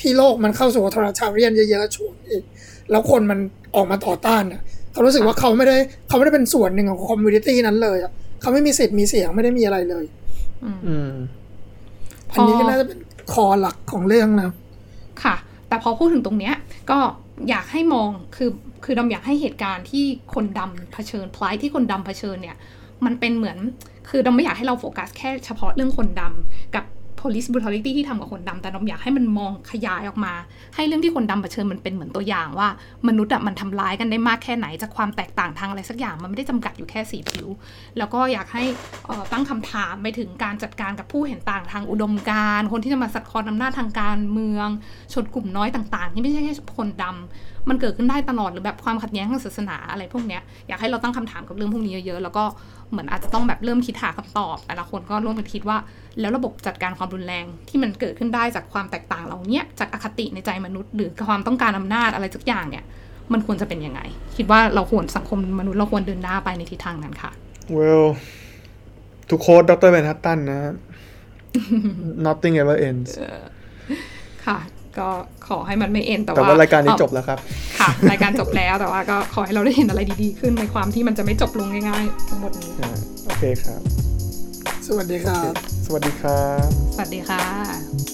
ที่โลกมันเข้าสู่ทรชาเรียนเยอะๆช่วงอีก แล้วคนมันออกมาต่อต้านอะเขารู้สึกว่าเขาไม่ได้เขาไม่ได้เป็นส่วนหนึ่งของ community นั้นเลยอะเขาไม่มีสิทธิ์มีเสียงไม่ได้มีอะไรเลย
อืม
อันนี้ก็น่าจะเป็นคอหลักของเรื่องนะ
ค่ะ แต่พอพูดถึงตรงเนี้ย ก็อยากให้มองคือคือดำอยากให้เหตุการณ์ที่คนดำเผชิญพลายที่คนดำเผชิญเนี่ย มันเป็นเหมือน คือดำไม่อยากให้เราโฟกัสแค่เฉพาะเรื่องคนดำกับ police brutality ที่ทำกับคนดำแต่ดำอยากให้มันมองขยายออกมา ให้เรื่องที่คนดำเผชิญมันเป็นเหมือนตัวอย่างว่า มนุษย์อะมันทำร้ายกันได้มากแค่ไหน จากความแตกต่างทางอะไรสักอย่างมันไม่ได้จำกัดอยู่แค่สีผิว แล้วก็อยากให้อ่อตั้งคำถามไปถึงการจัดการกับผู้เห็นต่างทางอุดมการณ์คนที่จะมาสัดคอนอำนาจทางการเมือง ชนกลุ่มน้อยต่าง ๆ ที่ไม่ใช่แค่คนดำ มันเกิดขึ้นได้ตลอดหรือแบบความขัดแย้งทางศาสนาอะไรพวกเนี้ยอยากให้เราตั้งคำถามกับเรื่องพวกนี้เยอะๆแล้วก็เหมือนอาจจะต้องแบบเริ่มคิดหาคำตอบ แต่ละคนก็ร่วมกันคิดว่า แล้วระบบจัดการความรุนแรงที่มันเกิดขึ้นได้จากความแตกต่างเหล่าเนี้ยจากอคติในใจมนุษย์ หรือความต้องการอำนาจอะไรสักอย่างเนี่ย มันควรจะเป็นยังไง คิดว่าเราควรสังคมมนุษย์เราควรเดินหน้าไปในทิศทางนั้นค่ะ
well ทุกโค้ดดรแมนฮัตตันนะ nothing ever ends
ค่ะ ก็ขอให้มันไม่เอ็นแต่
แต่
ว่า
ว่ารายการนี้
เอ่อ
จบแล้วครับ
ค่ะรายการจบแล้วแต่ว่าก็ขอให้เราได้เห็นอะไรดีๆ ขึ้นในความที่มันจะไม่จบลงง่ายๆทั้งหมดนี้
อ่าโอเคครับ
สวัสดีครับ
สวัสดีครับ
สวัสดีค่ะ